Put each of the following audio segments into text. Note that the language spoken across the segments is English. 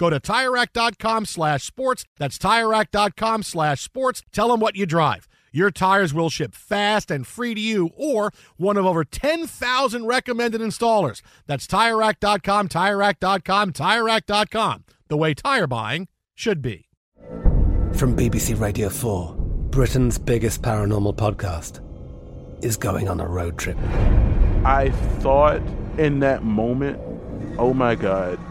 Go to TireRack.com slash sports. That's TireRack.com slash sports. Tell them what you drive. Your tires will ship fast and free to you or one of over 10,000 recommended installers. That's TireRack.com, TireRack.com, TireRack.com. The way tire buying should be. From BBC Radio 4, Britain's biggest paranormal podcast is going on a road trip. I thought in that moment, oh my God,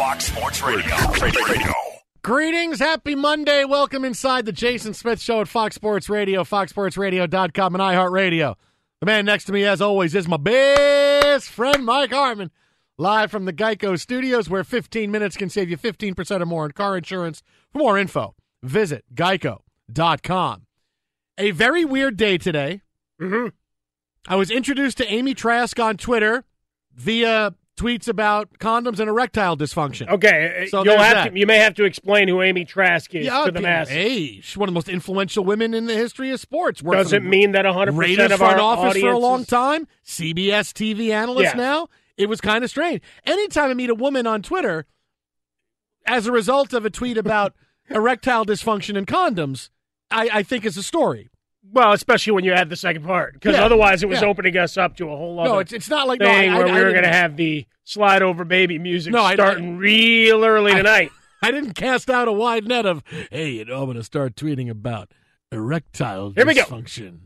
Fox Sports Radio. Radio. Radio. Greetings, happy Monday. Welcome inside the Jason Smith Show at Fox Sports Radio, foxsportsradio.com, and iHeartRadio. The man next to me, as always, is my best friend, Mike Harmon, live from the Geico Studios, where 15 minutes can save you 15% or more in car insurance. For more info, visit geico.com. A very weird day today. Mm-hmm. I was introduced to Amy Trask on Twitter via tweets about condoms and erectile dysfunction. Okay, uh, So you'll have that. to, you may have to explain who Amy Trask is Yeah, to the masses. Hey, she's one of the most influential women in the history of sports. Worked Doesn't mean that 100% Raiders of front our office for a long time. CBS TV analyst Yeah. now. It was kind of strange. Anytime I meet a woman on Twitter, as a result of a tweet about erectile dysfunction and condoms, I, I think it's a story. Well, especially when you add the second part, because Yeah, otherwise it was yeah. opening us up to a whole other No, it's, it's not like thing no, I, where I, we I were going to have the slide over baby music No, I- starting real early tonight. I didn't cast out a wide net of, hey, you know, I'm going to start tweeting about erectile Here we go. dysfunction.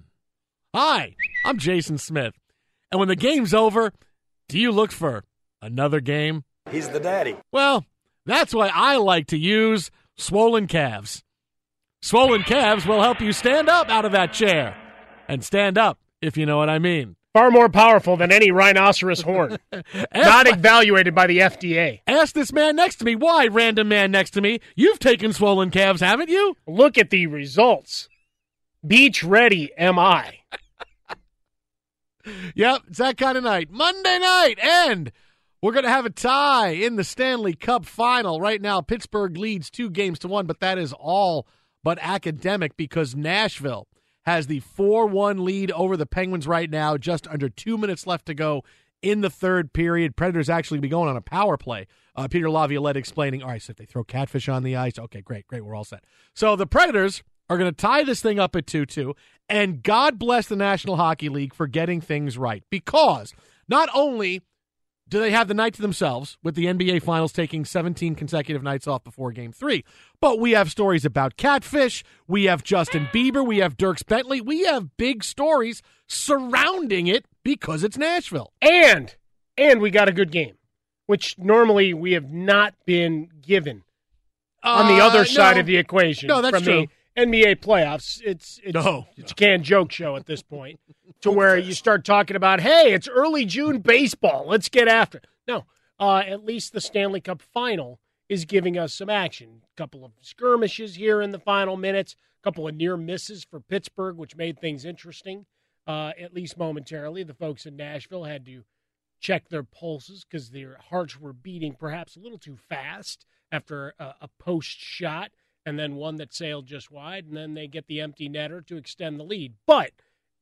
Hi, I'm Jason Smith. And when the game's over, do you look for another game? He's the daddy. Well, that's why I like to use swollen calves. Swollen calves will help you stand up out of that chair. And stand up, if you know what I mean. Far more powerful than any rhinoceros horn. Not evaluated by the FDA. Ask this man next to me. Why, random man next to me? You've taken swollen calves, haven't you? Look at the results. Beach ready am I. Yep, it's that kind of night. Monday night, and we're going to have a tie in the Stanley Cup final. Right now, Pittsburgh leads two games to one, but that is all but academic because Nashville has the 4 1 lead over the Penguins right now, just under two minutes left to go in the third period. Predators actually be going on a power play. Uh, Peter Laviolette explaining, all right, so if they throw catfish on the ice, okay, great, great, we're all set. So the Predators are going to tie this thing up at 2 2. And God bless the National Hockey League for getting things right because not only do they have the night to themselves with the NBA Finals taking 17 consecutive nights off before game three, but we have stories about catfish. We have Justin Bieber. We have Dierks Bentley. We have big stories surrounding it because it's Nashville. And, and we got a good game, which normally we have not been given on the Uh, other side of the equation. No, that's from true. The NBA playoffs. It's it's, No. it's a canned joke show at this point, to where you start talking about, hey, it's early June baseball. Let's get after. it. No, uh, at least the Stanley Cup final is giving us some action. A couple of skirmishes here in the final minutes. A couple of near misses for Pittsburgh, which made things interesting, uh, at least momentarily. The folks in Nashville had to check their pulses because their hearts were beating perhaps a little too fast after a, a post shot and then one that sailed just wide, and then they get the empty netter to extend the lead. But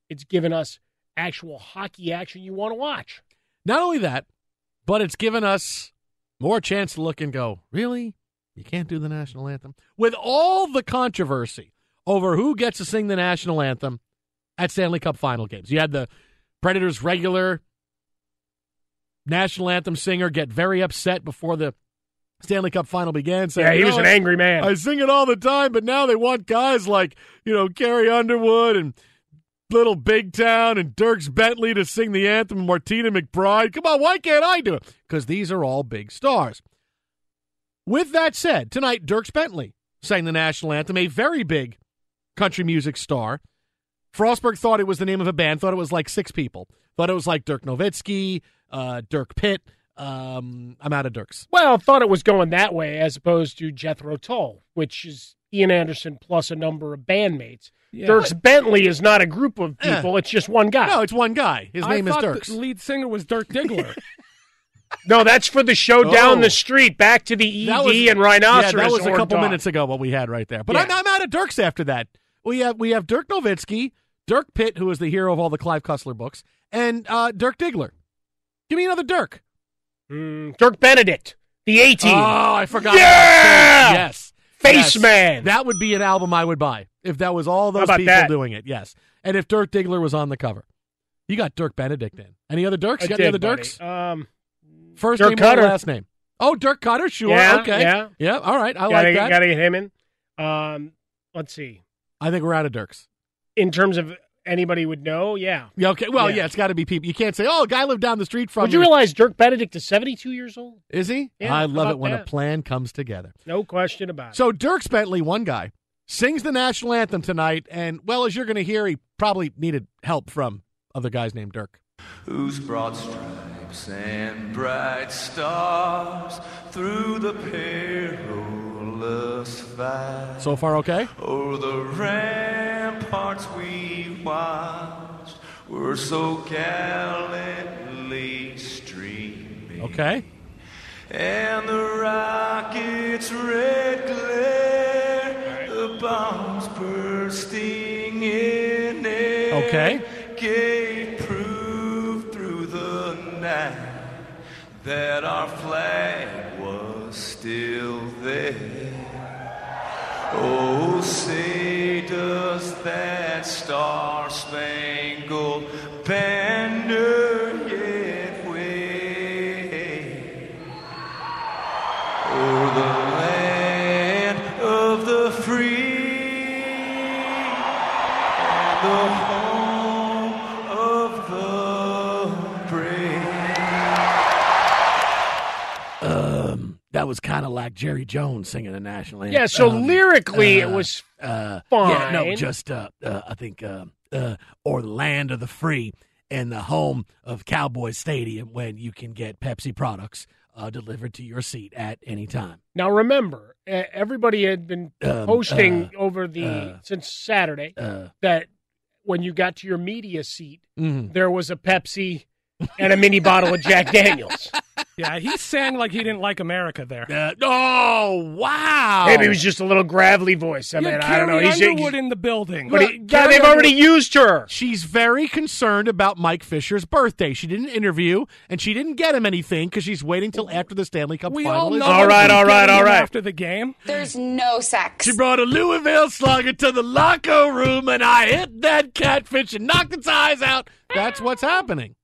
it's given us actual hockey action you want to watch. Not only that, but it's given us more chance to look and go, really? You can't do the national anthem? With all the controversy over who gets to sing the national anthem at Stanley Cup final games. You had the Predators regular national anthem singer get very upset before the Stanley Cup final began. Saying, Yeah, he was "No, an angry man. I sing it all the time, but now they want guys like, you know, Carrie Underwood and Little Big Town and Dierks Bentley to sing the anthem and Martina McBride. Come on, why can't I do it? Because these are all big stars. With that said, tonight Dierks Bentley sang the national anthem, a very big country music star. Frostberg thought it was the name of a band, thought it was like six people. Thought it was like Dirk Nowitzki, uh, Dirk Pitt. Um, I'm out of Dirks. Well, thought it was going that way as opposed to Jethro Tull, which is Ian Anderson plus a number of bandmates. Yeah. Dierks Bentley is not a group of Eh. people; it's just one guy. No, it's one guy. His I name is thought Dirks. The lead singer was Dirk Diggler. No, that's for the show down Oh. the street, back to the ED was- and Rhinoceros. Yeah, that was a couple dog. minutes ago what we had right there. But Yeah. I'm, I'm out of Dirks after that. We have we have Dirk Nowitzki, Dirk Pitt, who is the hero of all the Clive Cussler books, and uh, Dirk Diggler. Give me another Dirk. Mm, Dirk Benedict, the A team. Oh, I forgot. Yeah! Yes. Face Yes. Man. That would be an album I would buy if that was all those people that? doing it. Yes. And if Dirk Diggler was on the cover. You got Dirk Benedict in. Any other Dirks? You got did, any other buddy. Dirks? Um, First Dirk name Cutter. or last name? Oh, Dirk Cutter. Sure. Yeah, okay. yeah. Yeah. All right. I gotta, like that. Gotta get him in. Um, let's see. I think we're out of Dirks. In terms of anybody would know, yeah. Yeah, okay. Well, Yeah. yeah, it's got to be people. You can't say, "Oh, a guy lived down the street from." Would you realize Dirk Benedict is 72 years old? Is he? Yeah, I love it when a plan comes together. No question about it. So Dirk Bentley, one guy, sings the national anthem tonight, and well, as you're going to hear, he probably needed help from other guys named Dirk. whose broad stripes and bright stars through the perilous fight. So far, okay. O'er the ramparts we watched were so gallantly streaming. Okay. And the rocket's red glare, the bombs bursting in air. Okay. Gave proof through the night that our flag was still there. Oh, say does that star-spangled banner was kind of like Jerry Jones singing the national anthem. Yeah, so Um, lyrically it uh, was uh, fine. Yeah, no, just uh, uh, I think uh, uh, or the land of the free and the home of Cowboy Stadium when you can get Pepsi products uh, delivered to your seat at any time. Now remember, everybody had been Um, posting uh, over the since Saturday that when you got to your media seat, mhm. there was a Pepsi and a mini bottle of Jack Daniels. Yeah, he sang like he didn't like America there. Uh, oh wow! Maybe it was just a little gravelly voice. I You mean, had I don't know. He's, Underwood in the building. but he, Look, God, Carrie they've already used her. She's very concerned about Mike Fisher's birthday. She didn't interview, and she didn't get him anything because she's waiting till after the Stanley Cup we final all is know. All right, who's all right, getting all him right. After the game, There's no sex. She brought a Louisville slugger to the locker room, and I hit that catfish and knocked its eyes out. That's what's happening.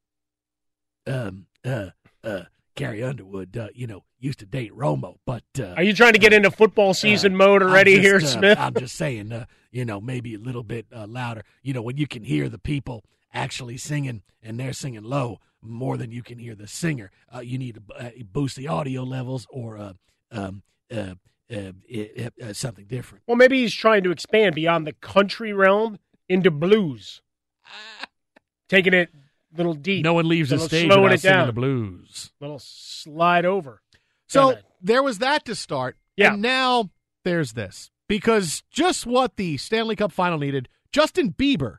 Um, uh, uh, Carrie Underwood, uh, you know, used to date Romo, but uh, Are you trying to get into football season mode already just, here, uh, Smith? I'm just saying, uh, you know, maybe a little bit uh, louder. You know, when you can hear the people actually singing and they're singing low more than you can hear the singer, uh, you need to uh, boost the audio levels or uh, um, uh, uh, uh, uh, something different. Well, maybe he's trying to expand beyond the country realm into blues, taking it little deep. No one leaves the stage slowing without it singing down. the blues. little slide over. So Kinda. there was that to start. Yeah. And now there's this. Because just what the Stanley Cup final needed, Justin Bieber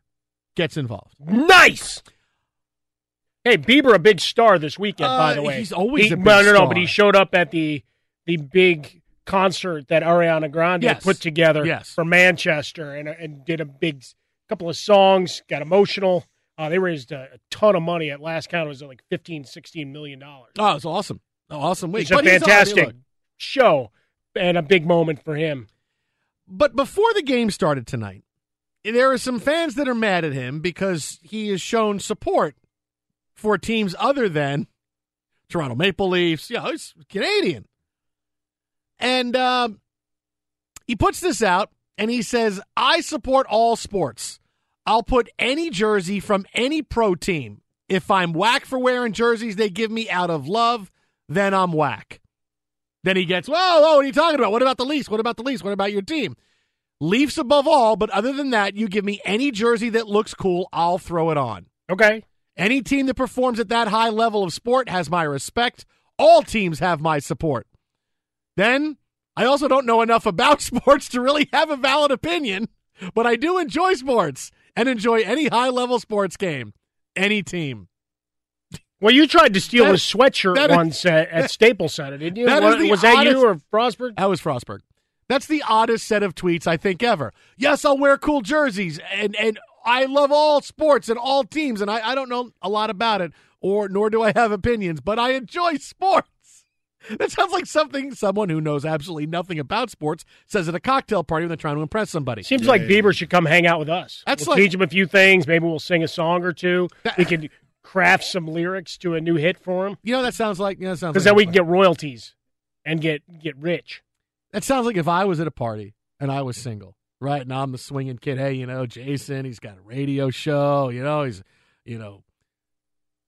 gets involved. Nice. Hey, Bieber, a big star this weekend. by Uh, the way, he's always He- a big no, no, no. But he showed up at the the big concert that Ariana Grande Yes. put together Yes. for Manchester, and and did a big couple of songs. Got emotional. Uh, they raised a, a ton of money. At last count, it was like 15, 16 million dollars. Oh, it's awesome. Oh, awesome week. It's a But he's fantastic show and a big moment for him. But before the game started tonight, there are some fans that are mad at him because he has shown support for teams other than Toronto Maple Leafs. Yeah, he's Canadian. And um, he puts this out and he says, I support all sports. I'll put any jersey from any pro team. If I'm whack for wearing jerseys they give me out of love, then I'm whack. Then he gets, whoa, whoa, what are you talking about? What about the Leafs? What about the Leafs? What about your team? Leafs above all, but other than that, you give me any jersey that looks cool, I'll throw it on. Okay. Any team that performs at that high level of sport has my respect. All teams have my support. Then, I also don't know enough about sports to really have a valid opinion, but I do enjoy sports and enjoy any high level sports game. Any team. Well, you tried to steal That- his sweatshirt is- once at, at Staples Center, didn't you? That is was that oddest- you or Frostberg? That was Frostberg. That's the oddest set of tweets I think ever. Yes, I'll wear cool jerseys and and I love all sports and all teams and I, I don't know a lot about it or nor do I have opinions, but I enjoy sports. That sounds like something someone who knows absolutely nothing about sports says at a cocktail party when they're trying to impress somebody. Seems like Bieber should come hang out with us. That's we'll like- teach him a few things. Maybe we'll sing a song or two. we could craft some lyrics to a new hit for him. You know that sounds like you know that sounds Because like then we can get royalties and get get rich. That sounds like if I was at a party and I was single, right? And I'm the swinging kid. Hey, you know, Jason, he's got a radio show. You know, he's, you know,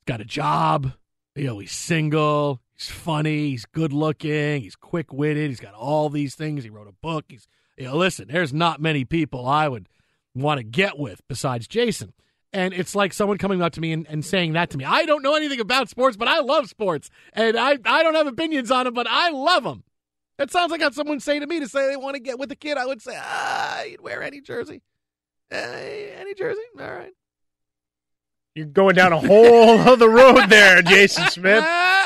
got a job. You know, he's single. He's funny. He's good looking. He's quick witted. He's got all these things. He wrote a book. He's, you know, listen, there's not many people I would want to get with besides Jason. And it's like someone coming up to me and, and saying that to me. I don't know anything about sports, but I love sports. And I, I don't have opinions on them, but I love them. That sounds like how someone say to me to say they want to get with a kid. I would say, ah, you'd wear any jersey. Uh, any jersey? All right. You're going down a whole other road there, Jason Smith.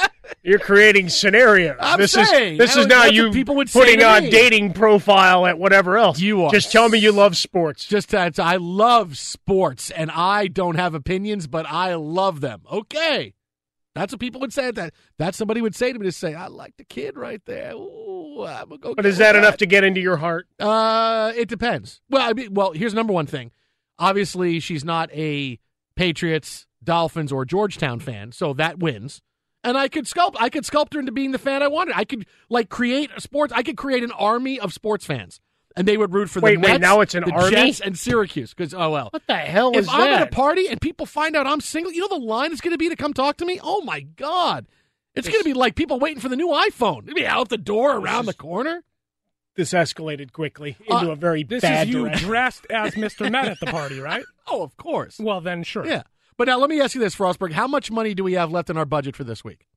You're creating scenarios. I'm this saying, is this that is now you people would putting on dating profile at whatever else. You are. Just tell me you love sports. Just that I love sports and I don't have opinions, but I love them. Okay. That's what people would say. That that's somebody would say to me to say, I like the kid right there. Ooh, I'm gonna go. But is that with enough to get into your heart? Uh, it depends. Well, I mean, well, here's number one thing. Obviously, she's not a Patriots, Dolphins, or Georgetown fan, so that wins. And I could sculpt. I could sculpt her into being the fan I wanted. I could like create a sports. I could create an army of sports fans, and they would root for Wait, the wait, Mets, now it's an the army? Jets, and Syracuse. Because oh well, What the hell is if is I'm at a party and people find out I'm single, you know the line is going to be to come talk to me. Oh my god, it's going to be like people waiting for the new iPhone. It'll be out the door, around the corner. this escalated quickly into Uh, a very This bad is you direction. dressed as Mr. Met at the party, right? Oh, of course. Well, then sure. Yeah. But now let me ask you this, Frostberg. How much money do we have left in our budget for this week?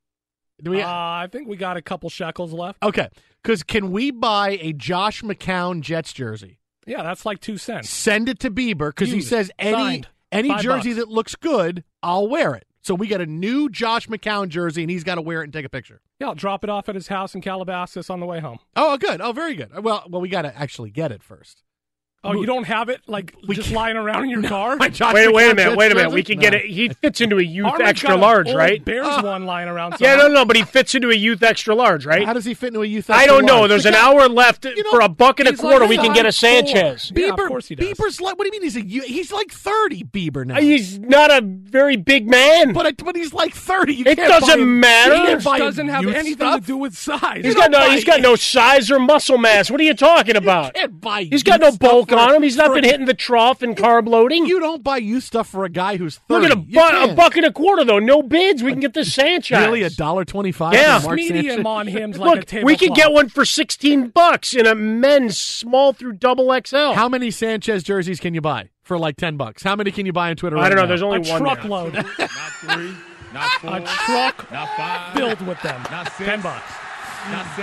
Do we? Uh, I think we got a couple shekels left. okay. Because can we buy a Josh McCown Jets jersey? Yeah, that's like two cents. Send it to Bieber because he says any Signed. any Five jersey bucks. that looks good, I'll wear it. So we got a new Josh McCown jersey, and he's got to wear it and take a picture. Yeah, I'll drop it off at his house in Calabasas on the way home. Oh, good. Oh, very good. Well, well, we got to actually get it first. Oh, you don't have it like We just can't- lying around in your car? My Josh Wait, wait a minute, wait a minute. jersey? We can get it. He fits into a youth Harmon's extra got large, old right? Bears Oh. one lying around. Yeah, no, no, but he fits into a youth extra large, right? How does he fit into a youth? I don't know. large? There's The an guy- hour left You know, for a buck and a quarter. like we can get a size four. Sanchez. Yeah, of Bieber, course he does. Bieber's like, what do you mean he's a you- he's like thirty Bieber now? He's not a very big man. but but he's like thirty. You It doesn't him- matter. You It doesn't have anything stuff. to do with size. He's You got no. He's got no size or muscle mass. What are you talking about? Can't buy He's got no bulk for- on him. He's not been hitting the trough and carb loading. You don't buy youth stuff for a guy who's Look thirty. at a, You bu- a buck and a quarter though. No bids. We can get the Sanchez. Really, a dollar twenty-five? Yeah. for Mark medium Sanchez? on him's like Look, tablecloth. we can get one for sixteen bucks in a men's small through double XL. How many Sanchez jerseys can you buy for like ten bucks? How many can you buy on Twitter? I right don't know. now? There's only a one. truckload, Not three, not four, a truck not five, filled with them. not six, Ten bucks.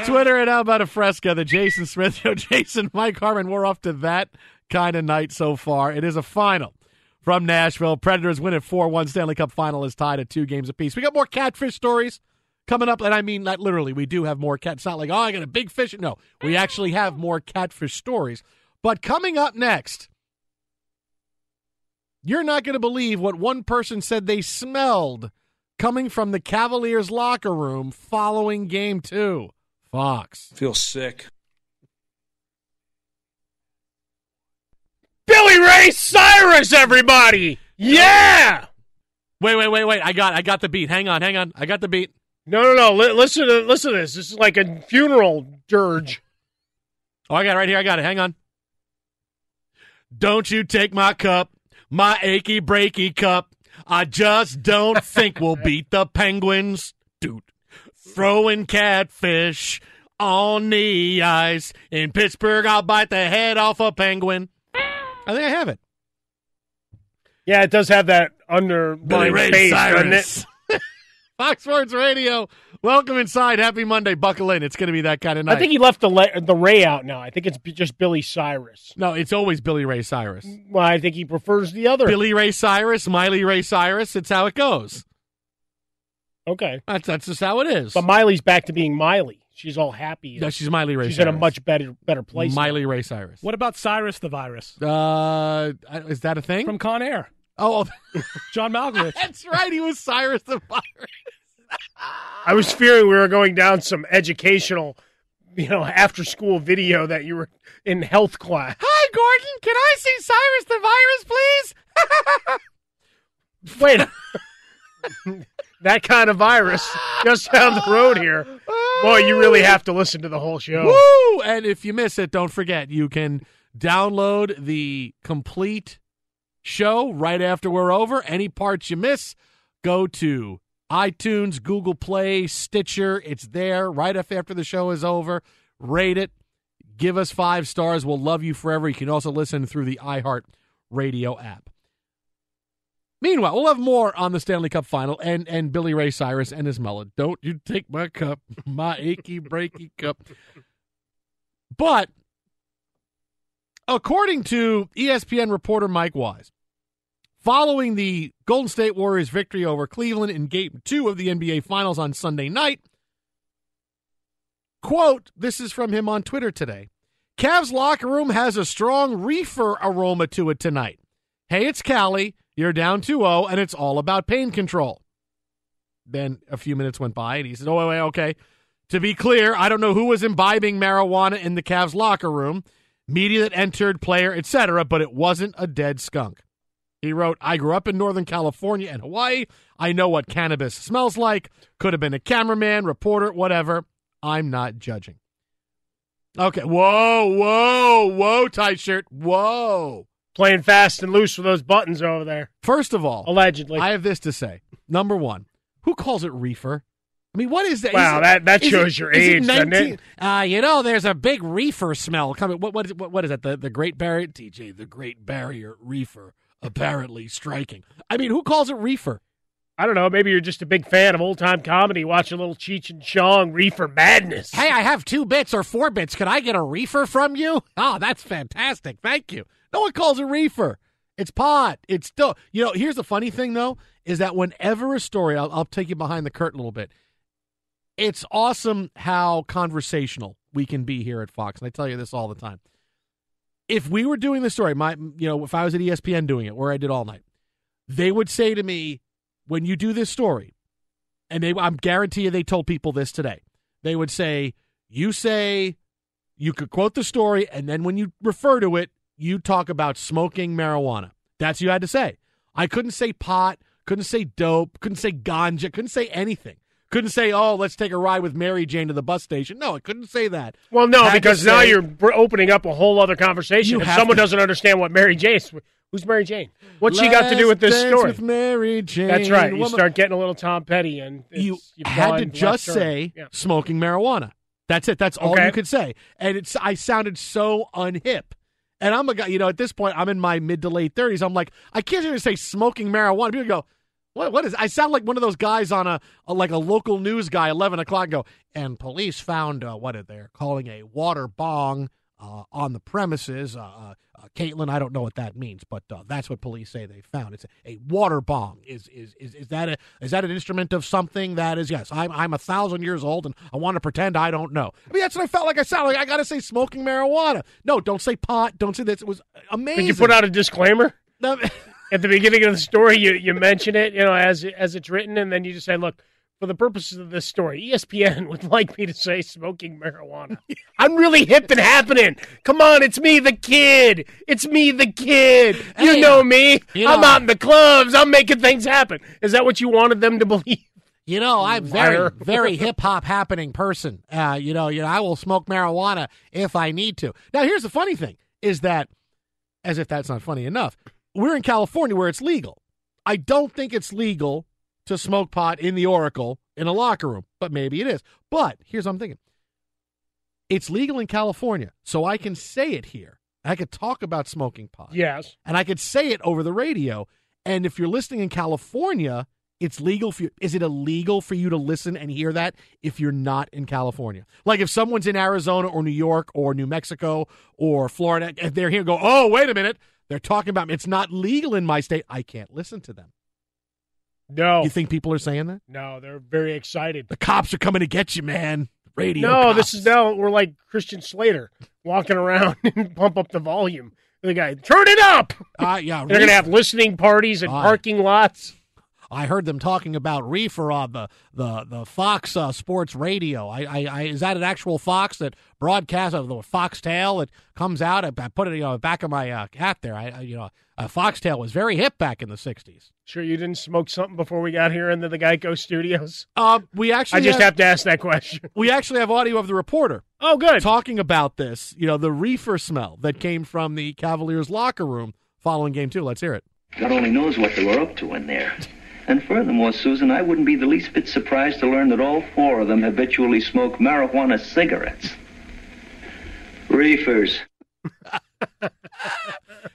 Twitter and how about a fresca? The Jason Smith show. Jason, Mike Harmon. We're off to that kind of night so far. It is a final from Nashville. Predators win at four one. Stanley Cup final is tied at two games apiece. We got more catfish stories coming up, and I mean not literally. We do have more cat. It's not like oh, I got a big fish. No, we actually have more catfish stories. But coming up next. You're not going to believe what one person said they smelled coming from the Cavaliers locker room following game two. Fox. Feel sick. Billy Ray Cyrus, everybody. Yeah. Wait, wait, wait, wait. I got I got the beat. Hang on, hang on. I got the beat. No, no, no. Li- listen to listen to this. This is like a funeral dirge. Oh, I got it right here. I got it. Hang on. Don't you take my cup, my achy breaky cup. I just don't think we'll beat the Penguins. Dude. Throwing catfish on the ice. In Pittsburgh, I'll bite the head off a penguin. I think I have it. Yeah, it does have that under Billy underlying Ray bass, doesn't it? Cyrus. Fox Sports Radio. Welcome inside. Happy Monday. Buckle in. It's going to be that kind of night. I think he left the la- the Ray out now. I think it's b- just Billy Cyrus. no, it's always Billy Ray Cyrus. Well, I think he prefers the other. Billy Ray Cyrus, Miley Ray Cyrus. It's how it goes. Okay, That's that's just how it is. but Miley's back to being Miley. She's all happy. No, she's Miley Ray She's Cyrus. in a much better better place. now. Miley Ray Cyrus. What about Cyrus the virus Uh, is that a thing? from Con Air? oh, John Malkovich. that's right. He was Cyrus the Virus. I was fearing we were going down some educational, you know, after school video that you were in health class. Hi, Gordon. Can I see Cyrus the Virus, please? Wait, that kind of virus just down the road here. Boy, you really have to listen to the whole show. Woo! And if you miss it, don't forget you can download the complete show right after we're over. Any parts you miss, go to iTunes, Google Play, Stitcher. It's there right after the show is over. Rate it. Give us five stars. We'll love you forever. You can also listen through the iHeart Radio app. Meanwhile, we'll have more on the Stanley Cup final and, and Billy Ray Cyrus and his mullet. Don't you take my cup, my achy breaky cup. But according to ESPN reporter Mike Wise, following the Golden State Warriors victory over Cleveland in game two of the NBA Finals on Sunday night, quote, this is from him on Twitter today. Cavs locker room has a strong reefer aroma to it tonight. Hey, it's Callie. You're down 2 0, and it's all about pain control. Then a few minutes went by, and he said, Oh, wait, wait, okay. To be clear, I don't know who was imbibing marijuana in the Cavs locker room, media that entered, player, etc., but it wasn't a dead skunk. He wrote, I grew up in Northern California and Hawaii. I know what cannabis smells like. Could have been a cameraman, reporter, whatever. I'm not judging. Okay. Whoa, whoa, whoa, tight shirt. Whoa. Playing fast and loose with those buttons over there. First of all, Allegedly. I have this to say. Number one, who calls it reefer? I mean, what is that? Wow, Is it- that- that shows your is age, doesn't it? Uh, you know, there's a big reefer smell coming. What what is, what, what is that? The the Great Barrier, TJ, the Great Barrier Reefer, apparently striking. I mean, who calls it reefer? I don't know. Maybe you're just a big fan of old time comedy, watching a little Cheech and Chong Reefer Madness. Hey, I have two bits or four bits. Could I get a reefer from you? Oh, that's fantastic. Thank you. No one calls it reefer. It's pot. It's still, you know, here's the funny thing though. is that whenever a story, I'll, I'll take you behind the curtain a little bit. It's awesome how conversational we can be here at Fox, and I tell you this all the time. If we were doing the story, my you know, if I was at ESPN doing it, where I did all night, they would say to me, when you do this story, and they, I'm guarantee you, they told people this today. They would say, you say, you could quote the story, and then when you refer to it, you talk about smoking marijuana. That's what you had to say. I couldn't say pot, couldn't say dope, couldn't say ganja, couldn't say anything. Couldn't say, oh, let's take a ride with Mary Jane to the bus station. No, I couldn't say that. Well, no, because now you're opening up a whole other conversation. If someone to- doesn't understand what Mary Jane is, who's Mary Jane? What's she got to do with this story? with Mary Jane. That's right. You start getting a little Tom Petty, and you had to just say Yeah. smoking marijuana. That's it. That's all Okay. you could say. And it's I sounded so unhip. And I'm a guy, you know, at this point, I'm in my mid to late 30s. I'm like, I can't even say smoking marijuana. People go, what, what is I sound like one of those guys on a, a like a local news guy, 11 o'clock, go, and police found uh, what are they calling a water bong uh, on the premises. Uh, uh, Caitlin, I don't know what that means, but uh, that's what police say they found. It's a, a water bong. Is, is is is that a is that an instrument of something that is? Yes, I'm I'm a thousand years old and I want to pretend I don't know. I mean, that's what I felt like. I sound like I got to say smoking marijuana. No, don't say pot. Don't say this. It was amazing. Did you put out a disclaimer No, at the beginning of the story? You you mention it, you know, as as it's written, and then you just say, "Look, for the purposes of this story, ESPN would like me to say smoking marijuana." I'm really hip and happening. Come on, it's me, the kid. It's me, the kid. You Hey, know me. you I'm know- out in the clubs. I'm making things happen. Is that what you wanted them to believe? You know, I'm very, very hip hop happening person. Uh, you know, you know, I will smoke marijuana if I need to. Now, here's the funny thing: is that, as if that's not funny enough, we're in California where it's legal. I don't think it's legal to smoke pot in the Oracle in a locker room, but maybe it is. But here's what I'm thinking: it's legal in California, so I can say it here. I could talk about smoking pot Yes. and I could say it over the radio. And if you're listening in California, it's legal for you. Is it illegal for you to listen and hear that if you're not in California? Like if someone's in Arizona or New York or New Mexico or Florida, if they're here, and go, oh, wait a minute, they're talking about me. It's not legal in my state. I can't listen to them. No. You think people are saying that? No, they're very excited. The cops are coming to get you, man. Radio. No, cops. this is now we're like Christian Slater walking around and pump up the volume. The guy, turn it up. Uh, yeah, They're gonna have listening parties and Aye. parking lots. I heard them talking about reefer on the the the Fox uh, Sports Radio. I, I, I is that an actual Fox that broadcasts of the Foxtail that comes out? I, I put it you know back of my uh, hat there. I, I you know a Foxtail was very hip back in the '60s. Sure, you didn't smoke something before we got here into the Geico Studios. Um, we actually I just have, have to ask that question. we actually have audio of the reporter Oh, good. talking about this. You know the reefer smell that came from the Cavaliers locker room following Game Two. Let's hear it. God only knows what they were up to in there. And furthermore, Susan, I wouldn't be the least bit surprised to learn that all four of them habitually smoke marijuana cigarettes. Reefers.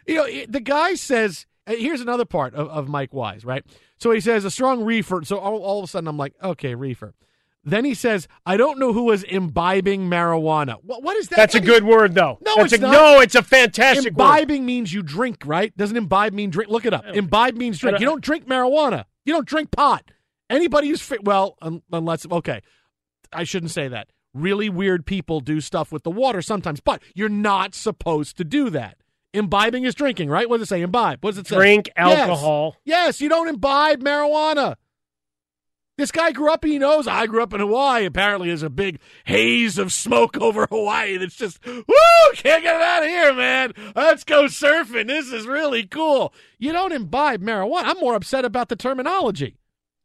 you know, the guy says, uh, here's another part of, of Mike Wise, right? So he says a strong reefer. So all, all of a sudden I'm like, okay, reefer. Then he says, I don't know who was imbibing marijuana. What, what is that? That's a What good word, though. No, That's it's a, not. No, it's a fantastic word. Imbibing means you drink, right? Doesn't imbibe mean drink? Look it up. Imbibe means drink. You don't drink marijuana. You don't drink pot. Anybody who's fit, well, un- unless okay, I shouldn't say that. Really weird people do stuff with the water sometimes, but you're not supposed to do that. Imbibing is drinking, right? What does it say? Imbibe. What does it say? Drink Yes. alcohol. Yes, you don't imbibe marijuana. This guy grew up, he knows. I grew up in Hawaii. Apparently, there's a big haze of smoke over Hawaii that's just, woo, can't get it out of here, man. Let's go surfing. This is really cool. You don't imbibe marijuana. I'm more upset about the terminology.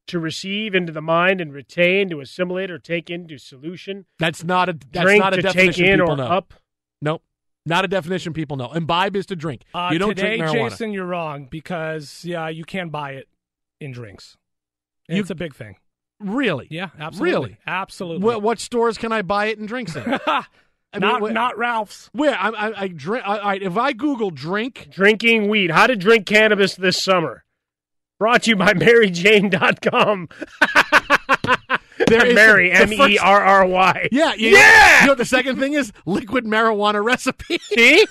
To receive into the mind and retain, to assimilate or take into solution. That's not a that's Drink not a to definition take in people or know. up. Nope. Not a definition people know. Imbibe is to drink. Uh, you don't today, drink marijuana. Jason, you're wrong because yeah, you can buy it in drinks. You- it's a big thing. Really? Yeah, absolutely. Really? Absolutely. What, what stores can I buy it in drinks in? I mean, not wh- not Ralph's. Where I, I, I drink. All right, if I Google drink, Drinking weed. How to drink cannabis this summer. Brought to you by MaryJane.com. There is Mary, M E R R Y. Yeah, you Yeah! You know what the second thing is liquid marijuana recipe. See?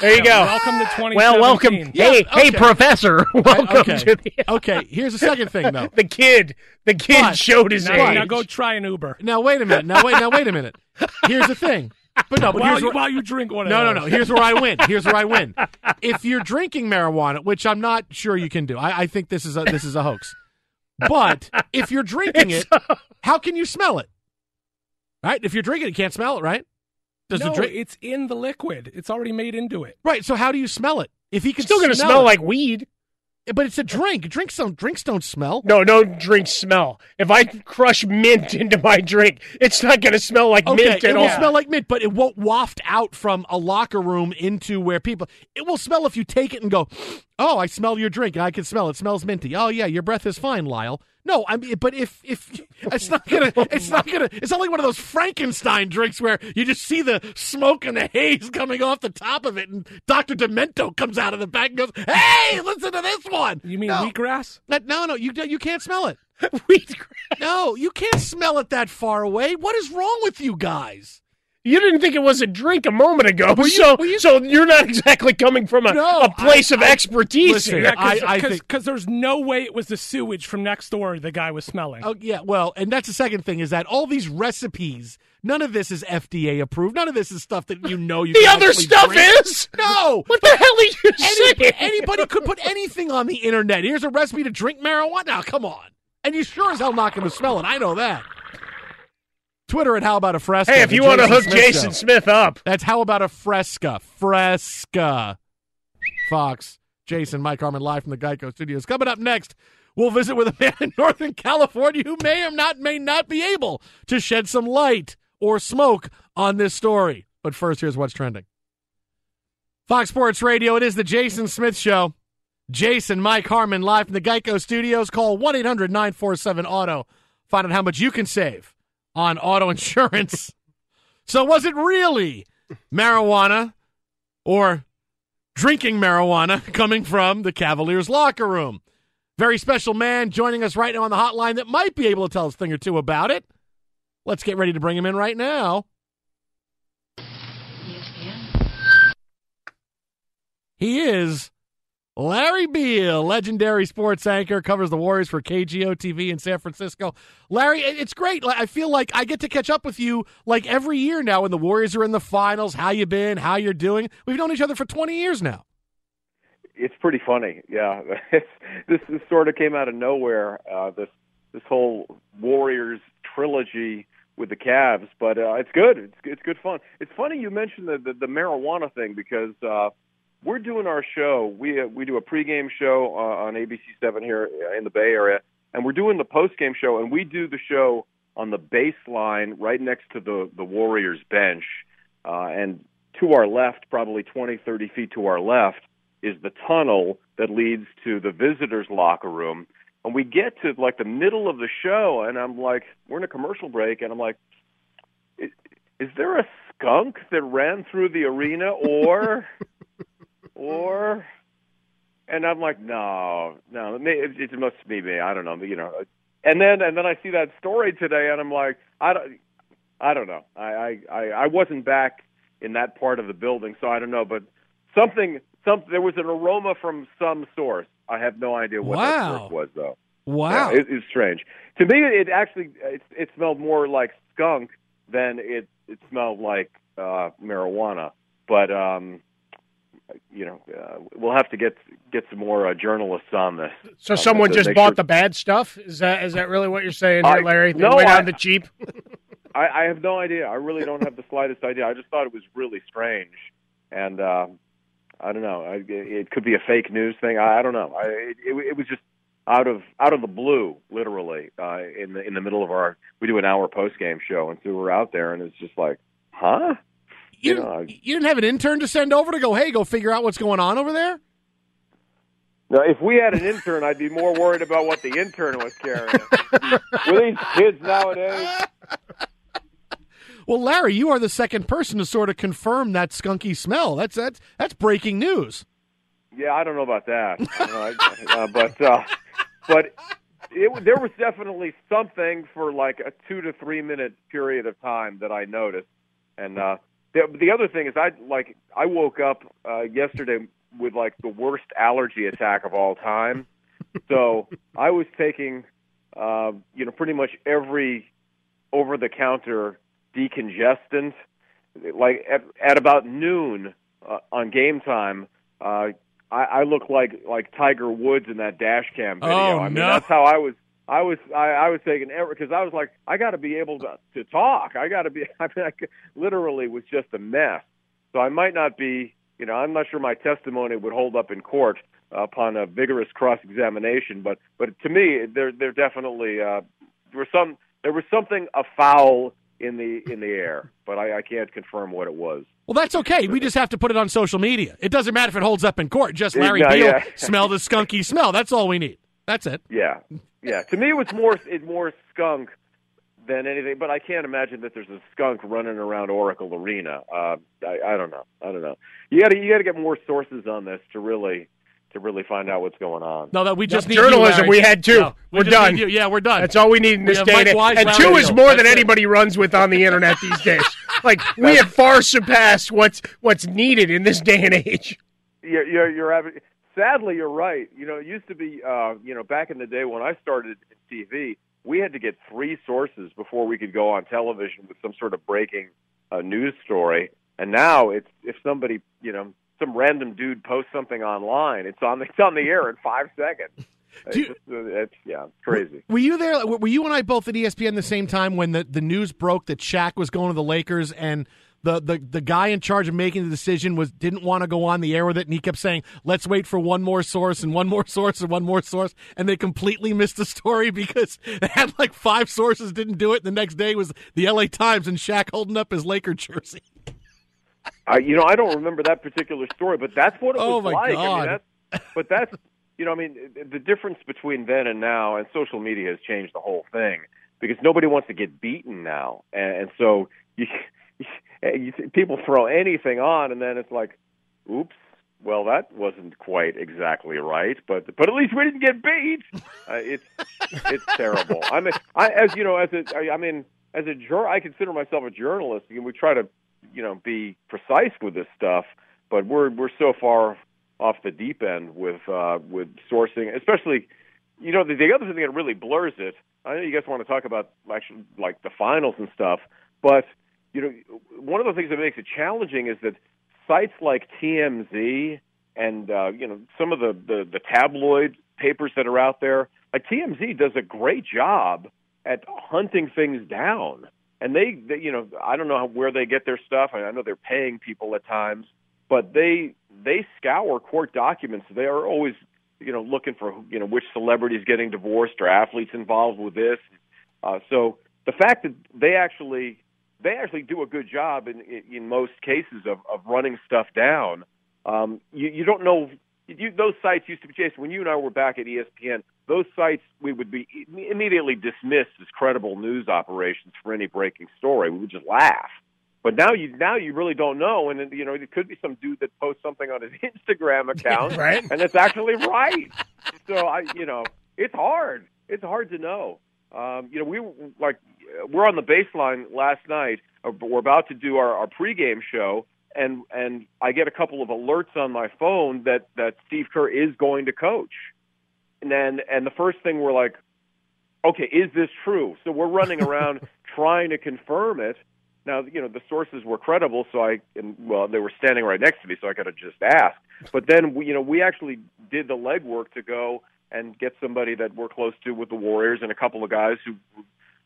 There you go. Welcome to 2017. Well, welcome. Yeah, hey, hey, professor. Welcome okay. to the. okay, here's the second thing though. The kid. The kid But- showed his Now, age. now go try an Uber. Now wait a minute. Now wait. Now wait a minute. Here's the thing. But no, but while, here's you, where, while you drink one no, no, those. no. Here's where I win. Here's where I win. If you're drinking marijuana, which I'm not sure you can do, I, I think this is a this is a hoax. But if you're drinking it, how can you smell it? Right? If you're drinking it, you can't smell it, right? Does no, the drink it's in the liquid. It's already made into it. right? So how do you smell it? If he can Still going to smell smell like weed. but it's a drink. Drinks don't drinks don't smell. No, no drinks smell. If I crush mint into my drink, it's not going to smell like Okay, mint it will smell like mint, but it won't waft out from a locker room into where people. It will smell if you take it and go, "Oh, I smell your drink. I can smell it. Smells minty. Oh yeah, your breath is fine, Lyle." No, I mean, but if if it's not gonna, it's not gonna, it's not like one of those Frankenstein drinks where you just see the smoke and the haze coming off the top of it, and Doctor Demento comes out of the back and goes, "Hey, listen to this one." You mean no. wheatgrass? No, no, you you can't smell it. Wheatgrass. No, you can't smell it that far away. What is wrong with you guys? You didn't think it was a drink a moment ago, you- so you- so you're not exactly coming from a, No, a place I- of I- expertise listen, here. I- I think- because there's no way it was the sewage from next door the guy was smelling. Oh yeah, well, and that's the second thing is that all these recipes, none of this is FDA approved. None of this is stuff that you know you. the can other stuff drink. is no. What the hell are you Any- saying? anybody could put anything on the internet. Here's a recipe to drink marijuana. Now, come on, and you sure as hell not going to smell it. I know that. Twitter at how about a fresca? Hey, if you want to hook Smith Jason Show. Smith up, That's how about a fresca? Fresca. Fox, Jason, Mike Harmon live from the Geico Studios. Coming up next, we'll visit with a man in Northern California who may or not may not be able to shed some light or smoke on this story. But first, here's what's trending. Fox Sports Radio, it is the Jason Smith Show. Jason, Mike Harmon live from the Geico Studios. Call 1 800 947 Auto. Find out how much you can save on auto insurance. so, was it really marijuana or drinking marijuana coming from the Cavaliers locker room? Very special man joining us right now on the hotline that might be able to tell us a thing or two about it. Let's get ready to bring him in right now. He is Larry Beil, legendary sports anchor, covers the Warriors for KGO TV in San Francisco. Larry, it's great. I feel like I get to catch up with you like every year now when the Warriors are in the finals. How you been? How you're doing? We've known each other for 20 years now. it's pretty funny. Yeah, this, this sort of came out of nowhere. Uh, this this whole Warriors trilogy with the Cavs, but uh, it's good. It's it's good fun. It's funny you mentioned the the, the marijuana thing because uh, we're doing our show. We uh, we do a pregame show uh, on ABC Seven here in the Bay Area, and we're doing the postgame show, and we do the show on the baseline right next to the the Warriors bench, uh, and to our left, probably 20, 30 feet to our left, is the tunnel that leads to the visitors' locker room. And we get to like the middle of the show, and I'm like, we're in a commercial break, and I'm like, is, is there a skunk that ran through the arena, or, or? And I'm like, no, no, it, it, must be me. I don't know, you know. And then and then I see that story today, and I'm like, I don't, I don't know. I I I, wasn't back in that part of the building, so I don't know. But something, some there was an aroma from some source. I have no idea what that source was, though. Wow. Yeah, it, it's strange. To me, it actually it, it smelled more like skunk than it it smelled like uh, marijuana. But um, you know, uh, we'll have to get get some more uh, journalists on this. So someone just bought sure- the bad stuff? Is that is that really what you're saying here, I- Larry? They no, went I- on the cheap. I, I have no idea. I really don't have the slightest idea. I just thought it was really strange, and uh, I don't know. I, it could be a fake news thing. I, I don't know. I, it, it, it was just out of out of the blue, literally, uh, in the in the middle of our. We do an hour post game show, and so we're out there, and it's just like, huh? You, You know, you didn't have an intern to send over to go, hey, go figure out what's going on over there? Now, if we had an intern, I'd be more worried about what the intern was carrying. With these kids nowadays. Well, Larry, you are the second person to sort of confirm that skunky smell. That's that's that's breaking news. Yeah, I don't know about that, I don't know, I- uh, but uh, but it, there was definitely something for like a two to three minute period of time that I noticed, and uh, the, the other thing is, I like I woke up uh, yesterday with like the worst allergy attack of all time. so I was taking, uh, you know, pretty much every over-the-counter decongestant. Like at, at about noon uh, on game time, uh, I, I look like like Tiger Woods in that dash cam video. Oh, I mean, no. that's how I was. I was I, I was taking every because I was like I got to be able to to talk. I got to be. I mean, I could- literally was just a mess. So I might not be. You know, I'm not sure my testimony would hold up in court upon a vigorous cross examination. But but to me, there there definitely uh, there was some there was something afoul in the in the air, but I, I can't confirm what it was. Well, that's okay. We just have to put it on social media. It doesn't matter if it holds up in court. Just Larry Yeah, Beil yeah. smell the skunky smell. That's all we need. That's it. Yeah, yeah. To me, it was more it more skunk than anything. But I can't imagine that there's a skunk running around Oracle Arena. Uh, I, I don't know. I don't know. You got to you got to get more sources on this to really to really find out what's going on. No, that we just need journalism. You, we had two. No, we we're done. you. Yeah, we're done. That's all we need in We this day and age. Wise, And two is more That's than it. anybody runs with on the internet these days. Like we have far surpassed what's what's needed in this day and age. You're, you're, you're having, sadly, you're right. You know, it used to be, uh, you know, back in the day when I started in TV, we had to get three sources before we could go on television with some sort of breaking uh, news story. And now it's if somebody, you know, some random dude posts something online, it's on the, it's on the air in five seconds. It's, just, uh, it's yeah, it's crazy. Were you there? Were you and I both at ESPN the same time when the, the news broke that Shaq was going to the Lakers and the, the, the guy in charge of making the decision was didn't want to go on the air with it and he kept saying, "Let's wait for one more source and one more source and one more source," and they completely missed the story because they had like five sources didn't do it. The next day was the L.A. Times and Shaq holding up his Laker jersey. I, you know, I don't remember that particular story, but that's what it Oh, was my like. I mean, that's, but that's, you know, I mean, the difference between then and now, and social media has changed the whole thing because nobody wants to get beaten now, and, and so you, you, people throw anything on, and then it's like, oops. Well, that wasn't quite exactly right, but but at least we didn't get beat. Uh, it's it's terrible. I mean, I as you know, as a I, I mean, as a jur, I consider myself a journalist, and we try to you know be precise with this stuff but we're we're so far off the deep end with uh with sourcing especially you know the, the other thing that really blurs it i know you guys want to talk about actually like the finals and stuff but you know one of the things that makes it challenging is that sites like TMZ and uh you know some of the the, the tabloid papers that are out there like TMZ does a great job at hunting things down and they, they you know I don't know how, where they get their stuff. I, I know they're paying people at times, but they they scour court documents. They are always you know looking for you know which celebrities getting divorced or athletes involved with this. Uh, so the fact that they actually they actually do a good job in in, most cases of, of running stuff down. Um, you you don't know. You, those sites used to be Jason. When you and I were back at ESPN, those sites we would be immediately dismissed as credible news operations for any breaking story. We would just laugh. But now you now you really don't know, and you know it could be some dude that posts something on his Instagram account, Right. and it's actually right. So I, you know, it's hard. It's hard to know. Um, you know, we like we're on the baseline last night. uh, We're about to do our, our pregame show, and and I get a couple of alerts on my phone that that Steve Kerr is going to coach, and then and the first thing we're like, okay, is this true? So we're running around trying to confirm it. Now, you know, the sources were credible, so I, and, well, they were standing right next to me, so I could have just asked. But then, we, you know, we actually did the legwork to go and get somebody that we're close to with the Warriors and a couple of guys who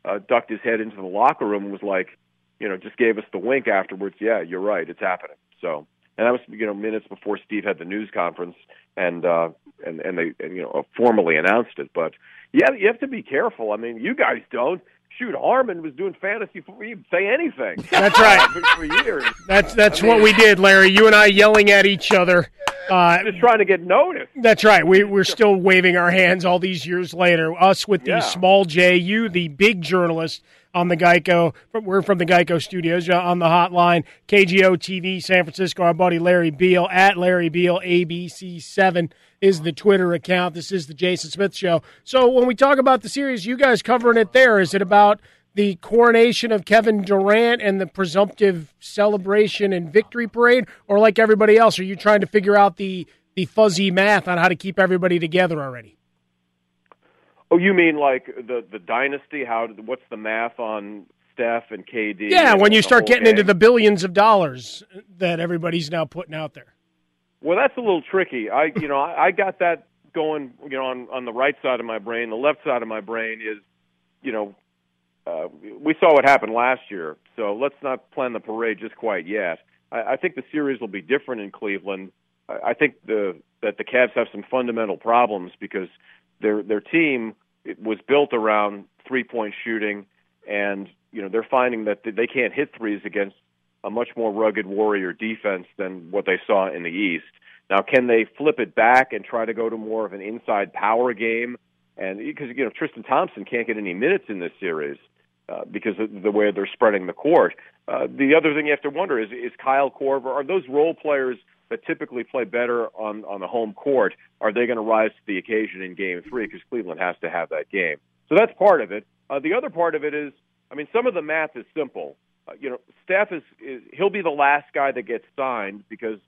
uh, ducked his head into the locker room and was like, you know, just gave us the wink afterwards. Yeah, you're right, it's happening. So, and that was, you know, minutes before Steve had the news conference and uh, and and they, and, you know, formally announced it. But yeah, you have to be careful. I mean, you guys don't. Shoot, Harmon was doing fantasy for he'd say anything. That's right. for, for years. That's that's I mean- what we did, Larry. You and I yelling at each other. Uh, Just trying to get noticed. That's right. We, we're still waving our hands all these years later. Us with the Yeah. small J, you the big journalist on the Geico. We're from the Geico studios on the hotline. KGO TV, San Francisco. Our buddy Larry Beil at Larry Beil ABC7 is the Twitter account. This is the Jason Smith Show. So when we talk about the series, you guys covering it there. Is it about the coronation of Kevin Durant and the presumptive celebration and victory parade, or like everybody else, are you trying to figure out the the fuzzy math on how to keep everybody together already? Oh, you mean like the the dynasty? How? What's the math on Steph and KD? Yeah, when you start getting gang? into the billions of dollars that everybody's now putting out there. Well, that's a little tricky. I, you know, I, I got that going, you know, on on the right side of my brain. The left side of my brain is, you know, uh, we saw what happened last year, so let's not plan the parade just quite yet. I, I think the series will be different in Cleveland. I, I think the that the Cavs have some fundamental problems because their their team was built around three point shooting, and you know they're finding that they can't hit threes against a much more rugged warrior defense than what they saw in the East. Now, can they flip it back and try to go to more of an inside power game? And because you know Tristan Thompson can't get any minutes in this series uh, because of the way they're spreading the court. Uh, the other thing you have to wonder is is Kyle Korver are those role players that typically play better on on the home court are they going to rise to the occasion in Game Three because Cleveland has to have that game. So that's part of it. Uh, the other part of it is, I mean, some of the math is simple. Uh, you know, Steph is, is he'll be the last guy that gets signed because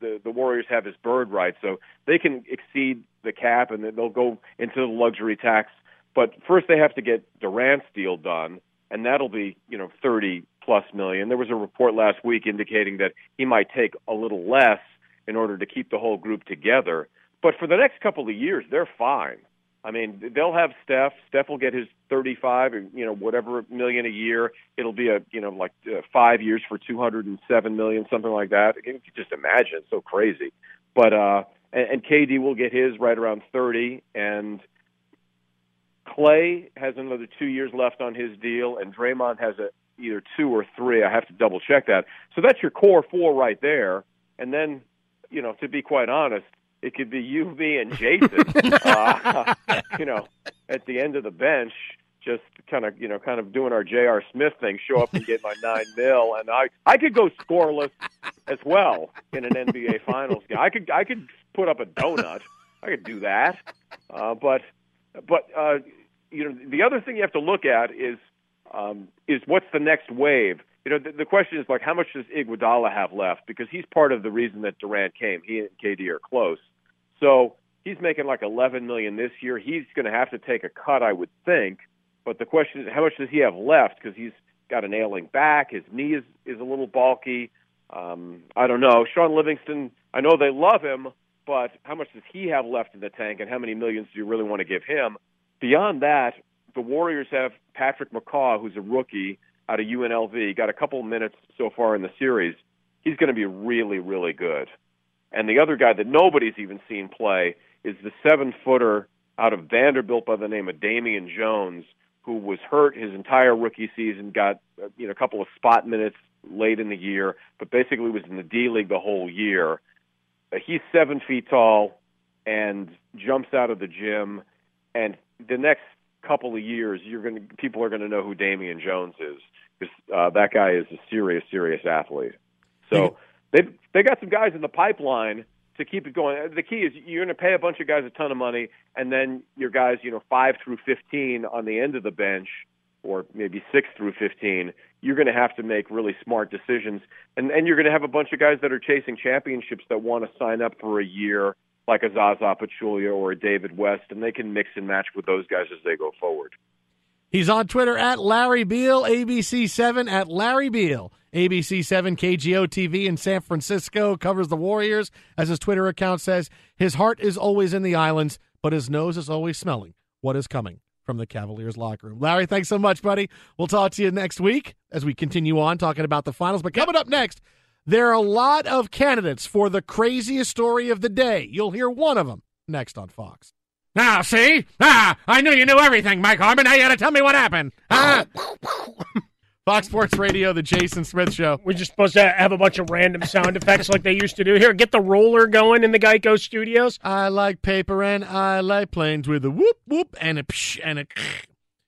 the the Warriors have his bird right, so they can exceed the cap and they'll go into the luxury tax. But first, they have to get Durant's deal done, and that'll be you know thirty plus million. There was a report last week indicating that he might take a little less in order to keep the whole group together. But for the next couple of years, they're fine. I mean, they'll have Steph. Steph will get his 35 or you know whatever million a year. It'll be a you know like uh, five years for 207 million, something like that. You can just imagine, so crazy. But uh, and, and KD will get his right around 30, and Clay has another two years left on his deal, and Draymond has a either two or three. I have to double check that. So that's your core four right there, and then you know to be quite honest, it could be you, me, and Jason. uh, you know, at the end of the bench, just kind of you know, kind of doing our J.R. Smith thing, show up and get my nine mil, and I I could go scoreless as well in an NBA Finals game. I could I could put up a donut. I could do that, uh, but but uh, you know, the other thing you have to look at is um, is what's the next wave. You know, the, the question is like, how much does Iguodala have left? Because he's part of the reason that Durant came. He and KD are close, so he's making like 11 million this year. He's going to have to take a cut, I would think. But the question is, how much does he have left? Because he's got an ailing back. His knee is is a little bulky. Um, I don't know. Shaun Livingston, I know they love him, but how much does he have left in the tank, and how many millions do you really want to give him? Beyond that, the Warriors have Patrick McCaw, who's a rookie out of UNLV, got a couple minutes so far in the series. He's going to be really, really good. And the other guy that nobody's even seen play is the seven footer out of Vanderbilt by the name of Damian Jones, who was hurt his entire rookie season, got uh, you know a couple of spot minutes late in the year, but basically was in the D League the whole year. Uh, he's seven feet tall and jumps out of the gym, and the next couple of years, you're going to people are going to know who Damian Jones is because uh, that guy is a serious, serious athlete. So they they got some guys in the pipeline to keep it going. The key is you're going to pay a bunch of guys a ton of money, and then your guys, you know, five through fifteen on the end of the bench, or maybe six through fifteen. You're going to have to make really smart decisions, and and you're going to have a bunch of guys that are chasing championships that want to sign up for a year, like a Zaza Pachulia or a David West, and they can mix and match with those guys as they go forward. He's on Twitter at Larry Beil, ABC7 at Larry Beil. ABC7 KGO TV in San Francisco covers the Warriors. As his Twitter account says, his heart is always in the islands, but his nose is always smelling what is coming from the Cavaliers locker room. Larry, thanks so much, buddy. We'll talk to you next week as we continue on talking about the finals. But coming up next, there are a lot of candidates for the craziest story of the day. You'll hear one of them next on Fox. Now, see? Ah, I knew you knew everything, Mike Harmon. Now you got to tell me what happened. Ah. Fox Sports Radio, The Jason Smith Show. We're just supposed to have a bunch of random sound effects like they used to do. Here, get the roller going in the Geico studios. I like paper and I like planes with a whoop whoop and a psh and a.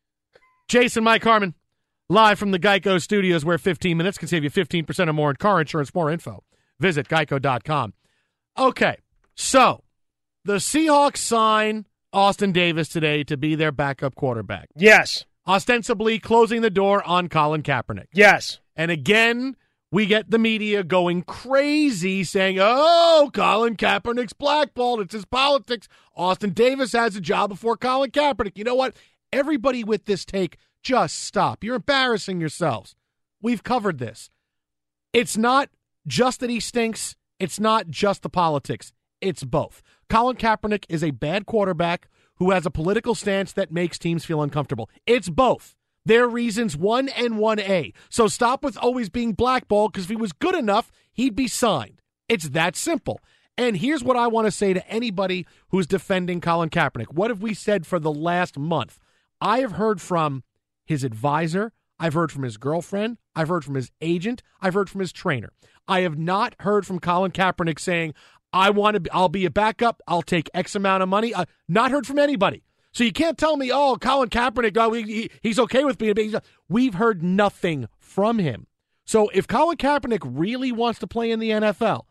Jason Mike Harmon, live from the Geico studios, where 15 minutes can save you 15% or more in car insurance. More info. Visit geico.com. Okay, so the Seahawks sign Austin Davis today to be their backup quarterback. Yes. ostensibly closing the door on Colin Kaepernick. Yes. And again, we get the media going crazy saying, oh, Colin Kaepernick's blackballed. It's his politics. Austin Davis has a job before Colin Kaepernick. You know what? Everybody with this take, just stop. You're embarrassing yourselves. We've covered this. It's not just that he stinks, it's not just the politics, it's both. Colin Kaepernick is a bad quarterback who has a political stance that makes teams feel uncomfortable. It's both. Their reasons 1 and 1A. So stop with always being blackballed because if he was good enough, he'd be signed. It's that simple. And here's what I want to say to anybody who's defending Colin Kaepernick. What have we said for the last month? I have heard from his advisor, I've heard from his girlfriend, I've heard from his agent, I've heard from his trainer. I have not heard from Colin Kaepernick saying, I want to be, I'll be a backup, I'll take X amount of money. Uh, not heard from anybody. So you can't tell me, oh, Colin Kaepernick, oh, he, he's okay with being We've heard nothing from him. So if Colin Kaepernick really wants to play in the NFL,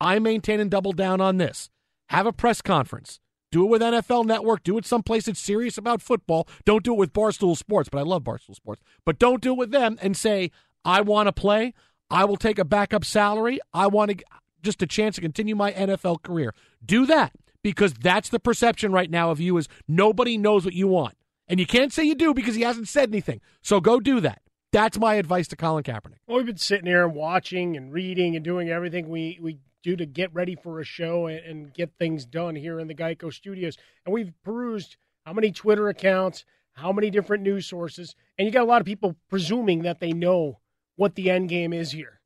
I maintain and double down on this. Have a press conference. Do it with NFL Network. Do it someplace that's serious about football. Don't do it with Barstool Sports, but I love Barstool Sports. But don't do it with them and say, I want to play. I will take a backup salary. I want to just a chance to continue my NFL career. Do that because that's the perception right now of you is nobody knows what you want. And you can't say you do because he hasn't said anything. So go do that. That's my advice to Colin Kaepernick. Well, we've been sitting here and watching and reading and doing everything we, we do to get ready for a show and, and get things done here in the Geico studios. And we've perused how many Twitter accounts, how many different news sources, and you got a lot of people presuming that they know what the end game is here.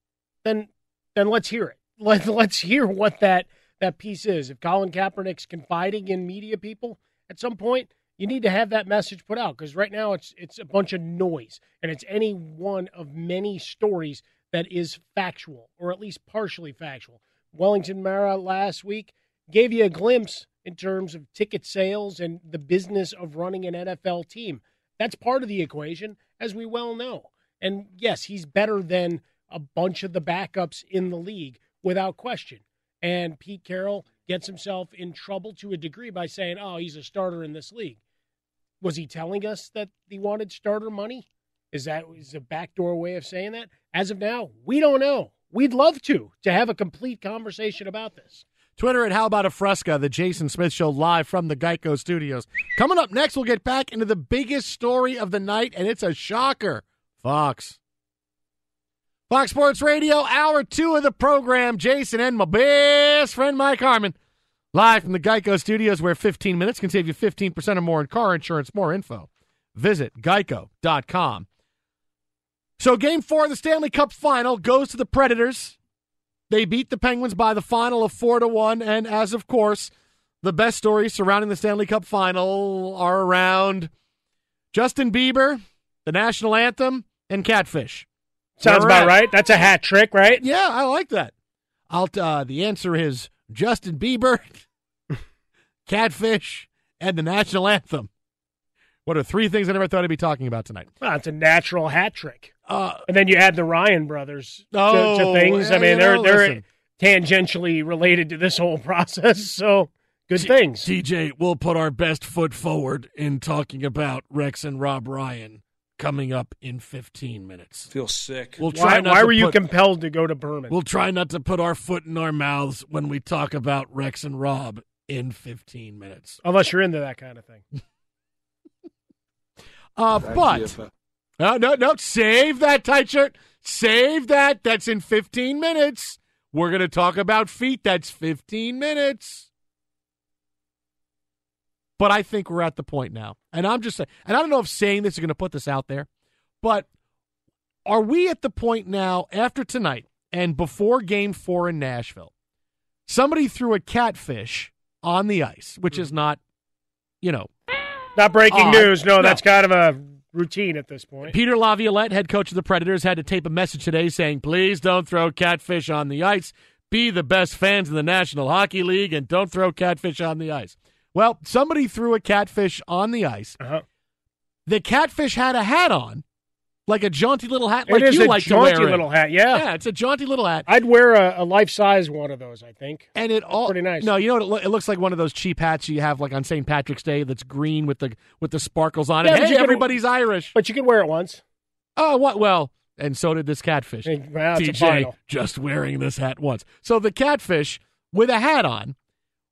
Then then let's hear it. Let, let's hear what that that piece is. If Colin Kaepernick's confiding in media people at some point, you need to have that message put out because right now it's it's a bunch of noise and it's any one of many stories that is factual or at least partially factual. Wellington Mara last week gave you a glimpse in terms of ticket sales and the business of running an NFL team. That's part of the equation, as we well know. And yes, he's better than a bunch of the backups in the league without question. And Pete Carroll gets himself in trouble to a degree by saying, oh, he's a starter in this league. Was he telling us that he wanted starter money? Is that is a backdoor way of saying that? As of now, we don't know. We'd love to to have a complete conversation about this. Twitter at How About a Fresca, the Jason Smith Show live from the Geico Studios. Coming up next, we'll get back into the biggest story of the night, and it's a shocker. Fox. Fox Sports Radio, hour two of the program. Jason and my best friend Mike Harmon, live from the Geico Studios, where 15 minutes can save you 15% or more in car insurance. More info, visit geico.com. So, game four of the Stanley Cup final goes to the Predators. They beat the Penguins by the final of four to one, and as of course, the best stories surrounding the Stanley Cup final are around Justin Bieber, the national anthem, and catfish. Sounds about right. That's a hat trick, right? Yeah, I like that. I'll uh, the answer is Justin Bieber, Catfish, and the national anthem. What are three things I never thought I'd be talking about tonight? Well, it's a natural hat trick. Uh, and then you add the Ryan brothers to, oh, to things. I mean, you they're know, they're listen. tangentially related to this whole process. So good things. DJ, we'll put our best foot forward in talking about Rex and Rob Ryan coming up in 15 minutes. Feel sick. We'll try Why, not why to were you compelled to go to Berman? We'll try not to put our foot in our mouths when we talk about Rex and Rob in 15 minutes. Unless you're into that kind of thing. Uh, but no, no, no. Save that tight shirt. Save that. That's in 15 minutes. We're going to talk about feet. That's 15 minutes. But I think we're at the point now. And I'm just saying, and I don't know if saying this is going to put this out there, but are we at the point now after tonight and before game four in Nashville? Somebody threw a catfish on the ice, which is not, you know, Not breaking news. No, that's kind of a routine at this point. Peter Laviolette, head coach of the Predators, had to tape a message today saying, please don't throw catfish on the ice. Be the best fans in the National Hockey League and don't throw catfish on the ice. Well, somebody threw a catfish on the ice. Uh-huh. The catfish had a hat on, like a jaunty little hat, like is you a like jaunty to wear. it. little hat, yeah. yeah, it's a jaunty little hat. I'd wear a, a life size one of those. I think. And it all pretty nice. No, you know what? It, loo- it looks like one of those cheap hats you have like on St. Patrick's Day that's green with the with the sparkles on it. Yeah, but hey, could- everybody's Irish. But you could wear it once. Oh, what? Well, and so did this catfish. Well, it's a TJ just wearing this hat once. So the catfish with a hat on,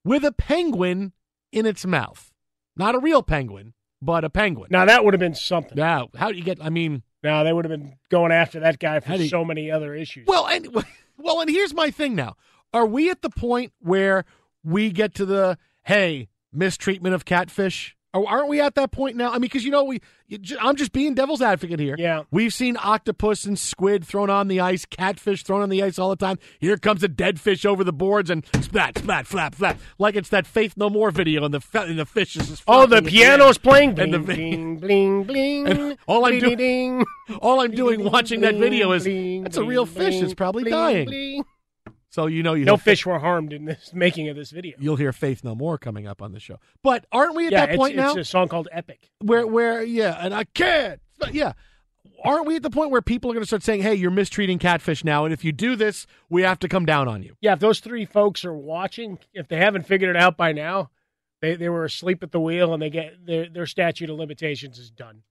with a penguin in its mouth, not a real penguin, but a penguin. Now that would have been something. Now, how do you get? I mean, Now they would have been going after that guy for you- so many other issues. Well, and well, and here's my thing now. Are we at the point where we get to the hey mistreatment of catfish? Or aren't we at that point now? I mean, because you know we, I'm just being devil's advocate here. Yeah. we've seen octopus and squid thrown on the ice, catfish thrown on the ice all the time. Here comes a dead fish over the boards and splat, splat, flap, flap, like it's that Faith No More video, and the and the fish is just oh, the piano's playing. And the Bling, bling, bling, And all I'm doing- all I'm doing watching that video is that's a real fish. It's probably bling, dying. So you know you No fish were harmed in this making of this video. You'll hear Faith No More coming up on the show. But aren't we at yeah, that it's, point now? it's a song called Epic. where where yeah, and I can't. But yeah. Aren't we at the point where people are going to start saying, "Hey, you're mistreating catfish now, and if you do this, we have to come down on you." Yeah, if those three folks are watching, if they haven't figured it out by now, they they were asleep at the wheel and they get their their statute of limitations is done.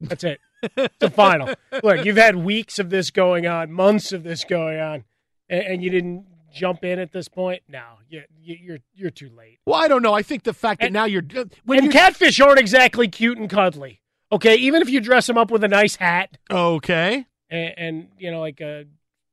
That's it. it's the final. Look, you've had weeks of this going on, months of this going on, and, and you didn't jump in at this point. No, you, you, you're you're too late. Well, I don't know. I think the fact that now you're uh, when and you're catfish aren't exactly cute and cuddly. Okay, even if you dress them up with a nice hat okay. and, and you know, like uh,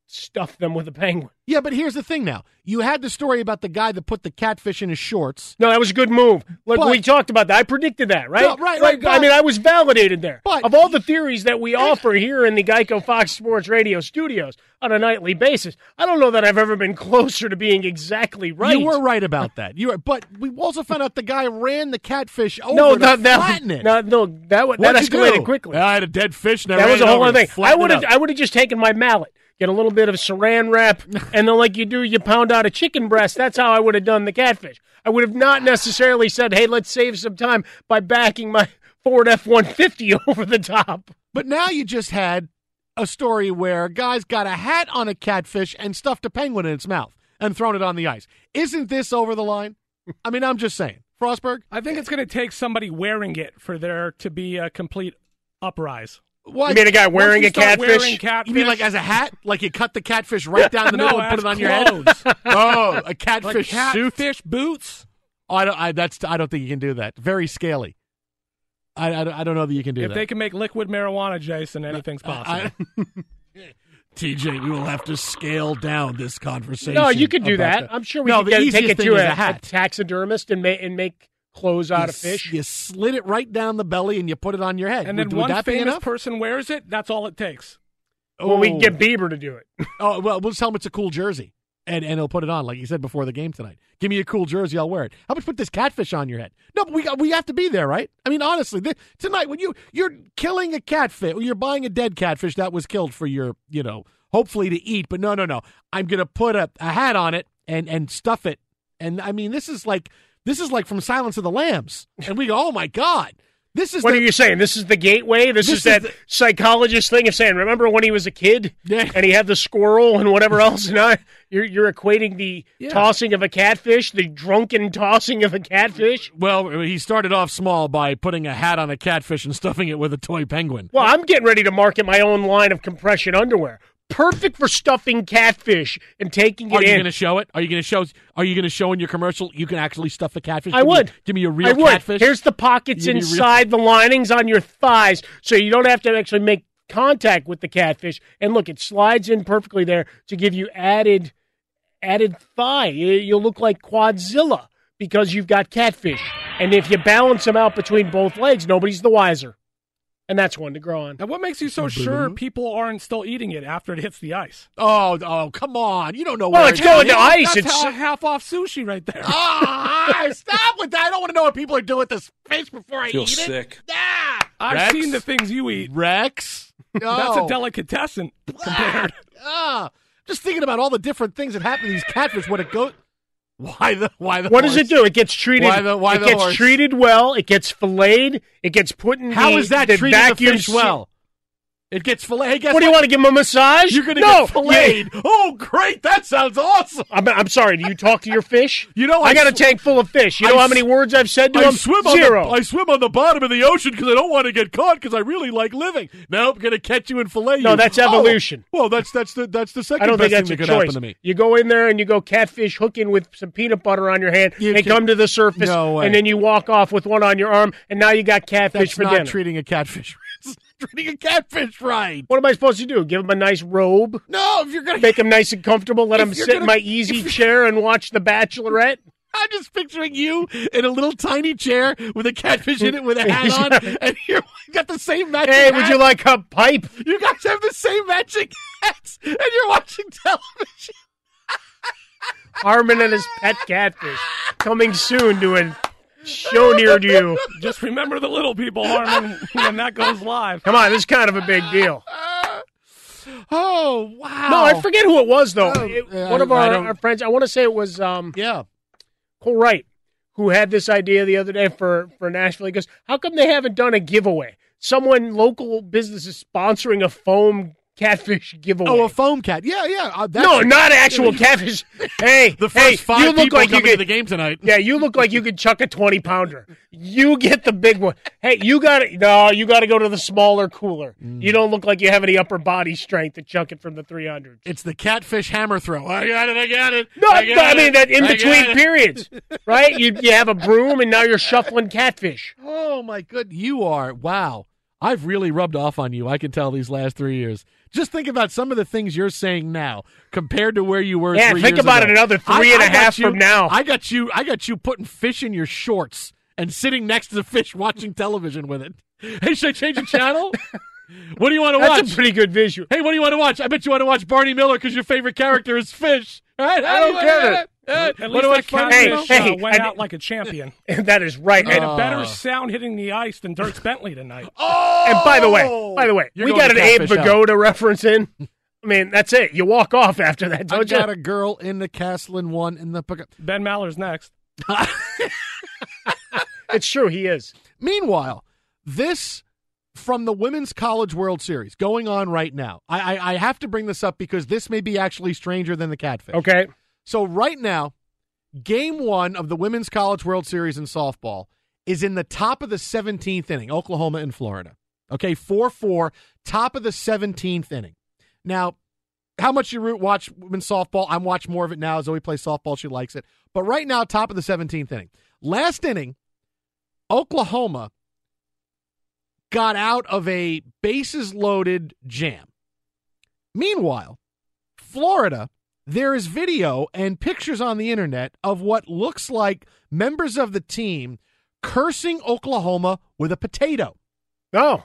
stuff them with a penguin. Yeah, but here's the thing. Now you had the story about the guy that put the catfish in his shorts. No, that was a good move. Look, But- we talked about that. I predicted that, right? No, right, Like, right, I mean, I was validated there. But- of all the theories that we offer here in the Geico Fox Sports Radio studios on a nightly basis, I don't know that I've ever been closer to being exactly right. You were right about that. You were, but we also found out the guy ran the catfish over no, to that, that, flatten it. no, no, that, that What'd escalated quickly. I had a dead fish. That was a whole other thing. I would have. I would have just taken my mallet, get a little bit of Saran wrap, and then like you do, you pound out a chicken breast. That's how I would have done the catfish. I would have not necessarily said, "Hey, let's save some time by backing my Ford F one fifty over the top." But now you just had a story where a guy's got a hat on a catfish and stuffed a penguin in its mouth and thrown it on the ice. Isn't this over the line? I mean, I'm just saying. Frostberg? I think it's going to take somebody wearing it for there to be a complete uprise. Why? You mean a guy wearing a catfish? wearing catfish? You mean like as a hat? Like you cut the catfish right down the No, middle and put it on your head? oh, a like catfish suit? fish boots? Oh, I don't. I, that's. I don't think you can do that. Very scaly. I, I, I don't know that you can do If that. they can make liquid marijuana, Jason, anything's possible. I- TJ, we will have to scale down this conversation. No, you could do that. I'm sure we no, could get, take it to a, a taxidermist and make and make clothes out you of fish. You slid it right down the belly and you put it on your head. and then would one that famous person wears it. That's all it takes. Well, we can Oh. get Bieber to do it. Oh well, we'll tell him it's a cool jersey, and and he'll put it on like you said before the game tonight. Give me a cool jersey, I'll wear it. How about put this catfish on your head? No, but we got, we have to be there, right? I mean, honestly, th- tonight when you you're killing a catfish, or you're buying a dead catfish that was killed for your, you know, hopefully to eat. But no, no, no, I'm gonna put a, a hat on it and and stuff it. And I mean, this is like this is like from Silence of the Lambs, and we go, oh my god, this is What the, are you saying? This is the gateway. This, This is that is the- psychologist thing of saying, remember when he was a kid Yeah. and he had the squirrel and whatever else? Now you're you're equating the Yeah. tossing of a catfish, the drunken tossing of a catfish. Well, he started off small by putting a hat on a catfish and stuffing it with a toy penguin. Well, I'm getting ready to market my own line of compression underwear. Perfect for stuffing catfish and taking it Are you in. going to show it? Are you going to show? Are you going to show in your commercial you can actually stuff the catfish? I Give me- would. give me a real I would. catfish. Here's the pockets me real- inside the linings on your thighs, so you don't have to actually make contact with the catfish. And look, it slides in perfectly there to give you added added thigh. You- You'll look like Quadzilla because you've got catfish. And if you balance them out between both legs, nobody's the wiser. And that's one to grow on. And what makes you so sure people aren't still eating it after it hits the ice? Oh, oh, come on! You don't know. Well, where it's it going is. to ice. That's It's half off sushi right there. Ah, stop with that! I don't want to know what people are doing with this fish before I Feel eat sick. it. Ah, I've Rex? seen the things you eat. Rex. That's a delicatessen compared. Ah, just thinking about all the different things that happen to these catfish when it goes. Why the? Why the? What does it do? It gets treated. Why the- why it the gets horse? treated well. It gets filleted. It gets put in. How the, is that the treating the vacuum fish well? It gets fillet. Hey, guess What do you want to give him a massage? You're gonna no, get filleted. Oh, great! That sounds awesome. I'm, I'm sorry. Do you talk to your fish? You know, I, I got a tank full of fish. You I know how many words I've said to I him? swim Zero. the I swim on the bottom of the ocean because I don't want to get caught because I really like living. Now I'm gonna catch you and fillet you. No, that's Oh, evolution. well, that's that's the that's the second I don't best think that's thing a that choice. happen to me. You go in there and you go catfish hooking with some peanut butter on your hand You and can- come to the surface, No way. and then you walk off with one on your arm, and now you got catfish That's for not dinner. treating a catfish. Treating a catfish right. what am I supposed to do? Give him a nice robe, No, if you're gonna make him nice and comfortable, let him sit in gonna- my easy chair and watch The Bachelorette. I'm just picturing you in a little tiny chair with a catfish in it with a hat on, and you got the same matching. Hey, would you like a pipe? You guys have the same matching hats, and you're watching television. Harmon and his pet catfish coming soon to a show near you. Just remember the little people, Harmon, when that goes live. Come on, this is kind of a big deal. Oh wow! No, I forget who it was though. Oh, It- yeah, one of I- I our, don't- our friends. I want to say it was um, Yeah, Cole Wright who had this idea the other day for for Nashville. He goes, "How come they haven't done a giveaway? Someone local business is sponsoring a foam catfish giveaway." Oh, a foam cat. Yeah, yeah. Uh, no, not actual catfish. Hey, The hey, first five you look people like you could, the game tonight. Yeah, you look like you could chuck a twenty pounder. You get the big one. Hey, you got to no, you got to go to the smaller cooler. Mm. You don't look like you have any upper body strength to chuck it from the three hundred. It's the catfish hammer throw. I got it. I got it. No, I, I, mean it, that in I between periods, right? You you have a broom and now you're shuffling catfish. Oh my good, you are wow. I've really rubbed off on you. I can tell these last three years. Just think about some of the things you're saying now compared to where you were. Yeah, three think about ago. it another three and a got half you- from now. I got you. I got you putting fish in your shorts and sitting next to the fish watching television with it. Hey, should I change the channel? what do you want to watch? That's a pretty good visual. Hey, what do you want to watch? I bet you want to watch Barney Miller because your favorite character is fish. All right, I don't get it. At What least do I that find? catfish Hey, uh, went and- out like a champion. that is right. Had And, a better Oh. sound hitting the ice than Dierks Bentley tonight. Oh, and by the way, by the way, You're we got an Abe Catfish Hour. Pagoda reference in. I mean, that's it. You walk off after that, I don't you? got a girl in the castle and one in the. Ben Maller's next. It's true, he is. Meanwhile, this from the Women's College World Series going on right now. I, I, I have to bring this up because this may be actually stranger than the catfish. Okay. So right now, game one of the Women's College World Series in softball is in the top of the 17th inning, Oklahoma and Florida. Okay, 4 4, top of the 17th inning. Now, how much you root watch women's softball? I'm watching more of it now. Zoe plays softball. She likes it. But right now, top of the 17th inning. Last inning, Oklahoma got out of a bases loaded jam. Meanwhile, Florida, there is video and pictures on the internet of what looks like members of the team cursing Oklahoma with a potato. Oh.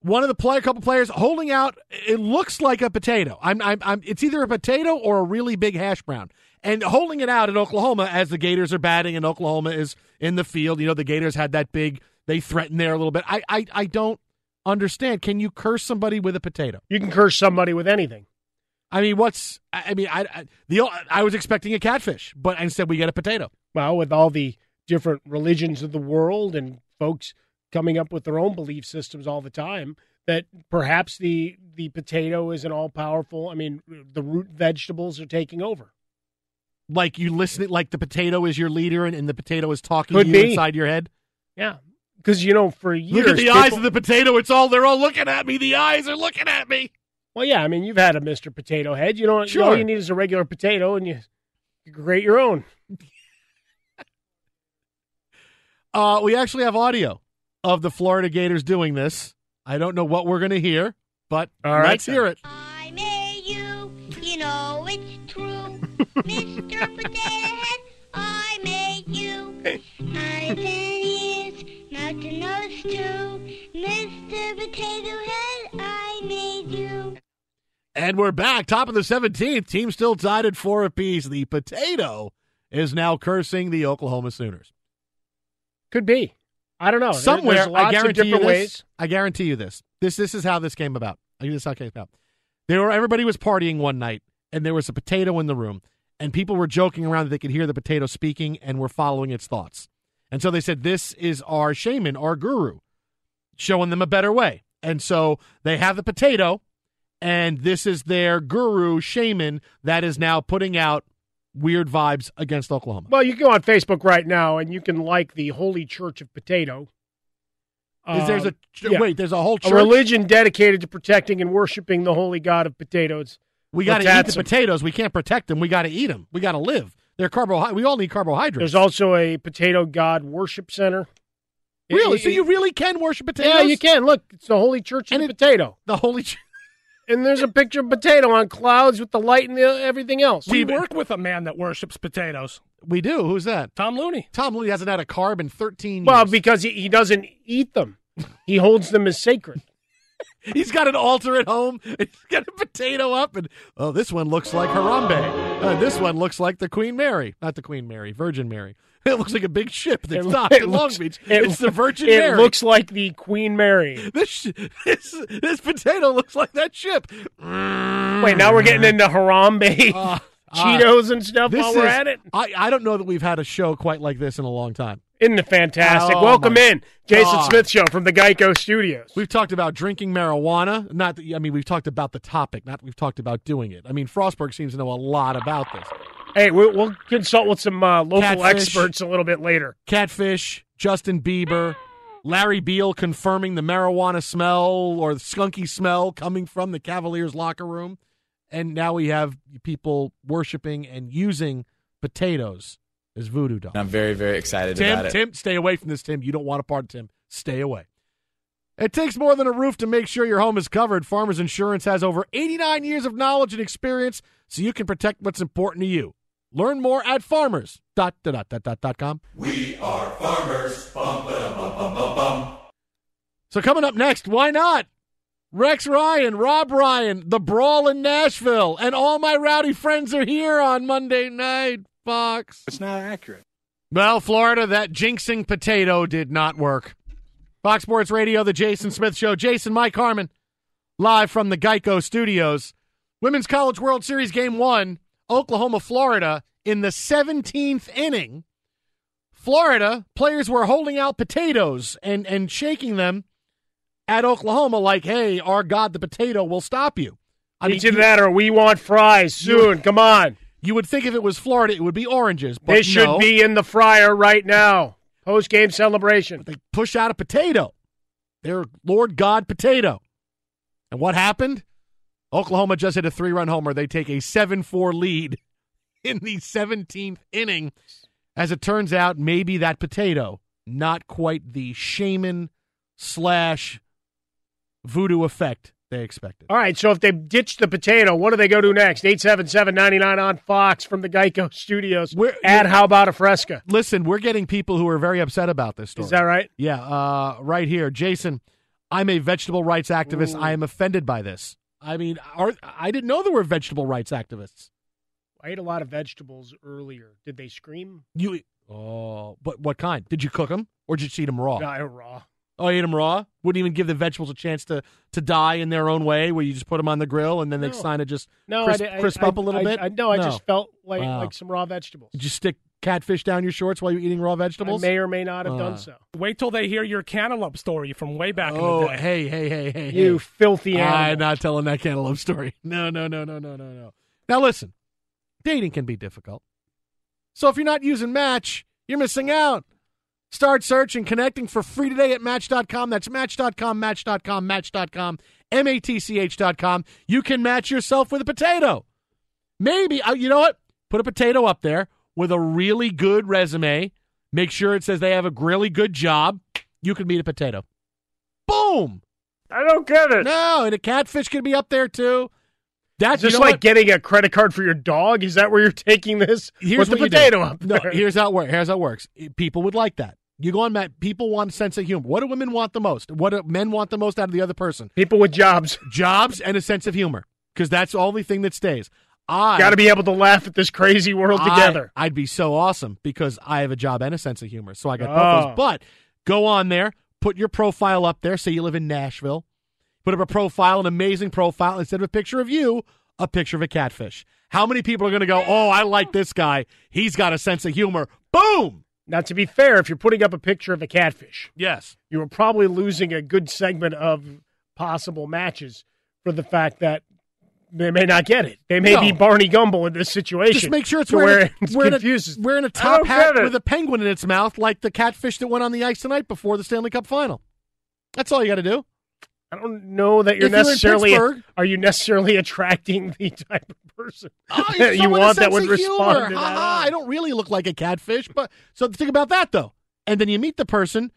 One of the play, a couple players holding out. It looks like a potato. I'm, I'm, I'm. It's either a potato or a really big hash brown, and holding it out at Oklahoma as the Gators are batting and Oklahoma is in the field. You know, the Gators had that big. They threatened there a little bit. I, I, I don't understand. Can you curse somebody with a potato? You can curse somebody with anything. I mean, what's? I mean, I, I the I was expecting a catfish, but instead we get a potato. Well, with all the different religions of the world and folks coming up with their own belief systems all the time, that perhaps the the potato is an all powerful. I mean, the root vegetables are taking over. Like you listen, like the potato is your leader, and, and the potato is talking Could to you be. inside your head. Yeah, because you know, for years, Look at the people- eyes of the potato. It's all they're all looking at me. The eyes are looking at me. Well, yeah, I mean, you've had a Mister Potato Head. You know, all Sure. you need is a regular potato, and you, you create your own. Uh, we actually have audio of the Florida Gators doing this. I don't know what we're going to hear, but All right, let's hear it. I made you, you know it's true. Mr. Potato Head, I made you. I've been years, not to nose too. Mr. Potato Head, I made you. And we're back, top of the 17th. Team still tied at four apiece. The potato is now cursing the Oklahoma Sooners. Could be. I don't know. Somewhere, lots I guarantee of different you this. ways. I guarantee you this. This this is how this came about. I this is how it came about. There were everybody was partying one night, and there was a potato in the room, and people were joking around that they could hear the potato speaking and were following its thoughts. And so they said, "This is our shaman, our guru, showing them a better way." And so they have the potato, and this is their guru shaman that is now putting out weird vibes against Oklahoma. Well, you can go on Facebook right now and you can like the Holy Church of Potato. Is there's a Um, yeah. wait? There's a whole church. a religion dedicated to protecting and worshiping the holy god of potatoes. we got to eat the potatoes. We can't protect them. We got to eat them. We got to live. They're carbohydrates. We all need carbohydrates. There's also a potato god worship center. Really? it- so you really can worship potatoes? Yeah, you can. Look, it's the Holy Church of the Potato. The Holy Church. And there's a picture of potato on clouds with the light and the, everything else. We work with a man that worships potatoes. We do. Who's that? Tom Looney. Tom Looney hasn't had a carb in 13 Well, because he, he doesn't eat them. He holds them as sacred. He's got an altar at home. He's got a potato up, and oh, this one looks like Harambe. Uh, this one looks like the Queen Mary, not the Queen Mary, Virgin Mary. It looks like a big ship that's It- docked it in Long Beach. it- it's the Virgin it Mary. looks like the Queen Mary. this, sh- this this potato looks like that ship. Wait, now we're getting into Harambe Uh, Cheetos and stuff while we're is- at it. I, I don't know that we've had a show quite like this in a long time. Isn't it fantastic? Oh, Welcome in, Jason God. Smith Show from the Geico Studios. We've talked about drinking marijuana. Not, I mean, we've talked about the topic. Not we've talked about doing it. I mean, Frostberg seems to know a lot about this. Hey, we'll, we'll consult with some uh, local Catfish. experts a little bit later. Catfish, Justin Bieber, Larry Beil confirming the marijuana smell or the skunky smell coming from the Cavaliers locker room. And now we have people worshiping and using potatoes as voodoo dolls. I'm very, very excited Tim, about it. Tim, stay away from this, Tim. You don't want a part of Tim. Stay away. It takes more than a roof to make sure your home is covered. Farmers Insurance has over 89 years of knowledge and experience so you can protect what's important to you. Learn more at farmers. Dot, dot, dot, dot, dot, dot com. We are farmers. Bum, ba, bum, bum, bum, bum. So coming up next, why not? Rex Ryan, Rob Ryan, the brawl in Nashville, and all my rowdy friends are here on Monday night, Fox. It's not accurate. Well, Florida, that jinxing potato did not work. Fox Sports Radio, the Jason Smith Show. Jason, Mike Harmon, live from the Geico Studios. Women's College World Series Game 1, Oklahoma, Florida, in the 17th inning. Florida players were holding out potatoes and, and shaking them at Oklahoma like, hey, our God, the potato will stop you. I It's mean, either that or we want fries soon. Come on. You would think if it was Florida, it would be oranges. But They should no. be in the fryer right now. Post game celebration. They push out a potato. Their Lord God potato. And what happened? Oklahoma just hit a three run homer. They take a 7 4 lead in the 17th inning. As it turns out, maybe that potato, not quite the shaman slash voodoo effect they expected. All right, so if they ditch the potato, what do they go to next? 877-99 on Fox from the Geico Studios. We're, Add How About a Fresca? Listen, we're getting people who are very upset about this story. Is that right? Yeah, uh, right here. Jason, I'm a vegetable rights activist. I am offended by this. I mean, are, I didn't know there were vegetable rights activists. I ate a lot of vegetables earlier. Did they scream? You, oh, but what kind? Did you cook them or did you eat them raw? No, I raw. Oh, you ate them raw? Wouldn't even give the vegetables a chance to, to die in their own way, where you just put them on the grill and then they No. kind of just No, crisp, I, I- crisp up a little I- bit. I, no, I just felt like Wow. like some raw vegetables. Did you stick catfish down your shorts while you're eating raw vegetables? I may or may not have Uh, done so. Wait till they hear your cantaloupe story from way back in Oh, the day. hey, hey, hey, hey, You hey. filthy animal. I'm not telling that cantaloupe story. No, no, no, no, no, no, no. Now listen, dating can be difficult. So if you're not using Match, you're missing out. Start searching, connecting for free today at Match.com. That's Match.com, Match.com, Match.com, M-A-T-C-H.com. You can match yourself with a potato. Maybe, uh, you know what? Put a potato up there with a really good resume. Make sure it says they have a really good job. You can meet a potato. Boom. I don't get it. No, and a catfish can be up there too. That's Just you know like what? getting a credit card for your dog. Is that where you're taking this? Here's with the what you do. potato up No, here's how it works. Here's how it works. People would like that. You go on Matt. People want a sense of humor. What do women want the most? What do men want the most out of the other person? People with jobs, jobs, and a sense of humor, because that's the only thing that stays. I Got to be able to laugh at this crazy world I- together. I'd be so awesome because I have a job and a sense of humor. So I got both Oh. those. But go on there, put your profile up there. Say you live in Nashville. Put up a profile, an amazing profile. Instead of a picture of you, a picture of a catfish. How many people are going to go, oh, I like this guy. He's got a sense of humor. Boom. Now, to be fair, if you're putting up a picture of a catfish, Yes. you are probably losing a good segment of possible matches for the fact that they may not get it. They may No. be Barney Gumble in this situation. Just make sure it's wearing, a, wearing, a, wearing a top hat with a penguin in its mouth, like the catfish that went on the ice tonight before the Stanley Cup final. That's all you got to do. I don't know that you're If you're necessarily. Are you necessarily attracting the type of person Oh, that you want that would respond to Ha that? ha, I don't really look like a catfish, but so think about that though. And then you meet the person,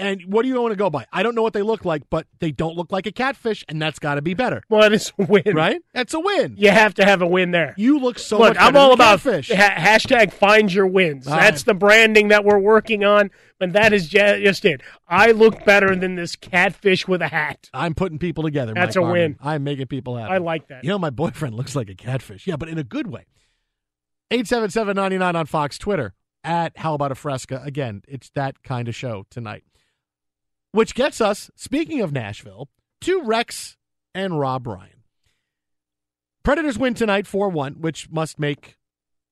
and what do you want to go by? I don't know what they look like, but they don't look like a catfish, and that's got to be better, Well, that is a win, right? That's a win. You have to have a win there. You look so Look, much I'm all about catfish. ha- hashtag find your wins. All That's right. the branding that we're working on, and that is just it. I look better than this catfish with a hat. I'm putting people together. That's Mike a Harmon. win. I'm making people happy. I like that. You know, my boyfriend looks like a catfish. Yeah, but in a good way. 877-99 on Fox Twitter at How About a Fresca. Again, it's that kind of show tonight. Which gets us, speaking of Nashville, to Rex and Rob Ryan. Predators win tonight 4-1, which must make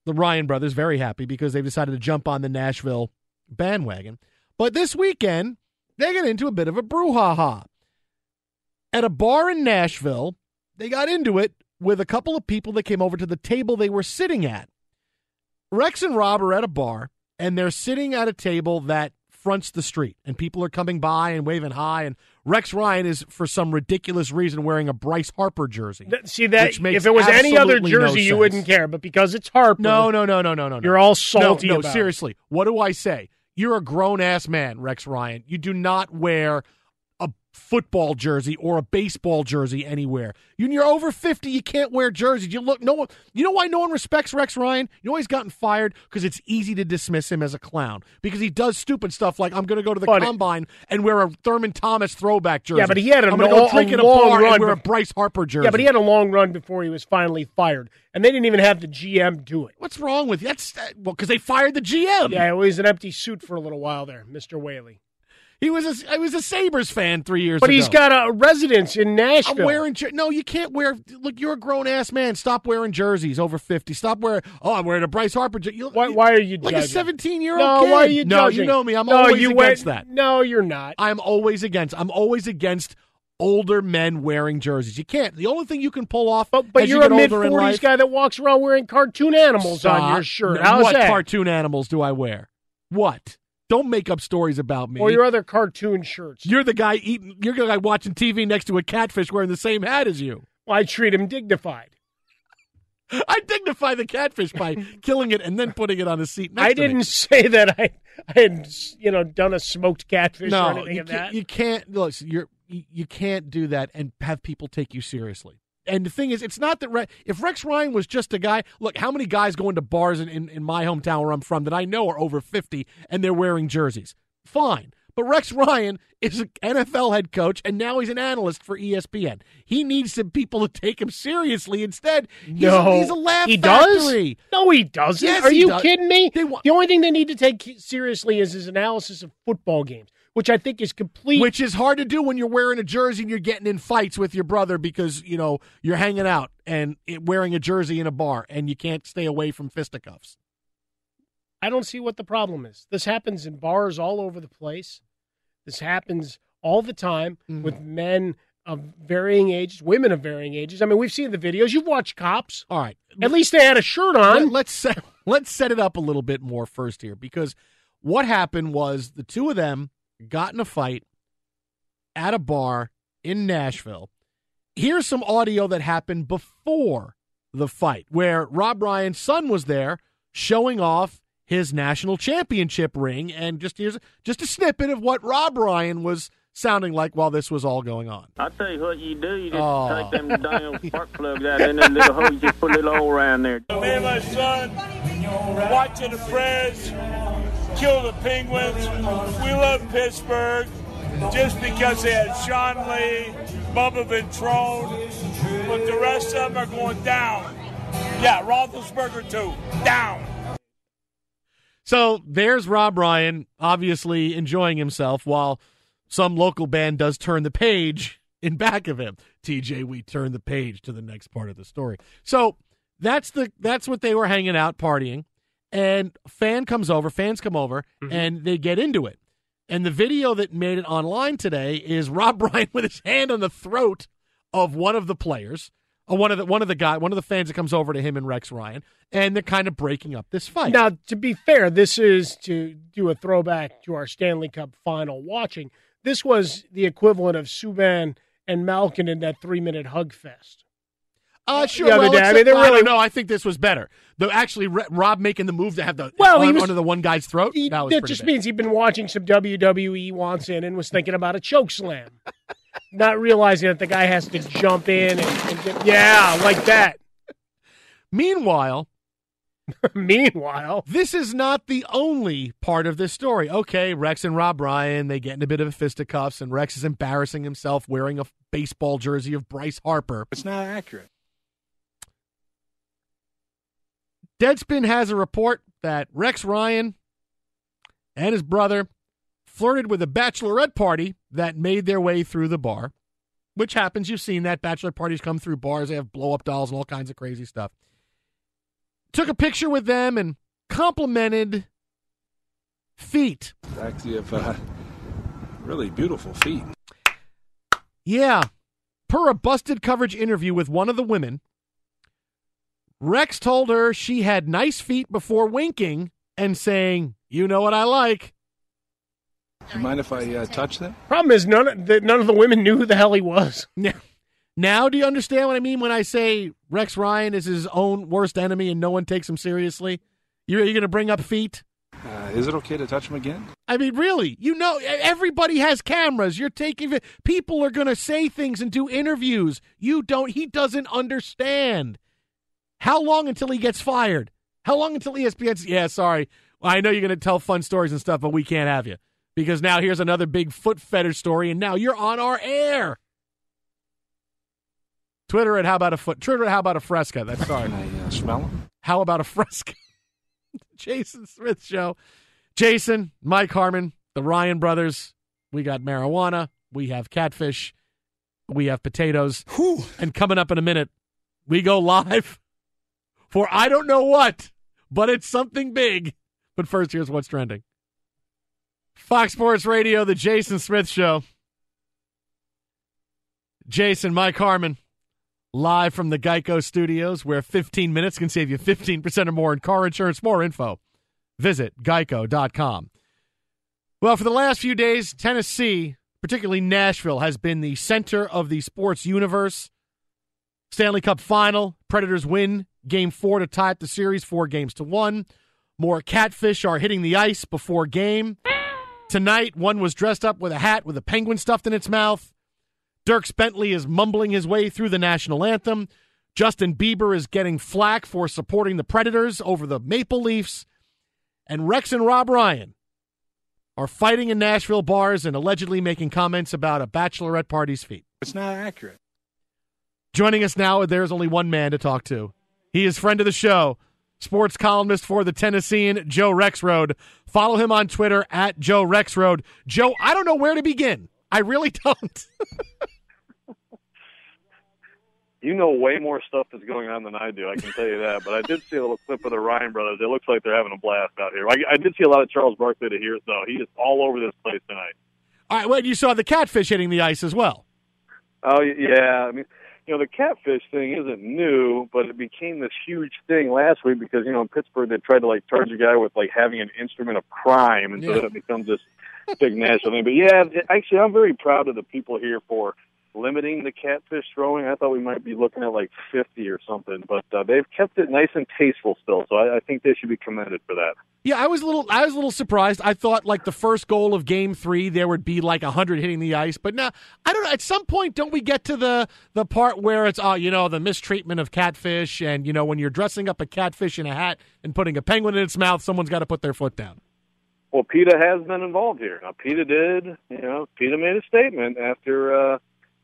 the Ryan brothers very happy because they've decided to jump on the Nashville bandwagon. But this weekend, they get into a bit of a brouhaha. At a bar in Nashville, they got into it with a couple of people that came over to the table they were sitting at. Rex and Rob are at a bar, and they're sitting at a table that fronts the street, and people are coming by and waving hi. And Rex Ryan is, for some ridiculous reason, wearing a Bryce Harper jersey. See that if it was any other absolutely no jersey, you wouldn't care, but because it's Harper, No, no, no, no, no, no. no. You're all salty No, no about it. seriously. What do I say? You're a grown ass man, Rex Ryan. You do not wear football jersey or a baseball jersey anywhere. You, you're over fifty. You can't wear jerseys. You look no one. You know why no one respects Rex Ryan? You know he's gotten fired because it's easy to dismiss him as a clown because he does stupid stuff like I'm going to go to the But- combine and wear a Thurman Thomas throwback jersey. Yeah, but he had a I'm gonna go drink a long bar run and wear a Bryce Harper jersey. Yeah, but he had a long run before he was finally fired, and they didn't even have the GM do it. What's wrong with you? That's that, well because they fired the GM. Yeah, it was an empty suit for a little while there, Mister Whaley. He was a, I was a Sabres fan three years But ago. But he's got a residence in Nashville. I'm wearing no. You can't wear. Look, you're a grown ass man. Stop wearing jerseys over fifty. Stop wearing. Oh, I'm wearing a Bryce Harper. jersey. Why, why are you like judging? a 17 year old No, kid? why are you no, judging? you know me. I'm no, always you against went- that. No, you're not. I'm always against. I'm always against older men wearing jerseys. You can't. The only thing you can pull off, But, but you're you a mid forties guy that walks around wearing cartoon animals on your shirt. How's what that? cartoon animals do I wear? What? Don't make up stories about me. Or your other cartoon shirts. You're the guy eating. You're the guy watching TV next to a catfish wearing the same hat as you. Well, I treat him dignified. I dignify the catfish by killing it and then putting it on a seat next I didn't say that I, I had you know done a smoked catfish or No, anything you can't, that. you can't. Listen, you're you, you can't do that and have people take you seriously. And the thing is, it's not that Re- if Rex Ryan was just a guy. Look, how many guys go into bars in, in, in my hometown where I'm from that I know are over fifty and they're wearing jerseys? Fine, but Rex Ryan is an NFL head coach and now he's an analyst for ESPN. He needs some people to take him seriously. Instead, he's, no, a, he's a laugh he factory. does. No, he doesn't. Yes, Are he you does. kidding me? Wa- the only thing they need to take seriously is his analysis of football games, which I think is complete. Which is hard to do when you're wearing a jersey and you're getting in fights with your brother because, you know, you're hanging out and wearing a jersey in a bar and you can't stay away from fisticuffs. I don't see what the problem is. This happens in bars all over the place. This happens all the time Mm-hmm. with men of varying ages, women of varying ages. I mean, we've seen the videos. You've watched Cops. All right. At least they had a shirt on. Let, us set, let's set it up a little bit more first here because what happened was the two of them got in a fight at a bar in Nashville. Here's some audio that happened before the fight where Rob Ryan's son was there showing off his national championship ring and just here's just a snippet of what Rob Ryan was sounding like while this was all going on. I tell you what you do, you just Oh. take them damn spark plugs out and then little hose, just put a little hole around there. Me and my son watching the Preds kill the Penguins. We love Pittsburgh just because they had Sean Lee, Bubba Ventrone, but the rest of them are going down. Yeah, Roethlisberger too, down. So there's Rob Ryan, obviously enjoying himself while some local band does turn the page in back of him. TJ, we turn the page to the next part of the story. So that's the that's what they were hanging out partying, and fan comes over, fans come over, mm-hmm. and they get into it. And the video that made it online today is Rob Ryan with his hand on the throat of one of the players, one of the one of the guy, one of the fans that comes over to him and Rex Ryan, and they're kind of breaking up this fight. Now, to be fair, this is to do a throwback to our Stanley Cup final watching. This was the equivalent of Subban and Malkin in that three minute hug fest. Uh, sure. The other well, day, I mean, they're really- No, I think this was better. Though actually, Re- Rob making the move to have the Well, he arm was- under the one guy's throat. that was That just bad. means he'd been watching some WWE once in and was thinking about a choke slam, not realizing that the guy has to jump in and, and get, yeah, like that. Meanwhile, meanwhile, this is not the only part of this story. Okay, Rex and Rob Ryan they get in a bit of a fisticuffs, and Rex is embarrassing himself wearing a baseball jersey of Bryce Harper. It's not accurate. Deadspin has a report that Rex Ryan and his brother flirted with a bachelorette party that made their way through the bar, which happens. You've seen that. Bachelor parties come through bars, they have blow up dolls and all kinds of crazy stuff. Took a picture with them and complimented feet. Actually, have uh, really beautiful feet. Yeah. Per a busted coverage interview with one of the women, Rex told her she had nice feet before winking and saying, You know what I like. Do You mind if I uh, touch them? Problem is, none of the, none of the women knew who the hell he was. Now, now, do you understand what I mean when I say Rex Ryan is his own worst enemy and no one takes him seriously? You're, you going to bring up feet? Uh, is it okay to touch them again? I mean, really, you know, everybody has cameras. You're taking people are going to say things and do interviews. You don't. He doesn't understand. How long until he gets fired? How long until ESPN's? Yeah, sorry. I know you're going to tell fun stories and stuff, but we can't have you because now here's another big foot fetish story, and now you're on our air. Twitter at how about a foot? Twitter at how about a fresca? That's sorry. Can I uh, smell them? How about a fresca? Jason Smith Show. Jason, Mike Harmon, the Ryan brothers. We got marijuana. We have catfish. We have potatoes. And coming up in a minute, we go live for I don't know what, but it's something big. But first, here's what's trending. Fox Sports Radio, the Jason Smith Show. Jason, Mike Harmon, live from the Geico studios, where 15 minutes can save you 15% or more in car insurance. More info, visit geico.com. Well, for the last few days, Tennessee, particularly Nashville, has been the center of the sports universe. Stanley Cup final, Predators win game four to tie up the series, four games to one. More catfish are hitting the ice before game. Tonight, one was dressed up with a hat with a penguin stuffed in its mouth. Dierks Bentley is mumbling his way through the national anthem. Justin Bieber is getting flack for supporting the Predators over the Maple Leafs. And Rex and Rob Ryan are fighting in Nashville bars and allegedly making comments about a bachelorette party's feet. It's not accurate. Joining us now, there's only one man to talk to. He is friend of the show, sports columnist for the Tennessean, Joe Rexrode. Follow him on Twitter at Joe Rexrode. Joe, I don't know where to begin. I really don't. You know way more stuff that's going on than I do. I can tell you that. But I did see a little clip of the Ryan brothers. It looks like they're having a blast out here. I, I did see a lot of Charles Barkley to hear though. He is all over this place tonight. All right, well, you saw the catfish hitting the ice as well. Oh yeah, I mean, you know, the catfish thing isn't new, but it became this huge thing last week because you know in Pittsburgh they tried to like charge a guy with like having an instrument of crime, and so Yeah. it becomes this big national thing. But yeah, actually, I'm very proud of the people here for limiting the catfish throwing. I thought we might be looking at like 50 or something, but uh, they've kept it nice and tasteful still. So I, I think they should be commended for that. Yeah, I was a little I was a little surprised. I thought like the first goal of game 3 there would be like 100 hitting the ice, but now I don't know, at some point don't we get to the the part where it's oh, you know, the mistreatment of catfish and you know when you're dressing up a catfish in a hat and putting a penguin in its mouth, someone's got to put their foot down. Well, PETA has been involved here. Now, PETA did, you know, PETA made a statement after uh,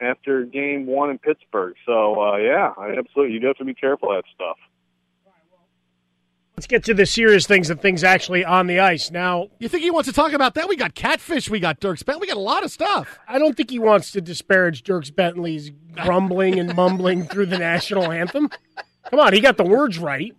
after Game One in Pittsburgh. So, uh, yeah, I, absolutely, you do have to be careful of that stuff. Let's get to the serious things and things actually on the ice. Now, You think he wants to talk about that? We got catfish, we got Dirk Spent, we got a lot of stuff. I don't think he wants to disparage Dierks Bentley's grumbling and mumbling through the national anthem. Come on, he got the words right.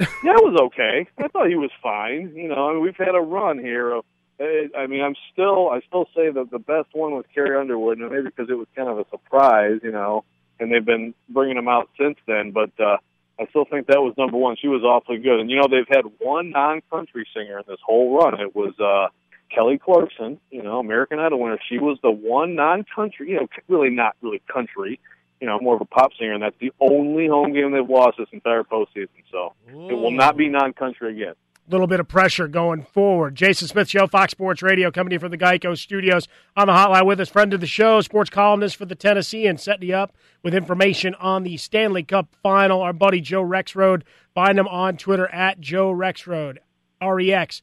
Yeah, it was okay. I thought he was fine. You know, I mean, we've had a run here of I I mean, I'm still, I still say that the best one was Carrie Underwood, and maybe because it was kind of a surprise, you know, and they've been bringing them out since then. But uh, I still think that was number one. She was awfully good, and you know, they've had one non-country singer in this whole run. It was uh, Kelly Clarkson, you know, American Idol winner. She was the one non-country, you know, really not really country, you know, more of a pop singer, and that's the only home game they've lost this entire postseason. So it will not be non-country again. Little bit of pressure going forward. Jason Smith Show, Fox Sports Radio, coming from the Geico Studios. On the hotline with us, friend of the show, sports columnist for the Tennessean, and setting you up with information on the Stanley Cup Final. Our buddy Joe Rexrode. Find him on Twitter at Joe Rexrode. R E X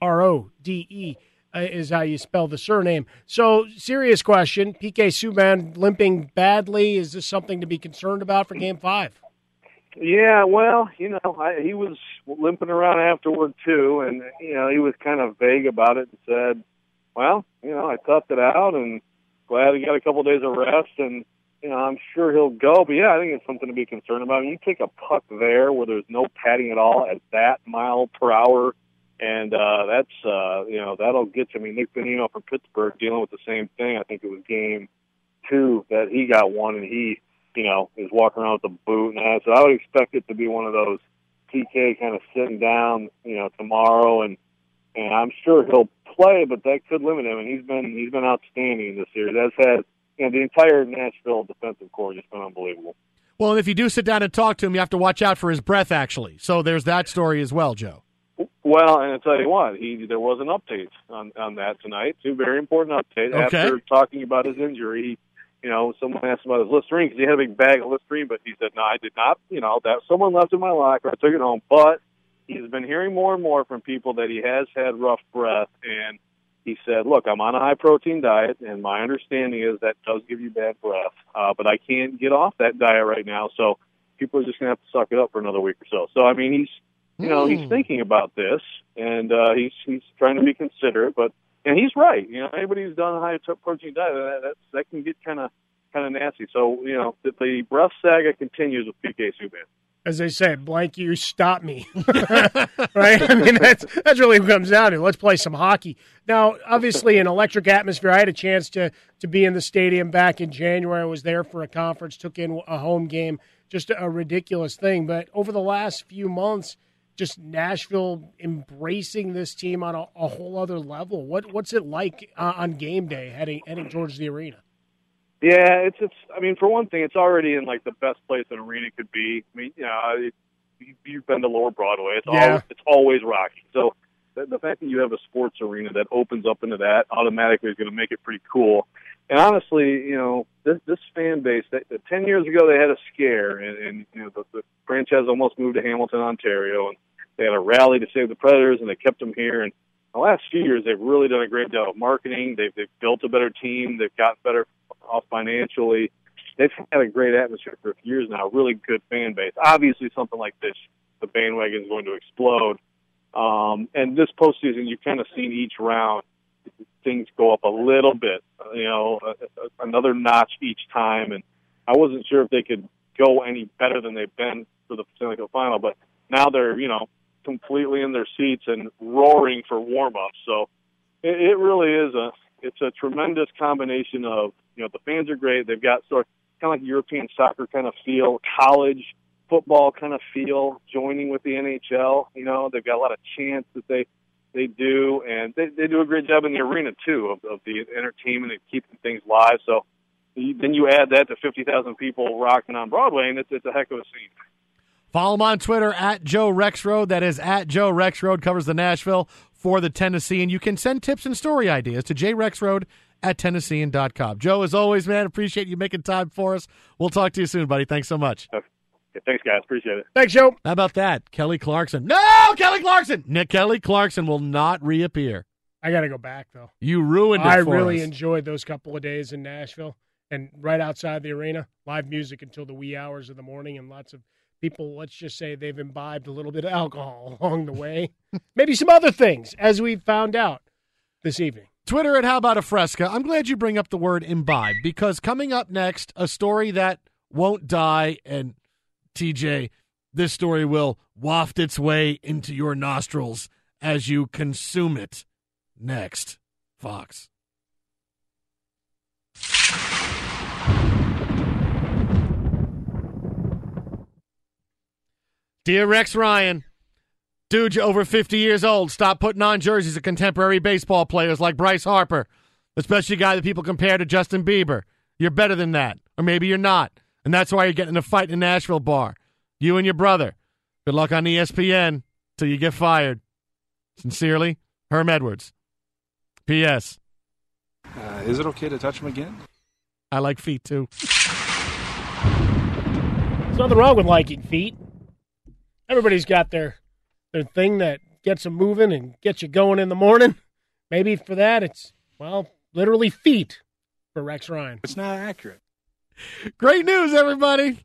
R O D E uh, is how you spell the surname. So, serious question: PK Subban limping badly. Is this something to be concerned about for Game Five? Yeah, well, you know, I, he was limping around afterward too, and you know, he was kind of vague about it and said, "Well, you know, I toughed it out, and glad he got a couple of days of rest, and you know, I'm sure he'll go." But yeah, I think it's something to be concerned about. You take a puck there where there's no padding at all at that mile per hour, and uh, that's uh, you know that'll get you. I mean, Nick Bonino from Pittsburgh dealing with the same thing. I think it was game two that he got one, and he you know, is walking around with a boot and that. So I would expect it to be one of those PK kind of sitting down, you know, tomorrow, and and I'm sure he'll play, but that could limit him. And he's been he's been outstanding this year. As has you know the entire Nashville defensive corps just been unbelievable. Well, and if you do sit down and talk to him, you have to watch out for his breath, actually. So there's that story as well, Joe. Well, and I tell you what, he there was an update on on that tonight. Two very important updates Okay. after talking about his injury. He, you know, someone asked about his Listerine because he had a big bag of Listerine, but he said, "No, I did not. You know, that someone left in my locker. I took it home." But he's been hearing more and more from people that he has had rough breath, and he said, "Look, I'm on a high protein diet, and my understanding is that does give you bad breath, uh, but I can't get off that diet right now, so people are just gonna have to suck it up for another week or so." So, I mean, he's you know he's thinking about this, and uh, he's he's trying to be considerate, but and he's right. You know, anybody who's done a high protein diet, that that's, that can get kind of kind of nasty. So, you know, the, the breath saga continues with PK Subban. as they say, blank you, stop me. right? I mean, that's that's really what comes down to. Let's play some hockey. Now, obviously, an electric atmosphere. I had a chance to to be in the stadium back in January. I was there for a conference, took in a home game. Just a ridiculous thing. But over the last few months, just Nashville embracing this team on a, a whole other level. What what's it like uh, on game day heading heading towards the arena? Yeah, it's it's. I mean, for one thing, it's already in like the best place an arena could be. I mean, you know, it, you- you've been to Lower Broadway. It's Yeah. always it's always rocky. So the, the fact that you have a sports arena that opens up into that automatically is going to make it pretty cool. And honestly, you know, this this fan base. That, that ten years ago, they had a scare, and, and you know, the, the franchise almost moved to Hamilton, Ontario, and they had a rally to save the Predators, and they kept them here. And the last few years, they've really done a great job of marketing. They've they've built a better team. They've gotten better off financially. They've had a great atmosphere for years now. Really good fan base. Obviously, something like this, the bandwagon is going to explode. Um, and this postseason, you've kind of seen each round things go up a little bit, you know, another notch each time. And I wasn't sure if they could go any better than they've been for the Stanley Cup final, but now they're, you know, completely in their seats and roaring for warm ups. So it, it really is a, it's a tremendous combination of, you know, the fans are great. They've got sort of kind of like European soccer kind of feel, college football kind of feel, joining with the NHL. You know, they've got a lot of chants that they they do, and they, they do a great job in the arena too of, of the entertainment and keeping things live. So then you add that to fifty thousand people rocking on Broadway, and it's it's a heck of a scene. Follow him on Twitter at Joe Rexrode. That is at Joe Rexrode. Covers the Nashville for the Tennessean. And you can send tips and story ideas to jrexrode at tennessean.com. Joe, as always, man, appreciate you making time for us. We'll talk to you soon, buddy. Thanks so much. Okay, thanks, guys. Appreciate it. Thanks, Joe. How about that? Kelly Clarkson. No, Kelly Clarkson. Nick Kelly Clarkson will not reappear. I got to go back though. You ruined it I for really us. enjoyed those couple of days in Nashville and right outside the arena, live music until the wee hours of the morning, and lots of people. Let's just say they've imbibed a little bit of alcohol along the way, maybe some other things, as we found out this evening. Twitter at How About a Fresca. I'm glad you bring up the word imbibe because coming up next, a story that won't die. And TJ, this story will waft its way into your nostrils as you consume it. next. Fox. Dear Rex Ryan, dude, you're over 50 years old. Stop putting on jerseys of contemporary baseball players like Bryce Harper, especially a guy that people compare to Justin Bieber. You're better than that, or maybe you're not, and that's why you're getting in a fight in a Nashville bar. You and your brother. Good luck on ESPN till you get fired. Sincerely, Herm Edwards. P.S. Uh, is it okay to touch him again? I like feet too. There's nothing wrong with liking feet. Everybody's got their their thing that gets them moving and gets you going in the morning. Maybe for that, it's well, literally feet for Rex Ryan. It's not accurate. Great news, everybody.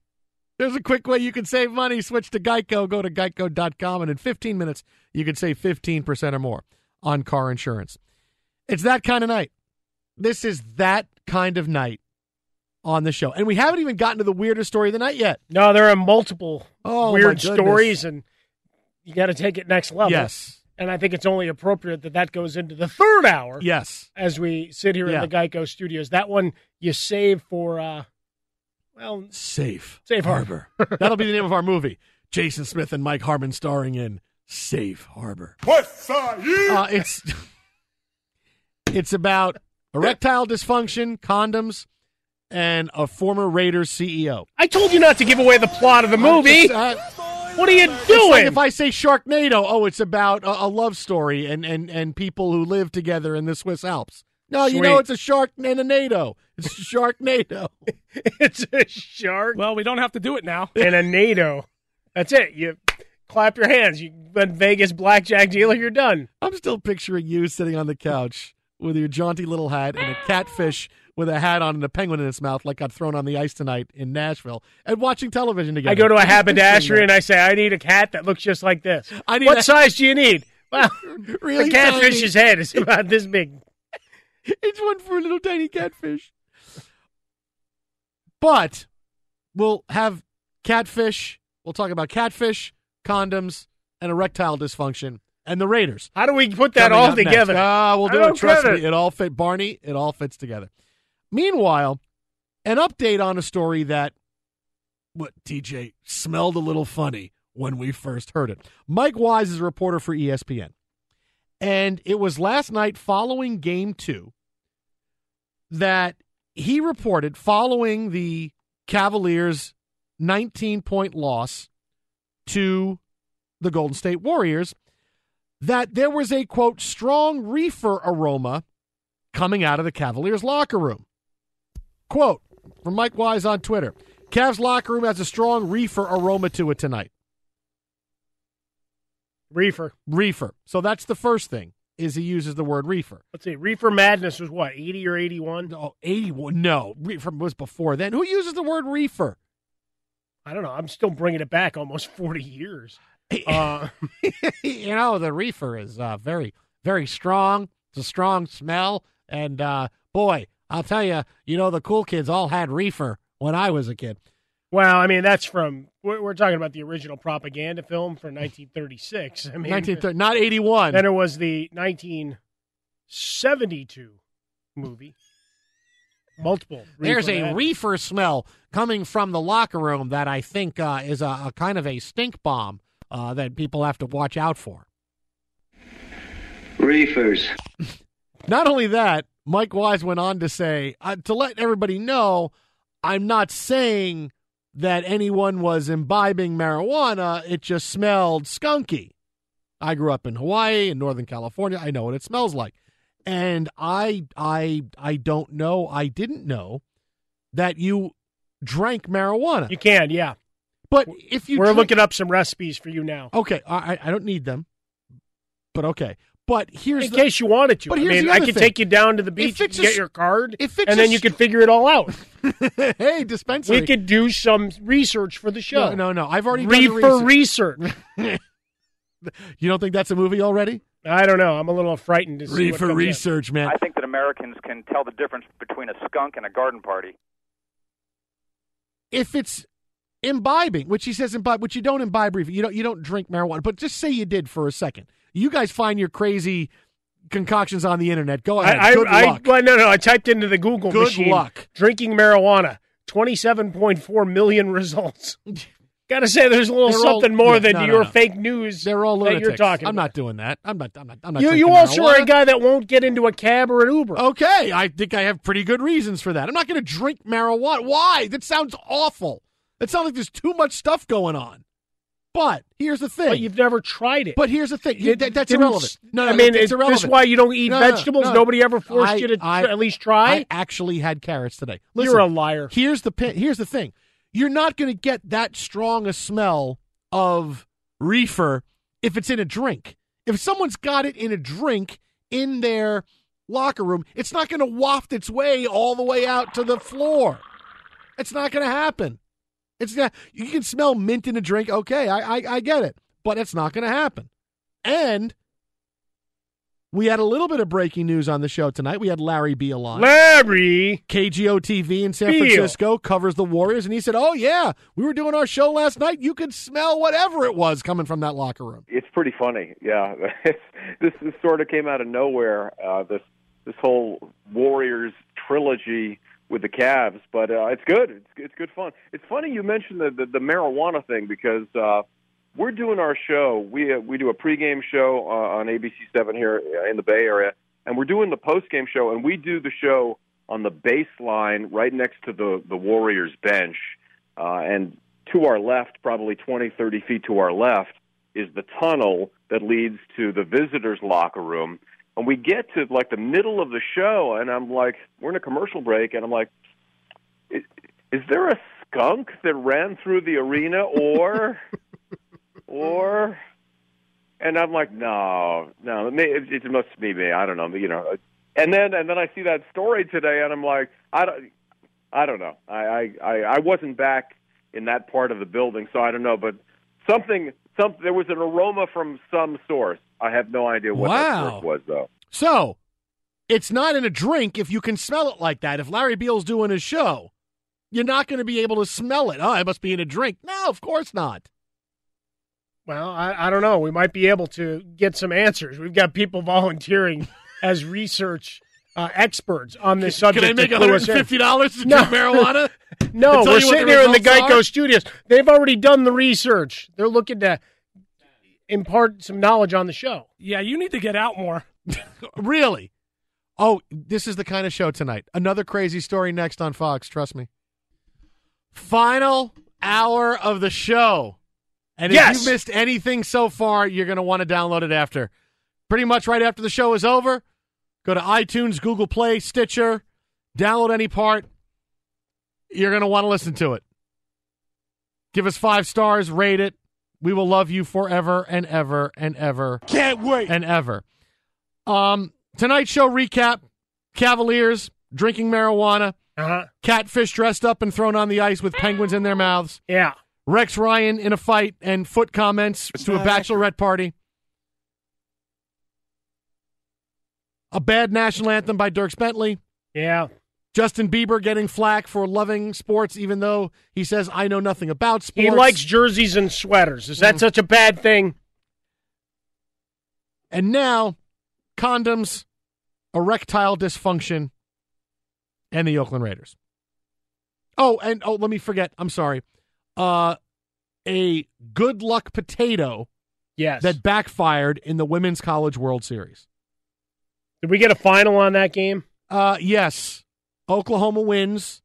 There's a quick way you can save money. Switch to Geico. Go to geico.com, and in 15 minutes, you can save 15% or more on car insurance. It's that kind of night. This is that kind of night on the show. And we haven't even gotten to the weirdest story of the night yet. No, there are multiple Oh, weird stories, and you got to take it next level. Yes. And I think it's only appropriate that that goes into the third hour. Yes. As we sit here Yeah. in the Geico studios. That one you save for, uh, well, Safe. Safe Harbor. That'll be the name of our movie. Jason Smith and Mike Harmon starring in Safe Harbor. West Side, yeah. Uh, it's it's about erectile dysfunction, condoms, and a former Raiders CEO. I told you not to give away the plot of the movie. Uh, what are you It's doing? like if I say Sharknado, oh, it's about a, a love story and, and, and people who live together in the Swiss Alps. No, you know it's a shark and a NATO. It's a Sharknado. it's a shark Well, we don't have to do it now. and a NATO. That's it. You clap your hands. You been Vegas blackjack dealer. You're done. I'm still picturing you sitting on the couch with your jaunty little hat and a catfish with a hat on and a penguin in its mouth, like got thrown on the ice tonight in Nashville, and watching television together. I go to a haberdashery and I say, I need a cat that looks just like this. I need what a- size do you need? Well, Really the catfish's tiny. head is about this big. It's one for a little tiny catfish. But we'll have catfish. We'll talk about catfish, condoms, and erectile dysfunction, and the Raiders. How do we put that Coming all together? Ah, we'll do it. Trust me. It all fit. Barney, it all fits together. Meanwhile, an update on a story that, what, TJ, smelled a little funny when we first heard it. Mike Wise is a reporter for ESPN. And it was last night following game two that he reported following the Cavaliers' 19 point loss to the Golden State Warriors that there was a quote strong reefer aroma coming out of the Cavaliers locker room. Quote from Mike Wise on Twitter Cavs locker room has a strong reefer aroma to it tonight. Reefer. Reefer. So that's the first thing is he uses the word reefer. Let's see. Reefer Madness was what, 80 or 81? Oh, 81. No, reefer was before then. Who uses the word reefer? I don't know. I'm still bringing it back almost 40 years. Uh, you know, the reefer is uh, very, very strong. It's a strong smell. And uh, boy, I'll tell you, you know, the cool kids all had reefer when I was a kid. well, I mean, that's from, we're, we're talking about the original propaganda film from 1936. I mean, 1930, not 81. Then it was the 1972 movie. Multiple. There's a madness. reefer smell coming from the locker room that I think uh, is a, a kind of a stink bomb uh, that people have to watch out for. Reefers. Not only that, Mike Wise went on to say, uh, to let everybody know, I'm not saying that anyone was imbibing marijuana. It just smelled skunky. I grew up in Hawaii in Northern California. I know what it smells like. And I I I don't know, I didn't know that you drank marijuana. You can, yeah. But if you We're drink- looking up some recipes for you now. Okay, I I don't need them. But okay. But here's In the- case you wanted to. But I here's mean, the I other could thing. take you down to the beach If and get your card, if and then you s- could figure it all out. hey, dispensary. we could do some research for the show. No, no, no. I've already done the Reefer research. You don't think that's a movie already? I don't know. I'm a little frightened to see what Reefer comes in. research, man. I think that Americans can tell the difference between a skunk and a garden party. if it's imbibing, which he says imbibe, which you don't imbibe, you don't you don't drink marijuana, but just say you did for a second. You guys find your crazy concoctions on the internet. Go ahead. I, Good I, luck. I, well, no, no. I typed into the Google Good machine. luck. Drinking marijuana. Twenty-seven point four million results. Got to say, there's a little They're all- something more yeah, than no, no, your no. fake news. They're all that you're talking. I'm about. not doing that. I'm not. I'm not. I'm not. You, you also are a guy that won't get into a cab or an Uber. Okay, I think I have pretty good reasons for that. I'm not going to drink marijuana. Why? That sounds awful. That sounds like there's too much stuff going on. But here's the thing. But you've never tried it. But here's the thing. It That- that's irrelevant. No, no, I mean, it's is irrelevant. this why you don't eat No, vegetables? no. Nobody ever forced I- you to I- at least try. I actually had carrots today. You're a liar. Here's the here's the thing. You're not going to get that strong a smell of reefer if it's in a drink. If someone's got it in a drink in their locker room, it's not going to waft its way all the way out to the floor. It's not going to happen. It's not. You can smell mint in a drink. Okay, I I, I get it, but it's not going to happen. And we had a little bit of breaking news on the show tonight. We had Larry Beil on. Larry KGO TV in San Beil. Francisco covers the Warriors, and he said, "Oh yeah, we were doing our show last night. You could smell whatever it was coming from that locker room." It's pretty funny. Yeah, this this sort of came out of nowhere. Uh, this this whole Warriors trilogy with the Cavs, but uh, it's good. It's it's good fun. It's funny you mentioned the the, the marijuana thing because uh, we're doing our show. We uh, we do a pregame show uh, on ABC Seven here in the Bay Area, and we're doing the postgame show, and we do the show on the baseline right next to the the Warriors bench, uh, and to our left, probably 20, 30 feet to our left, is the tunnel that leads to the visitors' locker room. And we get to like the middle of the show, and I'm like, we're in a commercial break, and I'm like, is, is there a skunk that ran through the arena, or, or? And I'm like, no, no, it, it, it must be me. I don't know, you know. And then and then I see that story today, and I'm like, I don't, I don't know. I I I, I wasn't back in that part of the building, so I don't know. But something, some there was an aroma from some source. I have no idea what that source was, though. So, it's not in a drink if you can smell it like that. If Larry Beil's doing his show, you're not going to be able to smell it. Oh, it must be in a drink. No, of course not. Well, I, I don't know. We might be able to get some answers. We've got people volunteering as research uh, experts on this subject. Can subject. I make to clue us $150 to No. drink marijuana? No, To tell we're sitting here in the Geico are? studios. They've already done the research. They're looking to impart some knowledge on the show. Yeah, you need to get out more. really? Oh, this is the kind of show tonight. Another crazy story next on Fox. Trust me. Final hour of the show. And if you missed anything so far, you're going to want to download it after. Pretty much right after the show is over, go to iTunes, Google Play, Stitcher, download any part. You're going to want to listen to it. Give us five stars, rate it. We will love you forever and ever and ever. Can't wait. And ever. Um, tonight's show recap: Cavaliers drinking marijuana, uh-huh. catfish dressed up and thrown on the ice with penguins in their mouths. Yeah. Rex Ryan in a fight and foot comments to a not bachelorette party. A bad national anthem by Dierks Bentley. Yeah. Justin Bieber getting flack for loving sports, even though he says, I know nothing about sports. He likes jerseys and sweaters. Is that Mm. such a bad thing? And now, condoms, erectile dysfunction, and the Oakland Raiders. Oh, and oh, let me forget. I'm sorry. Uh, a good luck potato. Yes. That backfired in the Women's College World Series. Did we get a final on that game? Uh, yes. Oklahoma wins,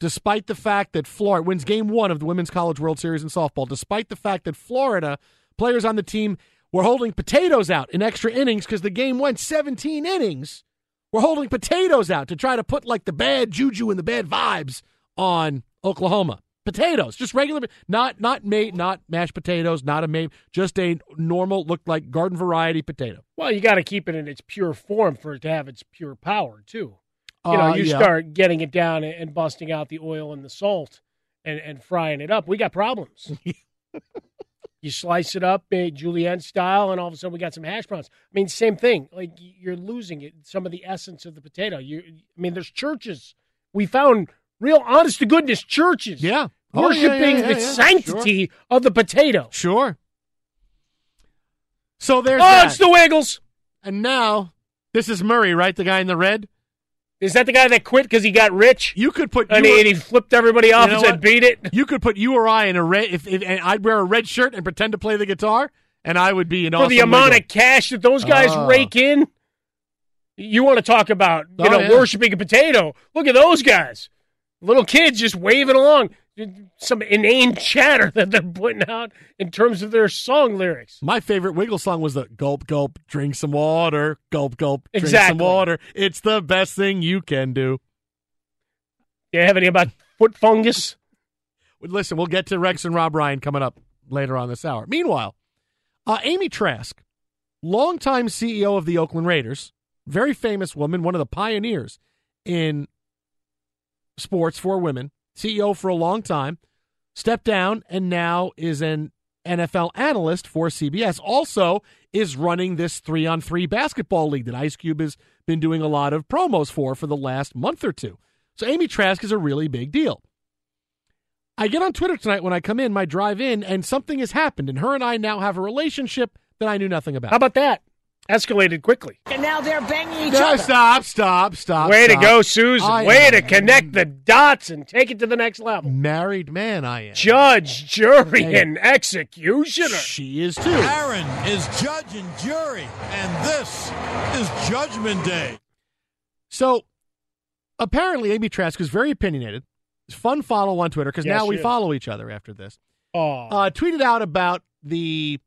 despite the fact that Florida wins game one of the Women's College World Series in softball, despite the fact that Florida players on the team were holding potatoes out in extra innings because the game went 17 innings. We're holding potatoes out to try to put like the bad juju and the bad vibes on Oklahoma. Potatoes, just regular, not not made, not mashed potatoes, not a made, just a normal, looked like garden variety potato. Well, you got to keep it in its pure form for it to have its pure power, too. You know, Uh, you yeah. start getting it down and- busting out the oil and the salt and, and frying it up. We got problems. you slice it up, eh, julienne style, and all of a sudden we got some hash browns. I mean, same thing. Like you're losing it, some of the essence of the potato. You, I mean, there's churches. We found real, honest to goodness churches. Yeah. Oh, worshiping yeah, yeah, the sanctity of the potato. Sure. So there's oh, that. it's the Wiggles. And now This is Murray, right? The guy in the red. Is that the guy that quit because he got rich? You could put and, you he, or- and he flipped everybody off You know and said, what? "Beat it." You could put you or I in a red. If, if and I'd wear a red shirt and pretend to play the guitar, and I would be an For awesome the amount wiggle. of cash that those guys Oh. rake in, you want to talk about you Oh, know yeah. worshiping a potato? Look at those guys, little kids just waving along. Some inane chatter that they're putting out in terms of their song lyrics. My favorite Wiggle song was the gulp gulp, drink some water, gulp gulp, drink some water. It's the best thing you can do. Do you have any about foot fungus? Listen, we'll get to Rex and Rob Ryan coming up later on this hour. Meanwhile, uh, Amy Trask, longtime CEO of the Oakland Raiders, very famous woman, one of the pioneers in sports for women, CEO for a long time, stepped down and now is an NFL analyst for CBS. Also, is running this three on three basketball league that Ice Cube has been doing a lot of promos for for the last month or two. So, Amy Trask is a really big deal. I get on Twitter tonight when I come in, my drive in, and something has happened, and her and I now have a relationship that I knew nothing about. How about that? Escalated quickly. And now they're banging each No, other. stop, stop, stop. Way stop. to go, Susan. I Way to connect the dots and take it to the next level. Married man, I am. Judge, jury, Hey. and executioner. She is too. Aaron is judge and jury, and this is Judgment Day. So apparently, Amy Trask is very opinionated. It's fun follow on Twitter because Yes, now we is. follow each other after this. Oh, Uh, tweeted out about the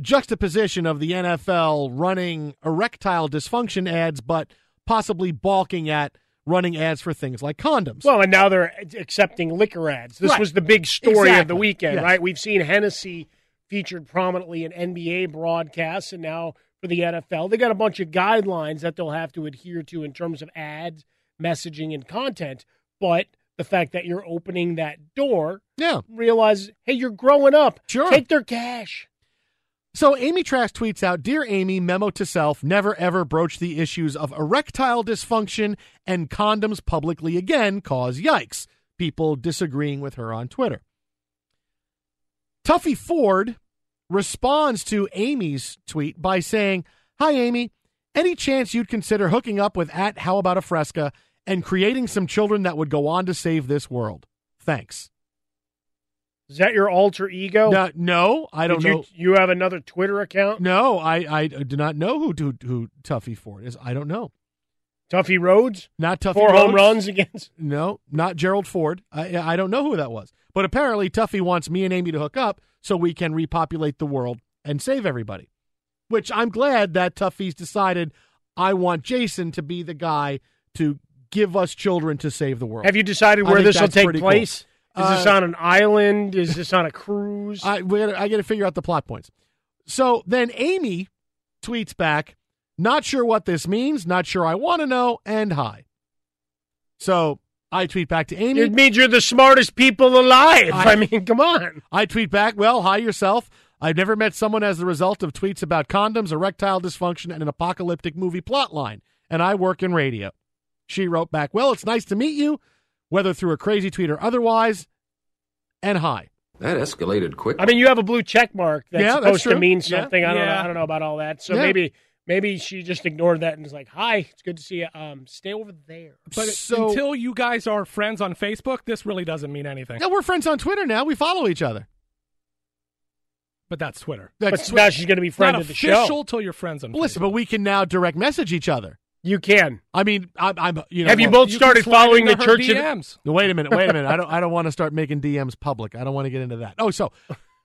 juxtaposition of the NFL running erectile dysfunction ads, but possibly balking at running ads for things like condoms. well, and now they're accepting liquor ads. This Right. was the big story of the weekend, Yes. right? We've seen Hennessy featured prominently in NBA broadcasts, and now for the NFL, they got a bunch of guidelines that they'll have to adhere to in terms of ads, messaging, and content. But the fact that you're opening that door, yeah, realize, hey, you're growing up. Sure. Take their cash. So Amy Trask tweets out, "Dear Amy, memo to self: Never ever broach the issues of erectile dysfunction and condoms publicly again. Cause yikes." People disagreeing with her on Twitter. Tuffy Ford responds to Amy's tweet by saying, "Hi Amy, any chance you'd consider hooking up with at How About a Fresca and creating some children that would go on to save this world? Thanks." Is that your alter ego? No, no I don't Did you, know. You have another Twitter account? No, I, I do not know who, who who Tuffy Ford is. I don't know. Tuffy Rhodes? Not Tuffy Four home runs against? No, not Gerald Ford. I I don't know who that was. But apparently Tuffy wants me and Amy to hook up so we can repopulate the world and save everybody. Which I'm glad that Tuffy's decided I want Jason to be the guy to give us children to save the world. Have you decided where this will take place? cool. Is this Uh, on an island? Is this on a cruise? I we gotta, I got to figure out the plot points. So then Amy tweets back, "Not sure what this means. Not sure I want to know." And hi. So I tweet back to Amy. it means you're the smartest people alive. I, I- mean, come on. I tweet back, "Well, hi yourself. I've never met someone as the result of tweets about condoms, erectile dysfunction, and an apocalyptic movie plotline, and I work in radio." She wrote back, "Well, it's nice to meet you, whether through a crazy tweet or otherwise." And hi. That escalated quick. I mean, you have a blue check mark that's Yeah, that's supposed to true. mean Yeah. something. I don't know. I don't know about all that. So Yeah. maybe maybe she just ignored that and was like, "Hi, it's good to see you. Um, stay over there." But So- until you guys are friends on Facebook, this really doesn't mean anything. Yeah, we're friends on Twitter now. We follow each other. But that's Twitter. That's But now she's going to be It's friend not of the official show. till you're friends on Listen, but we can now direct message each other. You can. I mean, I'm, I'm you know. Have you both You started following the into her Church of DMs. No, wait a minute. Wait a minute. I don't. I don't want to start making DMs public. I don't want to get into that. Oh, so,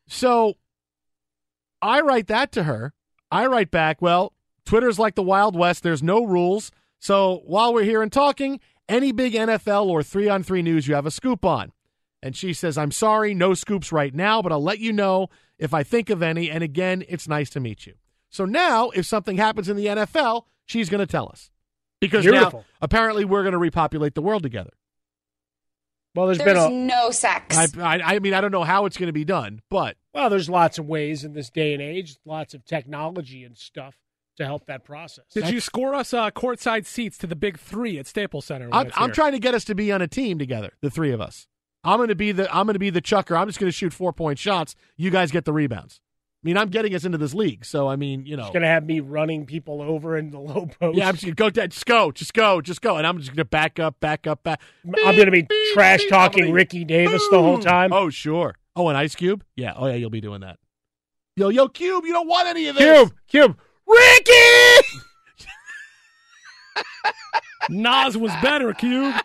so, I write that to her. I write back. Well, Twitter's like the Wild West. There's no rules. So while we're here and talking, any big NFL or three on three news you have a scoop on. And she says, I'm sorry, no scoops right now, but I'll let you know if I think of any. And again, it's nice to meet you. So now, if something happens in the NFL, she's going to tell us. Because Beautiful. now, apparently, we're going to repopulate the world together. Well, there's There's been a no sex. I, I, I mean, I don't know how it's going to be done, but well, there's lots of ways in this day and age, lots of technology and stuff to help that process. Did you score us uh, courtside seats to the big three at Staples Center? I'm, I'm trying to get us to be on a team together, the three of us. I'm going to be the I'm going to be the chucker. I'm just going to shoot four point shots. You guys get the rebounds. Mean, I'm getting us into this league, so I mean, you know, She's gonna have me running people over in the low post. yeah, I'm just gonna go, just go, just go, just go, and I'm just gonna back up, back up, back. I'm gonna be trash talking Ricky Davis the whole time. Oh, sure. Oh, and Ice Cube? Yeah. Oh, yeah, you'll be doing that. Yo, yo, Cube, you don't want any of this. Cube, Cube, Ricky. Nas was better, Cube.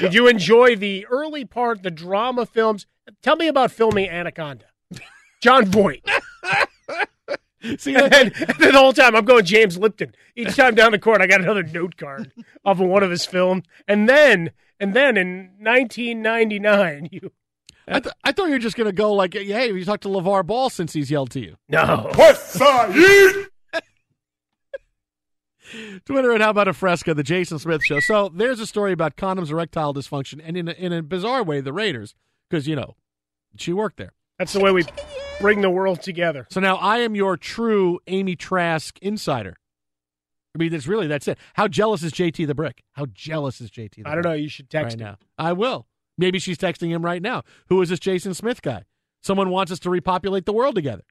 Did you enjoy the early part, the drama films? Tell me about filming Anaconda. Jon Voight. See, and, then, and then the whole time I'm going James Lipton. Each time down the court, I got another note card off of one of his films. And then, and then in 1999, you I, th- I thought you were just going to go like, hey, you talked to LeVar Ball since he's yelled to you. no. Twitter and how about a fresca, the Jason Smith show. So there's a story about condoms, erectile dysfunction, and in a, in a bizarre way, the Raiders, because, you know, she worked there. That's the way we bring the world together. So now I am your true Amy Trask insider. I mean, that's really, that's it. How jealous is JT the Brick? How jealous is JT the I don't Brick know. You should text right him. now? I will. Maybe she's texting him right now. Who is this Jason Smith guy? Someone wants us to repopulate the world together.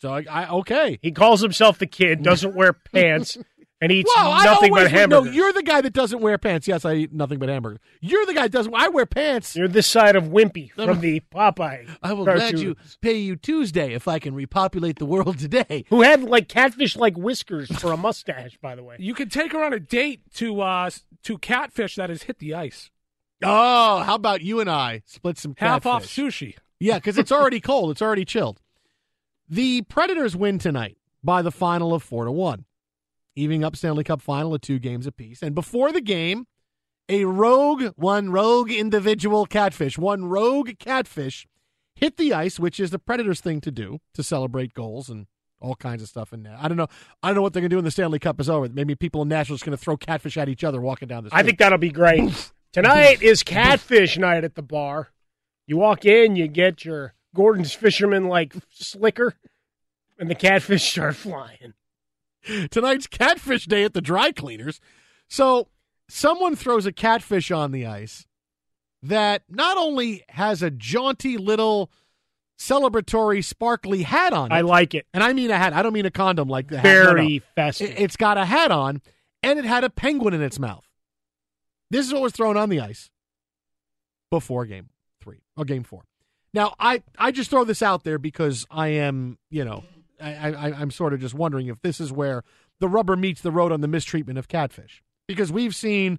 So I, I okay. He calls himself the kid, doesn't wear pants, and eats Well, I nothing always, but hamburgers. No, you're the guy that doesn't wear pants. Yes, I eat nothing but hamburgers. You're the guy that doesn't. I wear pants. You're this side of Wimpy from the Popeye. I will cartoon. let you pay you Tuesday if I can repopulate the world today. Who had like catfish like whiskers for a mustache, by the way. You could take her on a date to uh to catfish that has hit the ice. Oh, how about you and I split some catfish? Half off sushi. Yeah, because it's already cold. It's already chilled. The Predators win tonight by the final of four to one, evening up Stanley Cup final at two games apiece. And before the game, a rogue, one rogue individual catfish, one rogue catfish hit the ice, which is the Predators' thing to do to celebrate goals and all kinds of stuff in there. I don't know. I don't know what they're going to do when the Stanley Cup is over. Maybe people in Nashville are just going to throw catfish at each other walking down the street. I think that'll be great. Tonight is catfish night at the bar. You walk in, you get your Gorton's fisherman like slicker, and the catfish start flying. Tonight's catfish day at the dry cleaners. So someone throws a catfish on the ice that not only has a jaunty little celebratory sparkly hat on it. I like it. And I mean a hat. I don't mean a condom like the hat. Very festive. It- It's got a hat on and it had a penguin in its mouth. This is what was thrown on the ice before game three or game four. Now, I, I just throw this out there because I am, you know, I, I, I'm sort of just wondering if this is where the rubber meets the road on the mistreatment of catfish. Because we've seen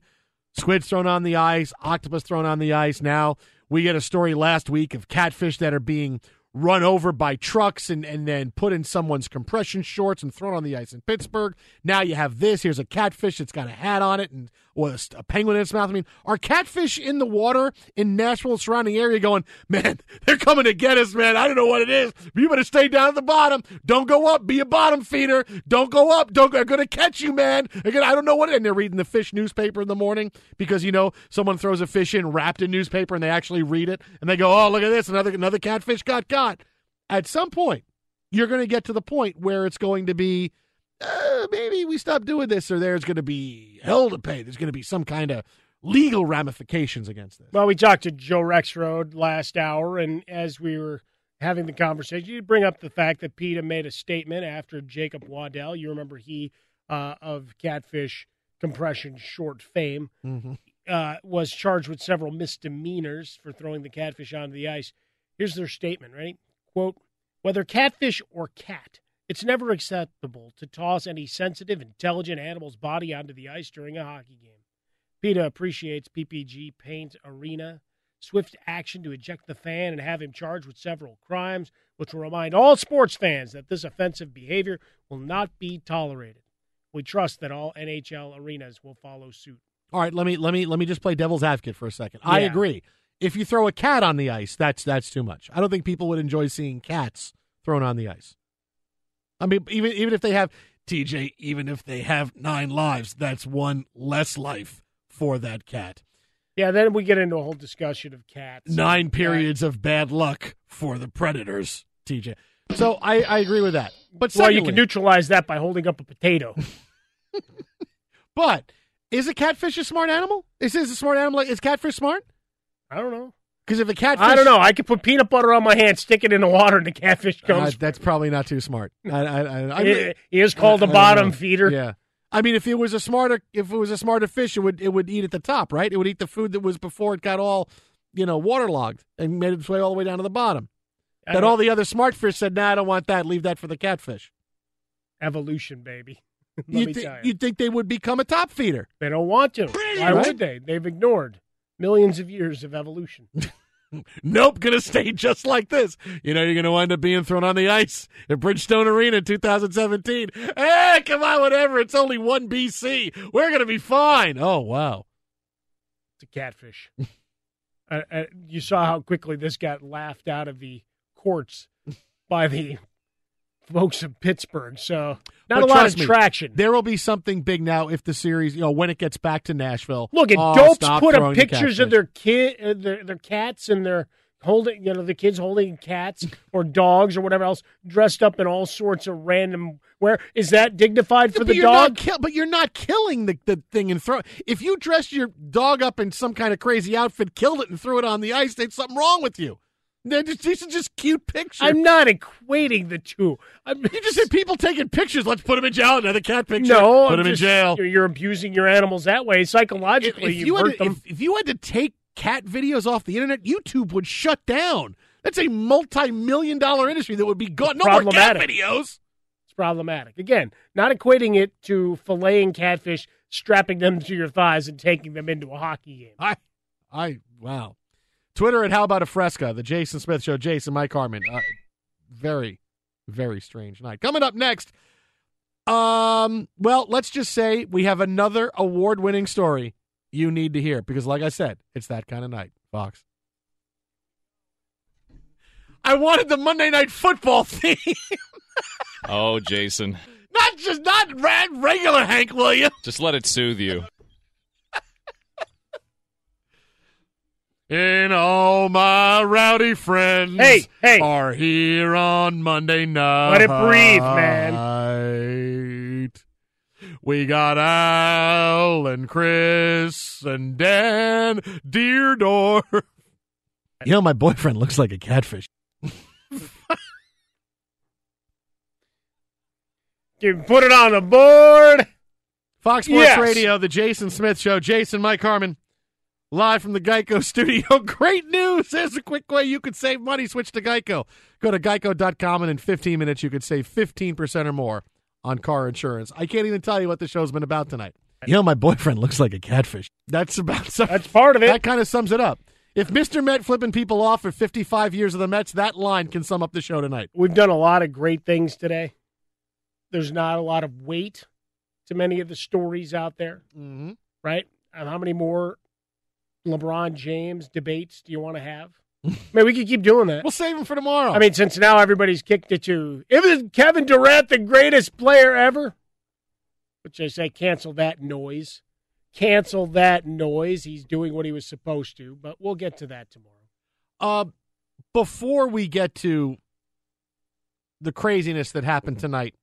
squids thrown on the ice, octopus thrown on the ice. Now we get a story last week of catfish that are being run over by trucks and, and then put in someone's compression shorts and thrown on the ice in Pittsburgh. Now you have this. Here's a catfish that's got a hat on it and or a, penguin in its mouth. I mean, are catfish in the water in Nashville surrounding area going, man, they're coming to get us, man. I don't know what it is. You better stay down at the bottom. Don't go up. Be a bottom feeder. Don't go up. Don't. They're gonna catch you, man. Gonna, I don't know what. It is. And they're reading the fish newspaper in the morning because you know someone throws a fish in wrapped in newspaper and they actually read it and they go, oh look at this, another another catfish got caught. At some point, you're going to get to the point where it's going to be uh, maybe we stop doing this, or there's going to be hell to pay. There's going to be some kind of legal ramifications against this. Well, we talked to Joe Rexrode last hour, and as we were having the conversation, you bring up the fact that PETA made a statement after Jacob Waddell. You remember he uh, of Catfish Compression short fame Mm-hmm. uh, was charged with several misdemeanors for throwing the catfish onto the ice. Here's their statement, right? Quote, whether catfish or cat, it's never acceptable to toss any sensitive, intelligent animal's body onto the ice during a hockey game. PETA appreciates PPG Paint Arena swift action to eject the fan and have him charged with several crimes, which will remind all sports fans that this offensive behavior will not be tolerated. We trust that all NHL arenas will follow suit. All right, let me let me let me just play devil's advocate for a second. I agree. If you throw a cat on the ice, that's that's too much. I don't think people would enjoy seeing cats thrown on the ice. I mean, even even if they have TJ, even if they have nine lives, that's one less life for that cat. Yeah, then we get into a whole discussion of cats. Nine periods of bad luck for the Predators, TJ. So I, I agree with that. But well, you can neutralize that by holding up a potato. But is a catfish a smart animal? Is this a smart animal? Is catfish smart? I don't know. Because if the catfish, I don't know. I could put peanut butter on my hand, stick it in the water, and the catfish Uh, comes. that's probably not too smart. I, I, I, I, He- he called I- a bottom feeder. Yeah. I mean, if it was a smarter, if it was a smarter fish, it would it would eat at the top, right? It would eat the food that was before it got all, you know, waterlogged and made its way all the way down to the bottom. That all the other smart fish said, "Nah, I don't want that. Leave that for the catfish." Evolution, baby. You tell you. you'd think they would become a top feeder. They don't want to. Why Right? would they? They've ignored millions of years of evolution. Nope, gonna stay just like this. You know, you're gonna wind up being thrown on the ice at Bridgestone Arena in 2017. Hey, come on, whatever. It's only one BC. We're gonna be fine. Oh wow. It's a catfish. uh, uh, you saw how quickly this got laughed out of the courts by the folks of Pittsburgh. So not But a lot of me, traction. There will be something big now if the series, you know, when it gets back to Nashville. Look at Oh, dopes put up pictures of their kid, uh, their their cats, and their holding, you know, the kids holding cats or dogs or whatever else, dressed up in all sorts of random. Where is that dignified for the dog? kill- but you're not killing the, the thing and throw. If you dressed your dog up in some kind of crazy outfit, killed it, and threw it on the ice, there's something wrong with you. They're just, these are just cute pictures. I'm not equating the two. I'm, you just said people taking pictures. Let's put them in jail. Another cat picture. No, put I'm them in jail. You're, you're abusing your animals that way psychologically. if you you, had hurt to, them. if, if you had to take cat videos off the internet, YouTube would shut down. That's a multi-million dollar industry that would be gone. No more cat videos. It's problematic. Again, not equating it to filleting catfish, strapping them to your thighs, and taking them into a hockey game. I, I, wow. Twitter at How About a Fresca, the Jason Smith Show, Jason, Mike Harmon. Uh, very, very strange night. Coming up next, um, well, let's just say we have another award winning story you need to hear because, like I said, it's that kind of night, Fox. I wanted the Monday Night Football theme, Oh, Jason. not just not regular Hank Williams. Just let it soothe you. And all my rowdy friends Hey, hey. are here on Monday night. Let it breathe, man. We got Al and Chris and Dan Dierdorf. You know, my boyfriend looks like a catfish. You put it on the board. Fox Sports Yes. Radio, the Jason Smith Show. Jason, Mike Harmon, live from the Geico studio. Great news! There's a quick way you could save money. Switch to Geico. Go to geico.com, and in 15 minutes, you could save 15% or more on car insurance. I can't even tell you what the show's been about tonight. You know, my boyfriend looks like a catfish. That's about That's part of it. That kind of sums it up. If Mr. Met flipping people off for 55 years of the Mets, that line can sum up the show tonight. We've done a lot of great things today. There's not a lot of weight to many of the stories out there, mm-hmm. right? And how many more LeBron James debates do you want to have? Man, we could keep doing that. We'll save them for tomorrow. I mean, since now everybody's kicked it to, is Kevin Durant the greatest player ever? Which I say, cancel that noise. Cancel that noise. He's doing what he was supposed to, but we'll get to that tomorrow. Uh, before we get to the craziness that happened tonight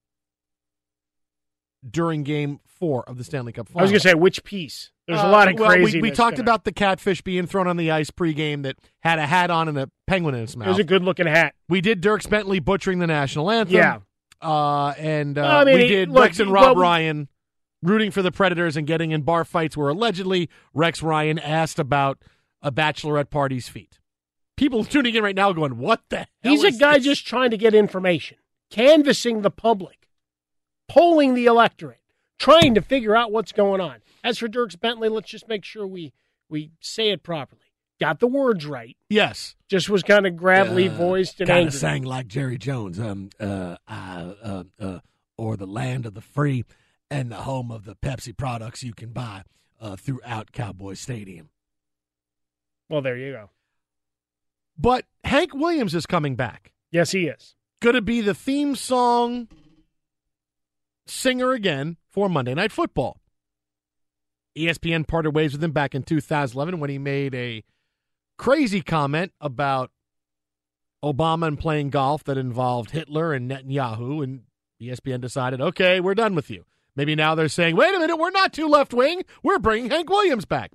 during Game Four of the Stanley Cup Final, I was going to say, which piece? There's a Uh, lot of well, craziness. We, we talked tonight. about the catfish being thrown on the ice pregame that had a hat on and a penguin in its mouth. It was a good looking hat. we did Dierks Bentley butchering the national anthem. Yeah. Uh, and uh, I mean, we did look, Rex and Rob well- Ryan rooting for the Predators and getting in bar fights where allegedly Rex Ryan asked about a bachelorette party's feet. People tuning in right now going, "What the hell?" He's a guy this? just trying to get information, canvassing the public, polling the electorate, trying to figure out what's going on. As for Dierks Bentley, let's just make sure we we say it properly. Got the words right. Yes. Just was kind of gravelly voiced and kind of sang like Jerry Jones, um, uh, uh, uh, uh, or the land of the free and the home of the Pepsi products you can buy uh, throughout Cowboy Stadium. Well, there you go. But Hank Williams is coming back. Yes, he is. Going to be the theme song singer again for Monday Night Football. ESPN parted ways with him back in 2011 when he made a crazy comment about Obama and playing golf that involved Hitler and Netanyahu, and ESPN decided, okay, we're done with you. Maybe now they're saying, wait a minute, we're not too left wing. We're bringing Hank Williams back.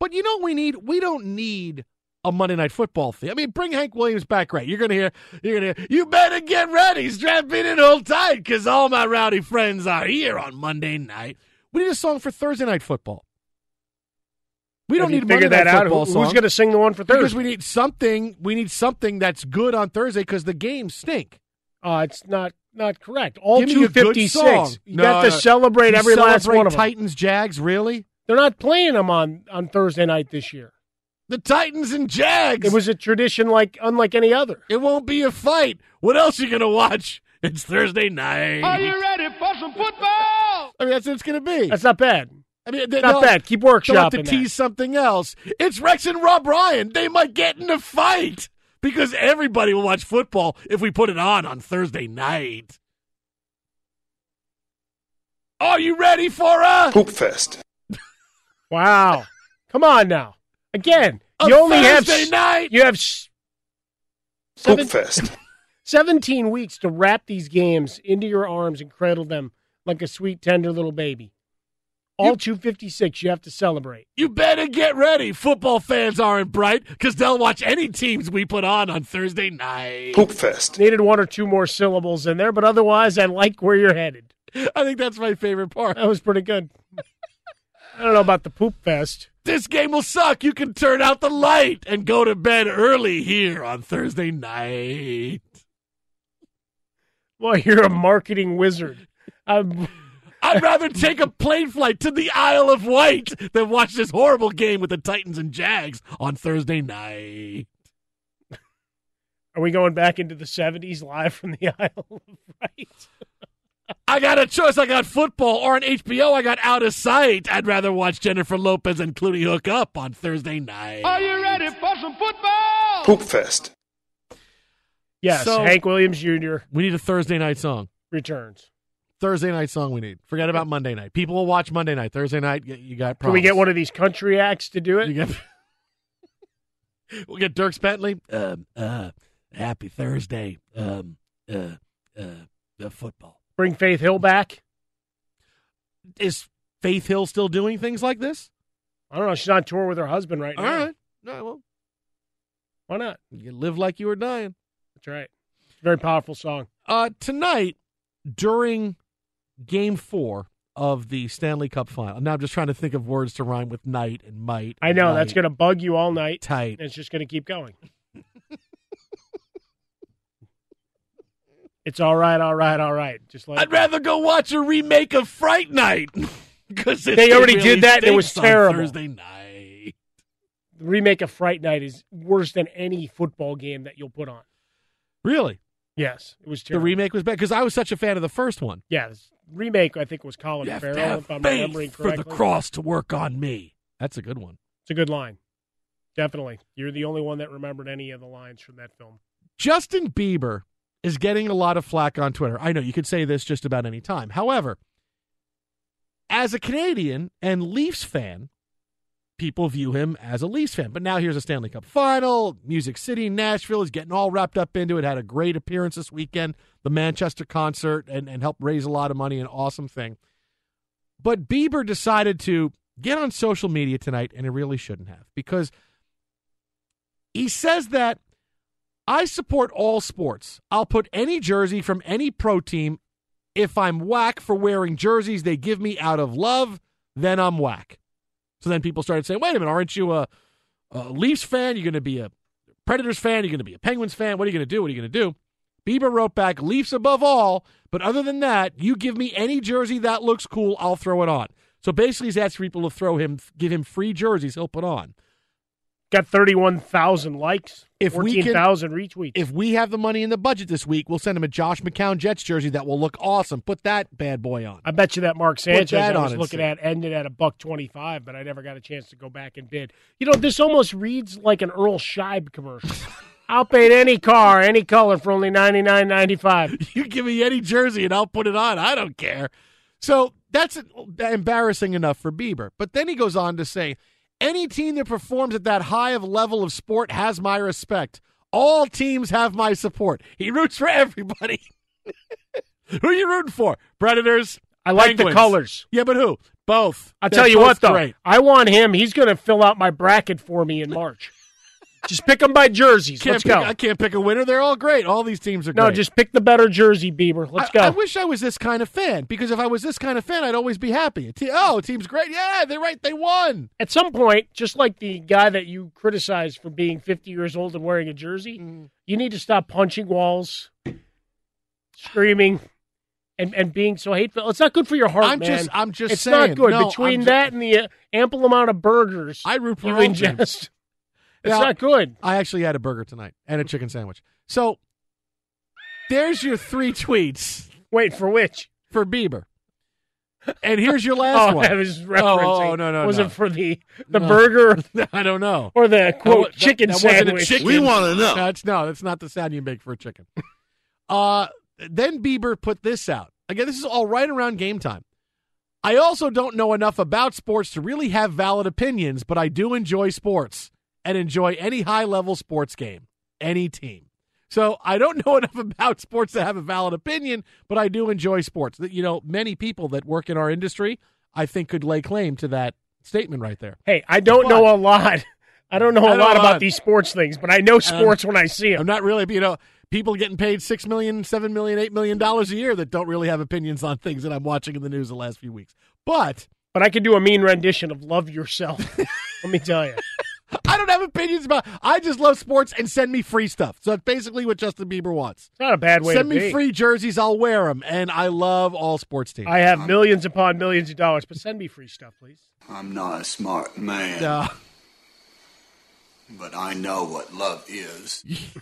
But you know what we need? We don't need a Monday Night Football theme. I mean, bring Hank Williams back, right? You're gonna hear, you're gonna hear, you better get ready, strap in and hold tight, because all my rowdy friends are here on Monday night. We need a song for Thursday Night Football. We don't need a Monday that Night out? Football Who- song. who's gonna sing the one for Thursday? Because we need something. We need something that's good on Thursday because the games stink. Uh, it's not not correct. All a good 256. You No, got to no. celebrate You every last celebrate one of them. Titans, Jags, really? They're not playing them on, on Thursday night this year. The Titans and Jags. It was a tradition like unlike any other. It won't be a fight. What else are you gonna watch? It's Thursday night. Are you ready for some football? I mean, that's what it's gonna be. That's not bad. I mean, Not bad. Keep They'll have to workshopping that. tease something else. It's Rex and Rob Ryan. They might get in a fight because everybody will watch football if we put it on on Thursday night. Are you ready for a Poop Fest. Wow. Come on now. Again, A you only have Thursday s- night? You have s- Poop seven- Fest. 17 weeks to wrap these games into your arms and cradle them like a sweet, tender little baby. All 256 you have to celebrate. You better get ready. Football fans aren't bright because they'll watch any teams we put on on Thursday night. Poop Fest. Needed one or two more syllables in there, but otherwise, I like where you're headed. I think that's my favorite part. That was pretty good. I don't know about the poop fest. This game will suck. You can turn out the light and go to bed early here on Thursday night. Well, you're a marketing wizard. I'm, I'd rather take a plane flight to the Isle of Wight than watch this horrible game with the Titans and Jags on Thursday night. are we going back into the 70s live from the Isle of Wight? I got a choice. I got football, or on HBO, I got Out of Sight. I'd rather watch Jennifer Lopez and Clooney hook up on Thursday night. Are you ready for some football? Poop Fest. Yes, So- Hank Williams Jr. We need a Thursday night song. returns. Thursday night song we need. Forget about Monday night. People will watch Monday night. Thursday night, you, you got Can we get one of these country acts to do it? You get, we'll get Dierks Bentley. Um, uh, happy Thursday. Um, uh, uh, uh, football. Bring Faith Hill back? Is Faith Hill still doing things like this? I don't know. She's on tour with her husband right All now. right. No, well, Why not? you live like you were dying. That's right. It's a very powerful song. Uh, tonight, during game four of the Stanley Cup final, now I'm just trying to think of words to rhyme with night and might. I know that's going to bug you all night. Tight. And it's just going to keep going. It's all right, all right, all right. Just like I'd rather go watch a remake of Fright Night because They already did that, and it was terrible. Thursday night. the remake of Fright Night is worse than any football game that you'll put on. Really, Yes, it was terrible. the remake was bad because I was such a fan of the first one. yeah, this remake I think was Colin You Farrell, if I'm remembering faith for the cross to work on me. That's a good one. It's a good line. Definitely. You're the only one that remembered any of the lines from that film. Justin Bieber is getting a lot of flack on Twitter. I know you could say this just about any time. However, as a Canadian and Leafs fan, people view him as a Leafs fan. But now here's a Stanley Cup final. Music City, Nashville is getting all wrapped up into it. Had a great appearance this weekend, the Manchester concert, and, and helped raise a lot of money. An awesome thing. But Bieber decided to get on social media tonight, and he really shouldn't have because he says that I support all sports. I'll put any jersey from any pro team. If I'm whack for wearing jerseys they give me out of love, then I'm whack. So then people started saying, wait a minute, aren't you a, a Leafs fan? You're going to be a Predators fan? You're going to be a Penguins fan? What are you going to do? What are you going to do? Bieber wrote back, Leafs above all, but other than that, you give me any jersey that looks cool, I'll throw it on. So basically, he's asking people to throw him, give him free jerseys he'll put on. Got 31,000 likes, If 14,000 retweets. If we have the money in the budget this week, we'll send him a Josh McCown Jets jersey that will look awesome. Put that bad boy on. I bet you that Mark Sanchez that I was looking at ended at a buck twenty five, but I never got a chance to go back and bid. You know, this almost reads like an Earl Scheib commercial. I'll paint any car, any color for only ninety nine ninety five. You give me any jersey and I'll put it on. I don't care. So that's embarrassing enough for Bieber. But then he goes on to say, any team that performs at that high of level of sport has my respect. All teams have my support. He roots for everybody. who are you rooting for? Predators? I like the colors. Yeah, but who? Both. I'll They're tell you what though, Great. I want him. He's going to fill out my bracket for me in March. Just pick them by jerseys. Can't Let's pick, go. I can't pick a winner. They're all great. All these teams are No, great. just pick the better jersey, Bieber. Let's I, go. I wish I was this kind of fan because if I was this kind of fan, I'd always be happy. Te- oh, team's great. Yeah, they're right. They won. At some point, just like the guy that you criticized for being 50 years old and wearing a jersey, Mm. you need to stop punching walls, screaming, and, and being so hateful. It's not good for your heart, I'm man. just- I'm just It's saying. not good. No, Between I'm that and the uh, ample amount of burgers I root for you teams. Ingest, it's Now, not good. I actually had a burger tonight and a chicken sandwich. So there's your three tweets Wait, for which? for Bieber. And here's your last oh, one. I was Oh, referencing. oh, no, no, Was no. it for the the No. burger I don't know. or the quote That- chicken that wasn't a sandwich? chicken. We wanna know. That's no, that's not the sound you make for a chicken. uh then Bieber put this out. Again, this is all right around game time. I also don't know enough about sports to really have valid opinions, but I do enjoy sports and enjoy any high level sports game, any team. So I don't know enough about sports to have a valid opinion, but I do enjoy sports. That You know, many people that work in our industry, I think, could lay claim to that statement right there. Hey, I don't But- know a lot. I don't know a know lot a about these sports things, but I know um, sports when I see them. I'm not really, you know, people getting paid six million, seven million, eight million dollars a year that don't really have opinions on things that I'm watching in the news the last few weeks. But But I could do a mean rendition of "Love Yourself." Let me tell you. I don't have opinions about. I just love sports and send me free stuff. So that's basically what Justin Bieber wants. It's not a bad way Send to me be. free jerseys, I'll wear them, and I love all sports teams. I have millions upon millions of dollars, but send me free stuff, please. I'm not a smart man, Uh, but I know what love is.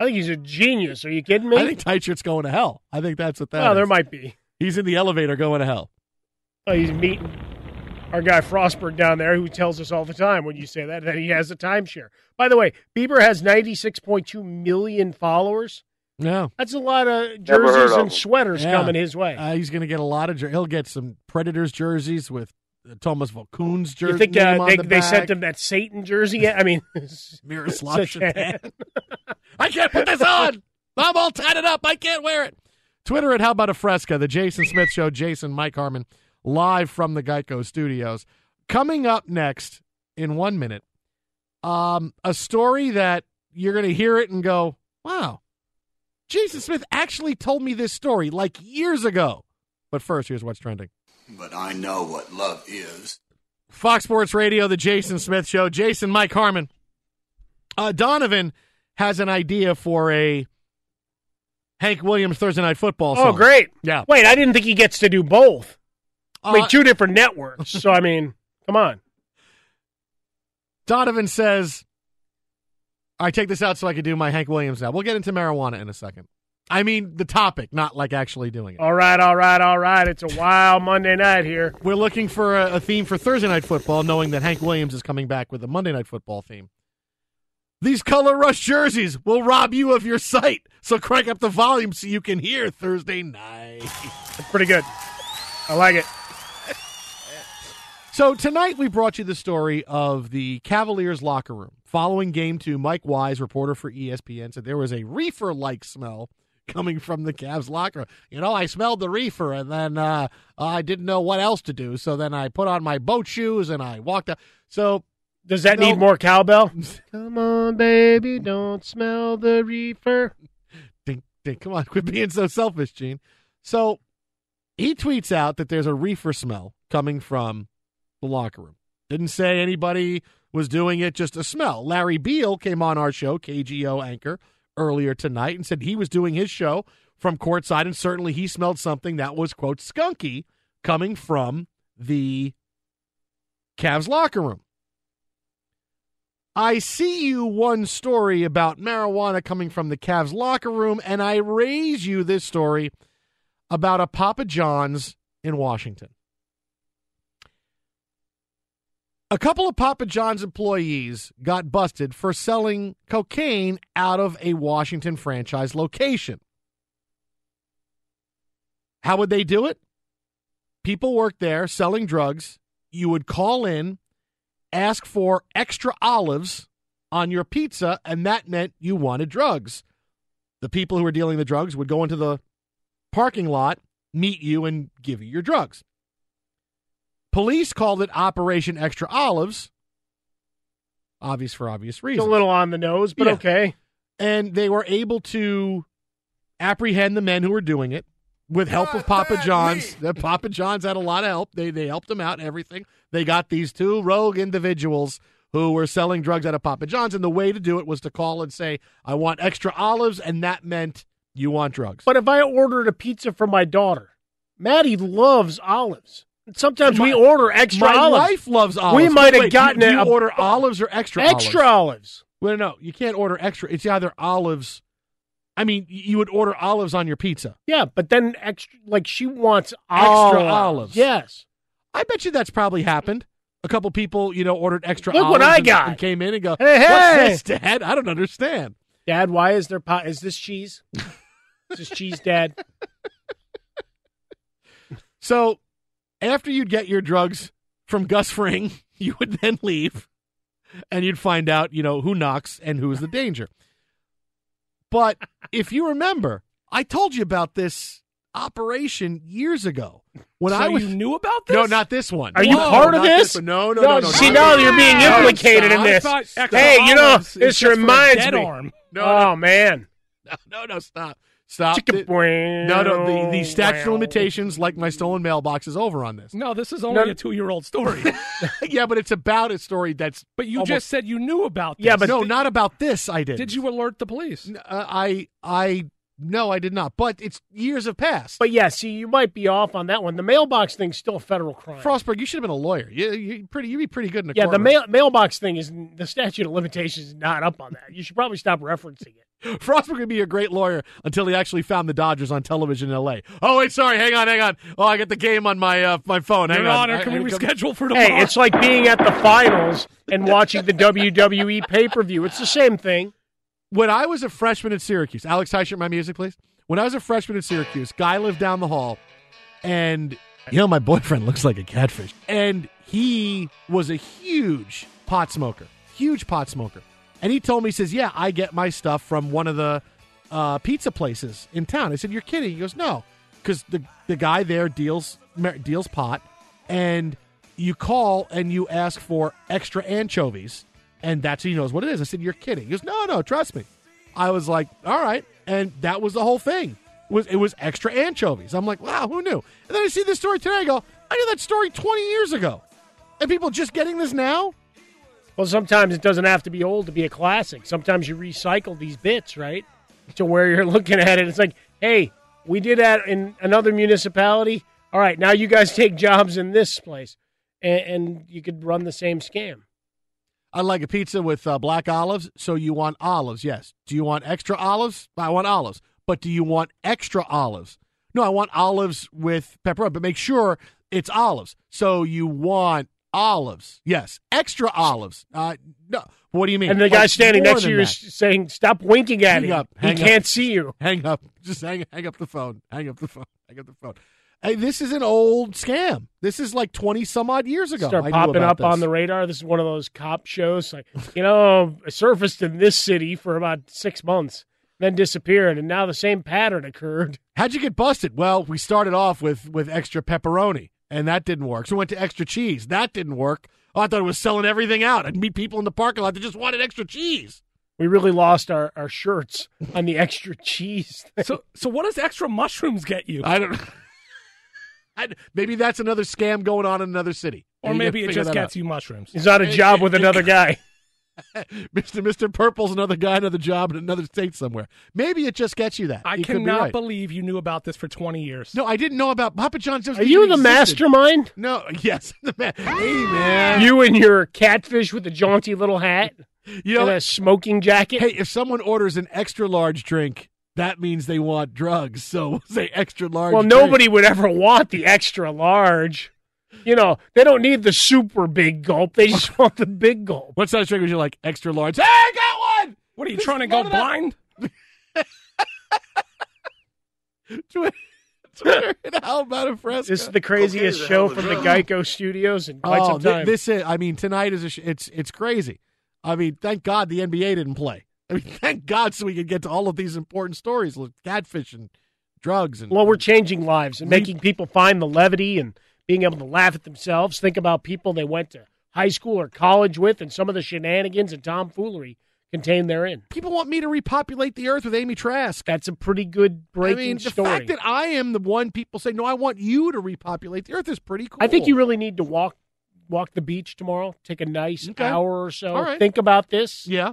I think he's a genius. Are you kidding me? I think tight shirt's going to hell. I think that's what that oh, there might be. He's in the elevator going to hell. Oh, he's meeting our guy Frostberg down there, who tells us all the time when you say that that he has a timeshare. By the way, Bieber has 96.2 million followers. No, That's a lot of jerseys of and him. sweaters Yeah. coming his way. Uh, he's going to get a lot of. Jer- he'll get some Predators jerseys with uh, Tomas Vokoun's jersey. you think uh, on they, the they sent him that Satan jersey? yet? I mean, Miroslav Satan. I can't put this on. I'm all tatted up. I can't wear it. Twitter at How About a Fresca, the Jason Smith Show. Jason, Mike Harmon, live from the Geico Studios. Coming up next in one minute, um, a story that you're going to hear it and go, wow, Jason Smith actually told me this story like years ago. But first, here's what's trending. But I know what love is. Fox Sports Radio, the Jason Smith Show. Jason, Mike Harmon. Uh, Donovan has an idea for a Hank Williams Thursday Night Football oh, great. Yeah. Wait, I didn't think he gets to do both. I mean, Uh, two different networks. So, I mean, come on. Donovan says, I take this out so I can do my Hank Williams now. We'll get into marijuana in a second. I mean, the topic, not like actually doing it. All right, all right, all right. It's a wild Monday night here. We're looking for a, a theme for Thursday Night Football, knowing that Hank Williams is coming back with a Monday Night Football theme. These color rush jerseys will rob you of your sight, so crank up the volume so you can hear Thursday night. That's pretty good. I like it. So tonight we brought you the story of the Cavaliers locker room. Following game two, Mike Wise, reporter for ESPN, said there was a reefer-like smell coming from the Cavs locker room. You know, I smelled the reefer, and then uh, I didn't know what else to do. So then I put on my boat shoes and I walked out. So Does that No. need more cowbell? Come on, baby, don't smell the reefer. ding, ding, come on, quit being so selfish, Gene. So he tweets out that there's a reefer smell coming from the locker room. Didn't say anybody was doing it, just a smell. Larry Beil came on our show, KGO anchor, earlier tonight and said he was doing his show from courtside, and certainly he smelled something that was, quote, skunky coming from the Cavs locker room. I see you one story about marijuana coming from the Cavs locker room, and I raise you this story about a Papa John's in Washington. A couple of Papa John's employees got busted for selling cocaine out of a Washington franchise location. How would they do it? People work there selling drugs. You would call in, ask for extra olives on your pizza, and that meant you wanted drugs. The people who were dealing the drugs would go into the parking lot, meet you, and give you your drugs. Police called it Operation Extra Olives. obvious for obvious It's reasons. a little on the nose, but Yeah. okay. and they were able to apprehend the men who were doing it with help of Papa John's. The Papa John's had a lot of help. They they helped them out. Everything they got these two rogue individuals who were selling drugs out of Papa John's, and the way to do it was to call and say, "I want extra olives," and that meant you want drugs. But if I ordered a pizza for my daughter, Maddie loves olives. Sometimes we order extra My olives. wife loves olives. We might have gotten do do it order olives or extra extra olives? olives. Well, no, you can't order extra. It's either olives. I mean, you would order olives on your pizza. Yeah, but then extra like she wants Extra olives. olives. Yes. I bet you that's probably happened. A couple people, you know, ordered extra Look what olives I and- got. and came in and go, Hey, "What's this, Dad? I don't understand." Dad, why is there pot? Is this cheese? is this cheese, Dad? So, after you'd get your drugs from Gus Fring, you would then leave, and you'd find out, you know, who knocks and who is the danger. But if you remember, I told you about this operation years ago when So I was you knew about this? No, not this one. Are you Whoa, part of not this? No, no, No, no, no. see, no, now no, you're being no, implicated in this. thought Hey, you know, this just for a reminds me. arm. oh man, No, no, no, stop. Stop. It. No, no, the, the statute of limitations, like my stolen mailbox, is over on this. No, this is only No. a two-year-old story. yeah, but it's about a story that's. but you almost- just said you knew about this. Yeah, but no, th- not about this. I did. did you alert the police? Uh, I, I, no, I did not. But it's years have passed. But yeah, see, you might be off on that one. The mailbox thing's still a federal crime. Frostberg, you should have been a lawyer. You, you pretty, you'd be pretty good in a yeah, the courtroom. mail mailbox thing is the statute of limitations is not up on that. You should probably stop referencing it. Frostberg would be a great lawyer until he actually found the Dodgers on television in L.A. Oh wait, sorry, hang on, hang on. Oh, I got the game on my uh, my phone. Hang Your on. Honor, I- can I- we I- reschedule for tomorrow? Hey, it's like being at the finals and watching the WWE pay per view. It's the same thing. when I was a freshman at Syracuse, Alex Heischer, my music, please. When I was a freshman at Syracuse, guy lived down the hall, and you know my boyfriend looks like a catfish, and he was a huge pot smoker, huge pot smoker, and he told me, he says, "Yeah, I get my stuff from one of the uh, pizza places in town." I said, "You're kidding?" He goes, "No, because the the guy there deals deals pot, and you call and you ask for extra anchovies." and that's he knows what it is. I said, "You're kidding." He goes, "No, no, trust me." I was like, "All right," and that was the whole thing. It was it was extra anchovies? I'm like, "Wow, who knew?" And then I see this story today. I go, "I knew that story 20 years ago," and people just getting this now. Well, sometimes it doesn't have to be old to be a classic. Sometimes you recycle these bits, right? To where you're looking at it, it's like, hey, we did that in another municipality. All right, now you guys take jobs in this place, and, and you could run the same scam. I like a pizza with uh, black olives. So you want olives? Yes. Do you want extra olives? I want olives. But do you want extra olives? No, I want olives with pepperoni. But make sure it's olives. So you want olives? Yes. Extra olives. Uh, no. What do you mean? And the guy Like, standing next to you that. is saying, "Stop winking at Hang him. up, he up. can't see you." Hang up. Just hang, hang up the phone. Hang up the phone. Hang up the phone. Hey, this is an old scam. This is like 20 some odd years ago. Start I popping up on this. the radar. This is one of those cop shows. Like, you know, surfaced in this city for about six months, then disappeared, and now the same pattern occurred. How'd you get busted? Well, we started off with with extra pepperoni, and that didn't work. So we went to extra cheese. That didn't work. Oh, I thought it was selling everything out. I'd meet people in the parking lot that just wanted extra cheese. We really lost our, our shirts on the extra cheese. thing. So, so what does extra mushrooms get you? I don't. I, maybe that's another scam going on in another city. or maybe gotta it figure just gets out. you mushrooms. He's on a job with another guy. Mr. Mr. Purple's another guy, another job in another state somewhere. Maybe it just gets you that. I You could be cannot right. believe you knew about this for 20 years. No, I didn't know about Papa John's. Are you the mastermind? No, yes, the man. Hey, man. You and your catfish with a jaunty little hat You know, and a smoking jacket. hey, if someone orders an extra large drink, that means they want drugs. So say extra large. well, drink. nobody would ever want the extra large. You know, they don't need the super big gulp. They just want the big gulp. What size drink would you like? Extra large. Hey, I got one. What are you trying to go None of that- blind? Twitter, Twitter and how about a fresca? This is the craziest Okay, show the from the Geico Studios in quite oh, some thi- time. this is. I mean, tonight is a. Sh- it's it's crazy. I mean, thank God the NBA didn't play. I mean, thank God so we could get to all of these important stories, like catfish and drugs and. well, we're changing lives and making people find the levity and being able to laugh at themselves. Think about people they went to high school or college with, and some of the shenanigans and tomfoolery contained therein. People want me to repopulate the earth with Amy Trask. That's a pretty good breaking I mean, the story. fact that I am the one people say, no, I want you to repopulate the earth is pretty cool. I think you really need to walk walk the beach tomorrow. Take a nice Okay. hour or so. Right. Think about this. Yeah.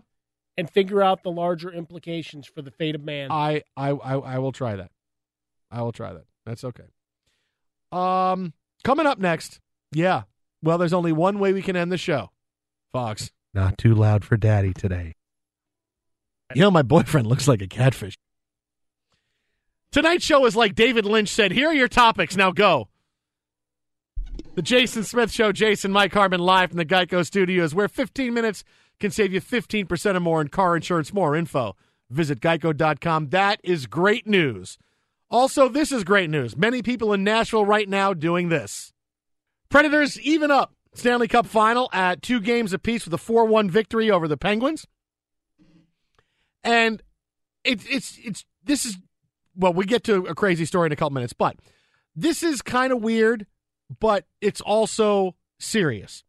And figure out the larger implications for the fate of man. I, I, I, I will try that. I will try that. That's okay. Um, coming up next. Yeah. Well, there's only one way we can end the show. Fox. Not too loud for daddy today. You know, my boyfriend looks like a catfish. Tonight's show is like David Lynch said. Here are your topics. Now go. The Jason Smith Show, Jason Mike Harmon live from the Geico Studios, where 15 minutes can save you 15% or more in car insurance. More info. Visit geico.com. That is great news. Also, this is great news. Many people in Nashville right now doing this. Predators even up Stanley Cup final at two games apiece with a 4 1 victory over the Penguins. And it's it's it's this is well, we get to a crazy story in a couple minutes, but this is kind of weird, but it's also serious.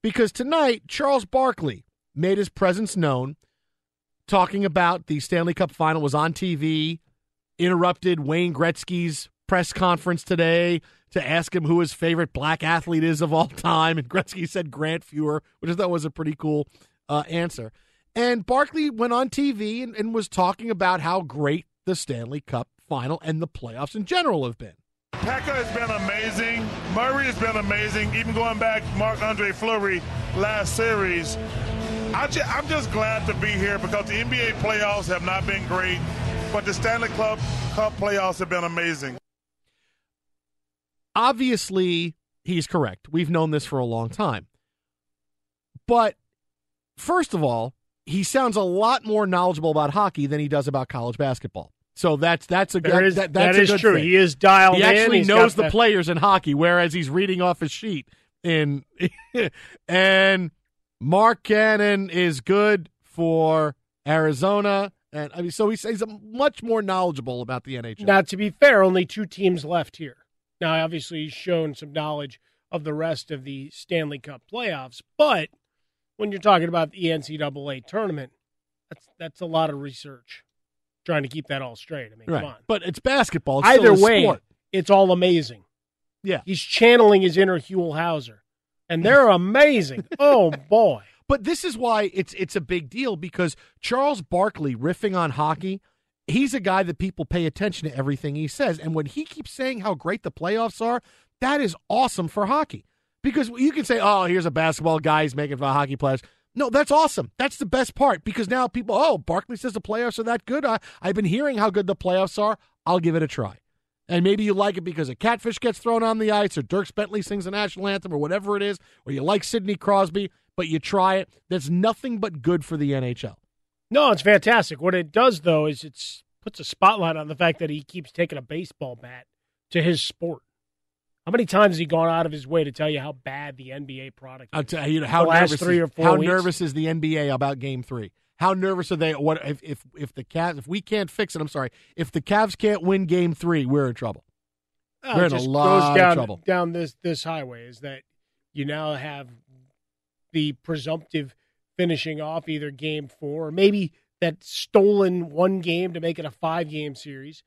Because tonight, Charles Barkley made his presence known, talking about the Stanley Cup final was on TV, interrupted Wayne Gretzky's press conference today to ask him who his favorite black athlete is of all time. And Gretzky said Grant Fuhr, which I thought was a pretty cool uh, answer. And Barkley went on TV and, and was talking about how great the Stanley Cup final and the playoffs in general have been. Pekka has been amazing. Murray has been amazing. Even going back, Marc-Andre Fleury last series. I I'm just glad to be here because the NBA playoffs have not been great, but the Stanley Cup Cup playoffs have been amazing. Obviously, he's correct. We've known this for a long time. But first of all, he sounds a lot more knowledgeable about hockey than he does about college basketball. So that's that's a There that, is- that, that that's a good true. thing. He is dialed He actually He's knows the that- players in hockey, whereas he's reading off his sheet. In and Markkanen is good for Arizona, and I mean, so he's, he's much more knowledgeable about the NHL. Now, to be fair, only two teams left here. Now, obviously, he's shown some knowledge of the rest of the Stanley Cup playoffs, but when you're talking about the NCAA tournament, that's that's a lot of research. Trying to keep that all straight. I mean, right, come on. but it's basketball. It's Either way, sport. it's all amazing. Yeah. He's channeling his inner Huell Howser, and they're amazing. oh boy! But this is why it's it's a big deal because Charles Barkley riffing on hockey, he's a guy that people pay attention to everything he says, and when he keeps saying how great the playoffs are, that is awesome for hockey. Because you can say, "Oh, here's a basketball guy he's making for hockey players." No, that's awesome. That's the best part because now people, oh, Barkley says the playoffs are that good. I, I've been hearing how good the playoffs are. I'll give it a try. And maybe you like it because a catfish gets thrown on the ice, or Dierks Bentley sings the national anthem, or whatever it is, or you like Sidney Crosby, but you try it. That's nothing but good for the NHL. No, it's fantastic. What it does though is it puts a spotlight on the fact that he keeps taking a baseball bat to his sport. How many times has he gone out of his way to tell you how bad the NBA product? Is? tell you how the last nervous three is, or four how weeks? nervous is the NBA about Game Three? How nervous are they? What if if if the Cavs if we can't fix it? I'm sorry. If the Cavs can't win Game Three, we're in trouble. Oh, we're in a lot goes down, of trouble. down this this highway is that you now have the presumptive finishing off either game four or maybe that stolen one game to make it a five game series.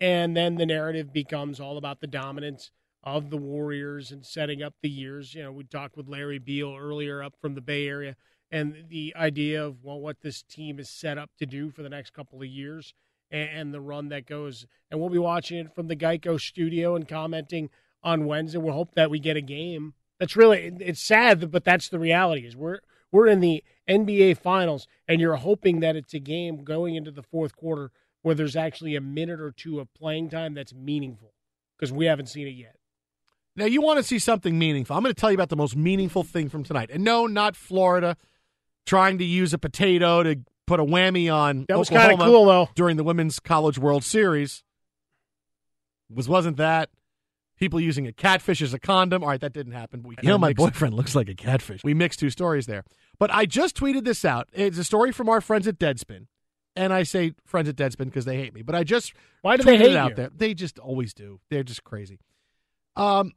And then the narrative becomes all about the dominance of the warriors and setting up the years. You know we talked with Larry Beil earlier up from the bay area and the idea of well what this team is set up to do for the next couple of years and, and the run that goes. And we'll be watching it from the geico studio and commenting on wednesday. We'll hope that we get a game that's really it's sad but that's the reality is we're we're in the nba finals and you're hoping that it's a game going into the fourth quarter where there's actually a minute or two of playing time that's meaningful because we haven't seen it yet Now you want to see something meaningful. I'm going to tell you about the most meaningful thing from tonight. And no, not Florida trying to use a potato to put a whammy on That was kinda cool, though. during the Women's College World Series. Was wasn't that people using a catfish as a condom? All right, that didn't happen. But we you know, my boyfriend looks like a catfish. We mixed two stories there. But I just tweeted this out. It's a story from our friends at Deadspin. And I say friends at Deadspin because they hate me. But I just Why do they hate it out you? there. They just always do. They're just crazy. Um,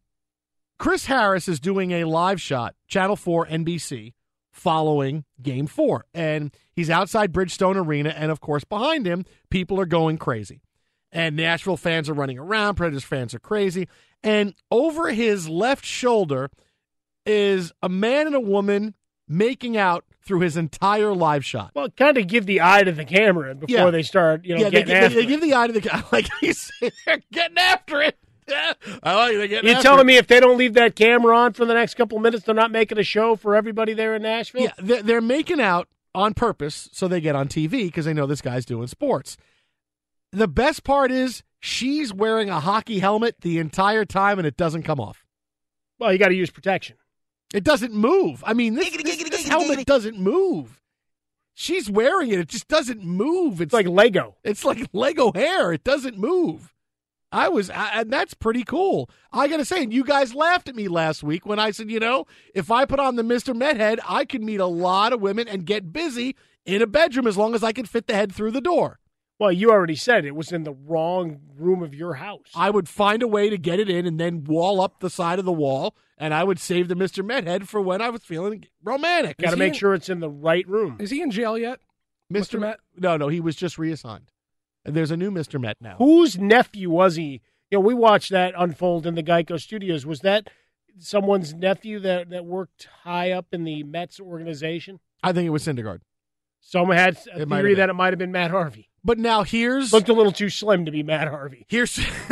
Chris Harris is doing a live shot, Channel 4 NBC, following game four. And he's outside Bridgestone Arena. And of course, behind him, people are going crazy. And Nashville fans are running around, Predators fans are crazy. And over his left shoulder is a man and a woman making out through his entire live shot. Well, kind of give the eye to the camera before Yeah. they start, you know, yeah, they, getting gi- after they it. give the eye to the guy. like he's they're getting after it. Yeah, I like they're getting You're telling it. me if they don't leave that camera on for the next couple minutes, they're not making a show for everybody there in Nashville? Yeah, they're, they're making out on purpose so they get on TV because they know this guy's doing sports. The best part is she's wearing a hockey helmet the entire time and it doesn't come off. Well, you got to use protection. It doesn't move. I mean, this, this, this helmet doesn't move. She's wearing it. It just doesn't move. It's like Lego. It's like Lego hair. It doesn't move. I was, I, and that's pretty cool. I got to say, and you guys laughed at me last week when I said, you know, if I put on the Mr. Met head, I could meet a lot of women and get busy in a bedroom as long as I can fit the head through the door. Well, you already said it was in the wrong room of your house. I would find a way to get it in and then wall up the side of the wall, and I would save the Mr. Met head for when I was feeling romantic. Got to make in- sure it's in the right room. Is he in jail yet? Mr. Met? No, no, he was just reassigned. And there's a new Mr. Met now. Whose nephew was he? You know, we watched that unfold in the Geico studios. Was that someone's nephew that, that worked high up in the Mets organization? I think it was Syndergaard. Someone had a It theory that it might have been Matt Harvey. But now here's Looked a little too slim to be Matt Harvey. here's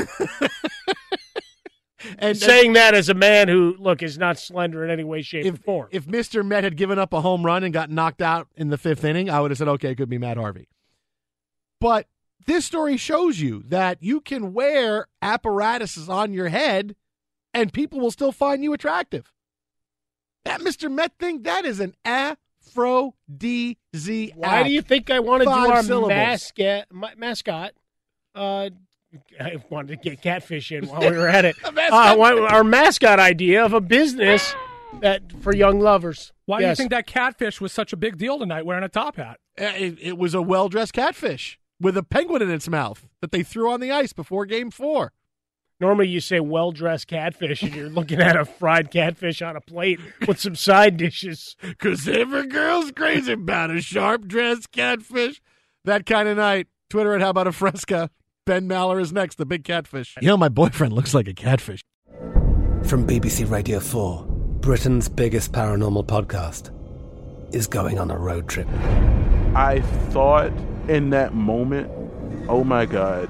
and uh, Saying that as a man who, look, is not slender in any way, shape, or if form. if Mr. Met had given up a home run and got knocked out in the fifth inning, I would have said, okay, it could be Matt Harvey. But this story shows you that you can wear apparatuses on your head and people will still find you attractive. That Mr. Met thing, that is an aphrodisiac. Why do you think I want to do Five our syllables. mascot? mascot. Uh, I wanted to get catfish in while we were at it. uh, our mascot idea of a business that for young lovers. Why do you think that catfish was such a big deal tonight wearing a top hat? Uh, It, it was a well dressed catfish with a penguin in its mouth that they threw on the ice before game four. Normally, you say well dressed catfish, and you're looking at a fried catfish on a plate with some side dishes. Because every girl's crazy about a sharp dressed catfish. That kind of night. Twitter at How About a Fresca. Ben Maller is next, the big catfish. You know, my boyfriend looks like a catfish. From BBC Radio 4, Britain's biggest paranormal podcast is going on a road trip. I thought in that moment, oh my God,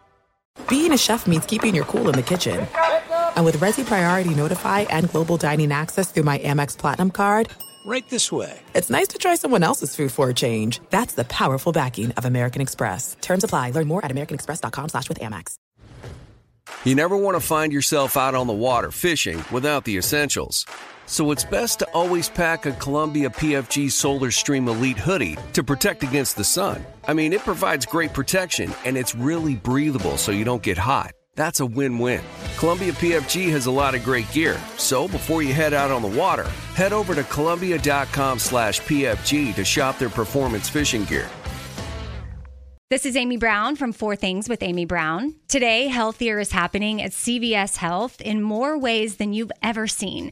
Being a chef means keeping your cool in the kitchen. And with Resy Priority Notify and Global Dining Access through my Amex Platinum card, Right this way. it's nice to try someone else's food for a change. That's the powerful backing of American Express. Terms apply. Learn more at americanexpress.com slash with Amex. You never want to find yourself out on the water fishing without the essentials. So it's best to always pack a Columbia PFG Solar Stream Elite hoodie to protect against the sun. I mean, it provides great protection and it's really breathable so you don't get hot. That's a win-win. Columbia PFG has a lot of great gear, so before you head out on the water, head over to Columbia.com slash PFG to shop their performance fishing gear. This is Amy Brown from Four Things with Amy Brown. Today, healthier is happening at CVS Health in more ways than you've ever seen.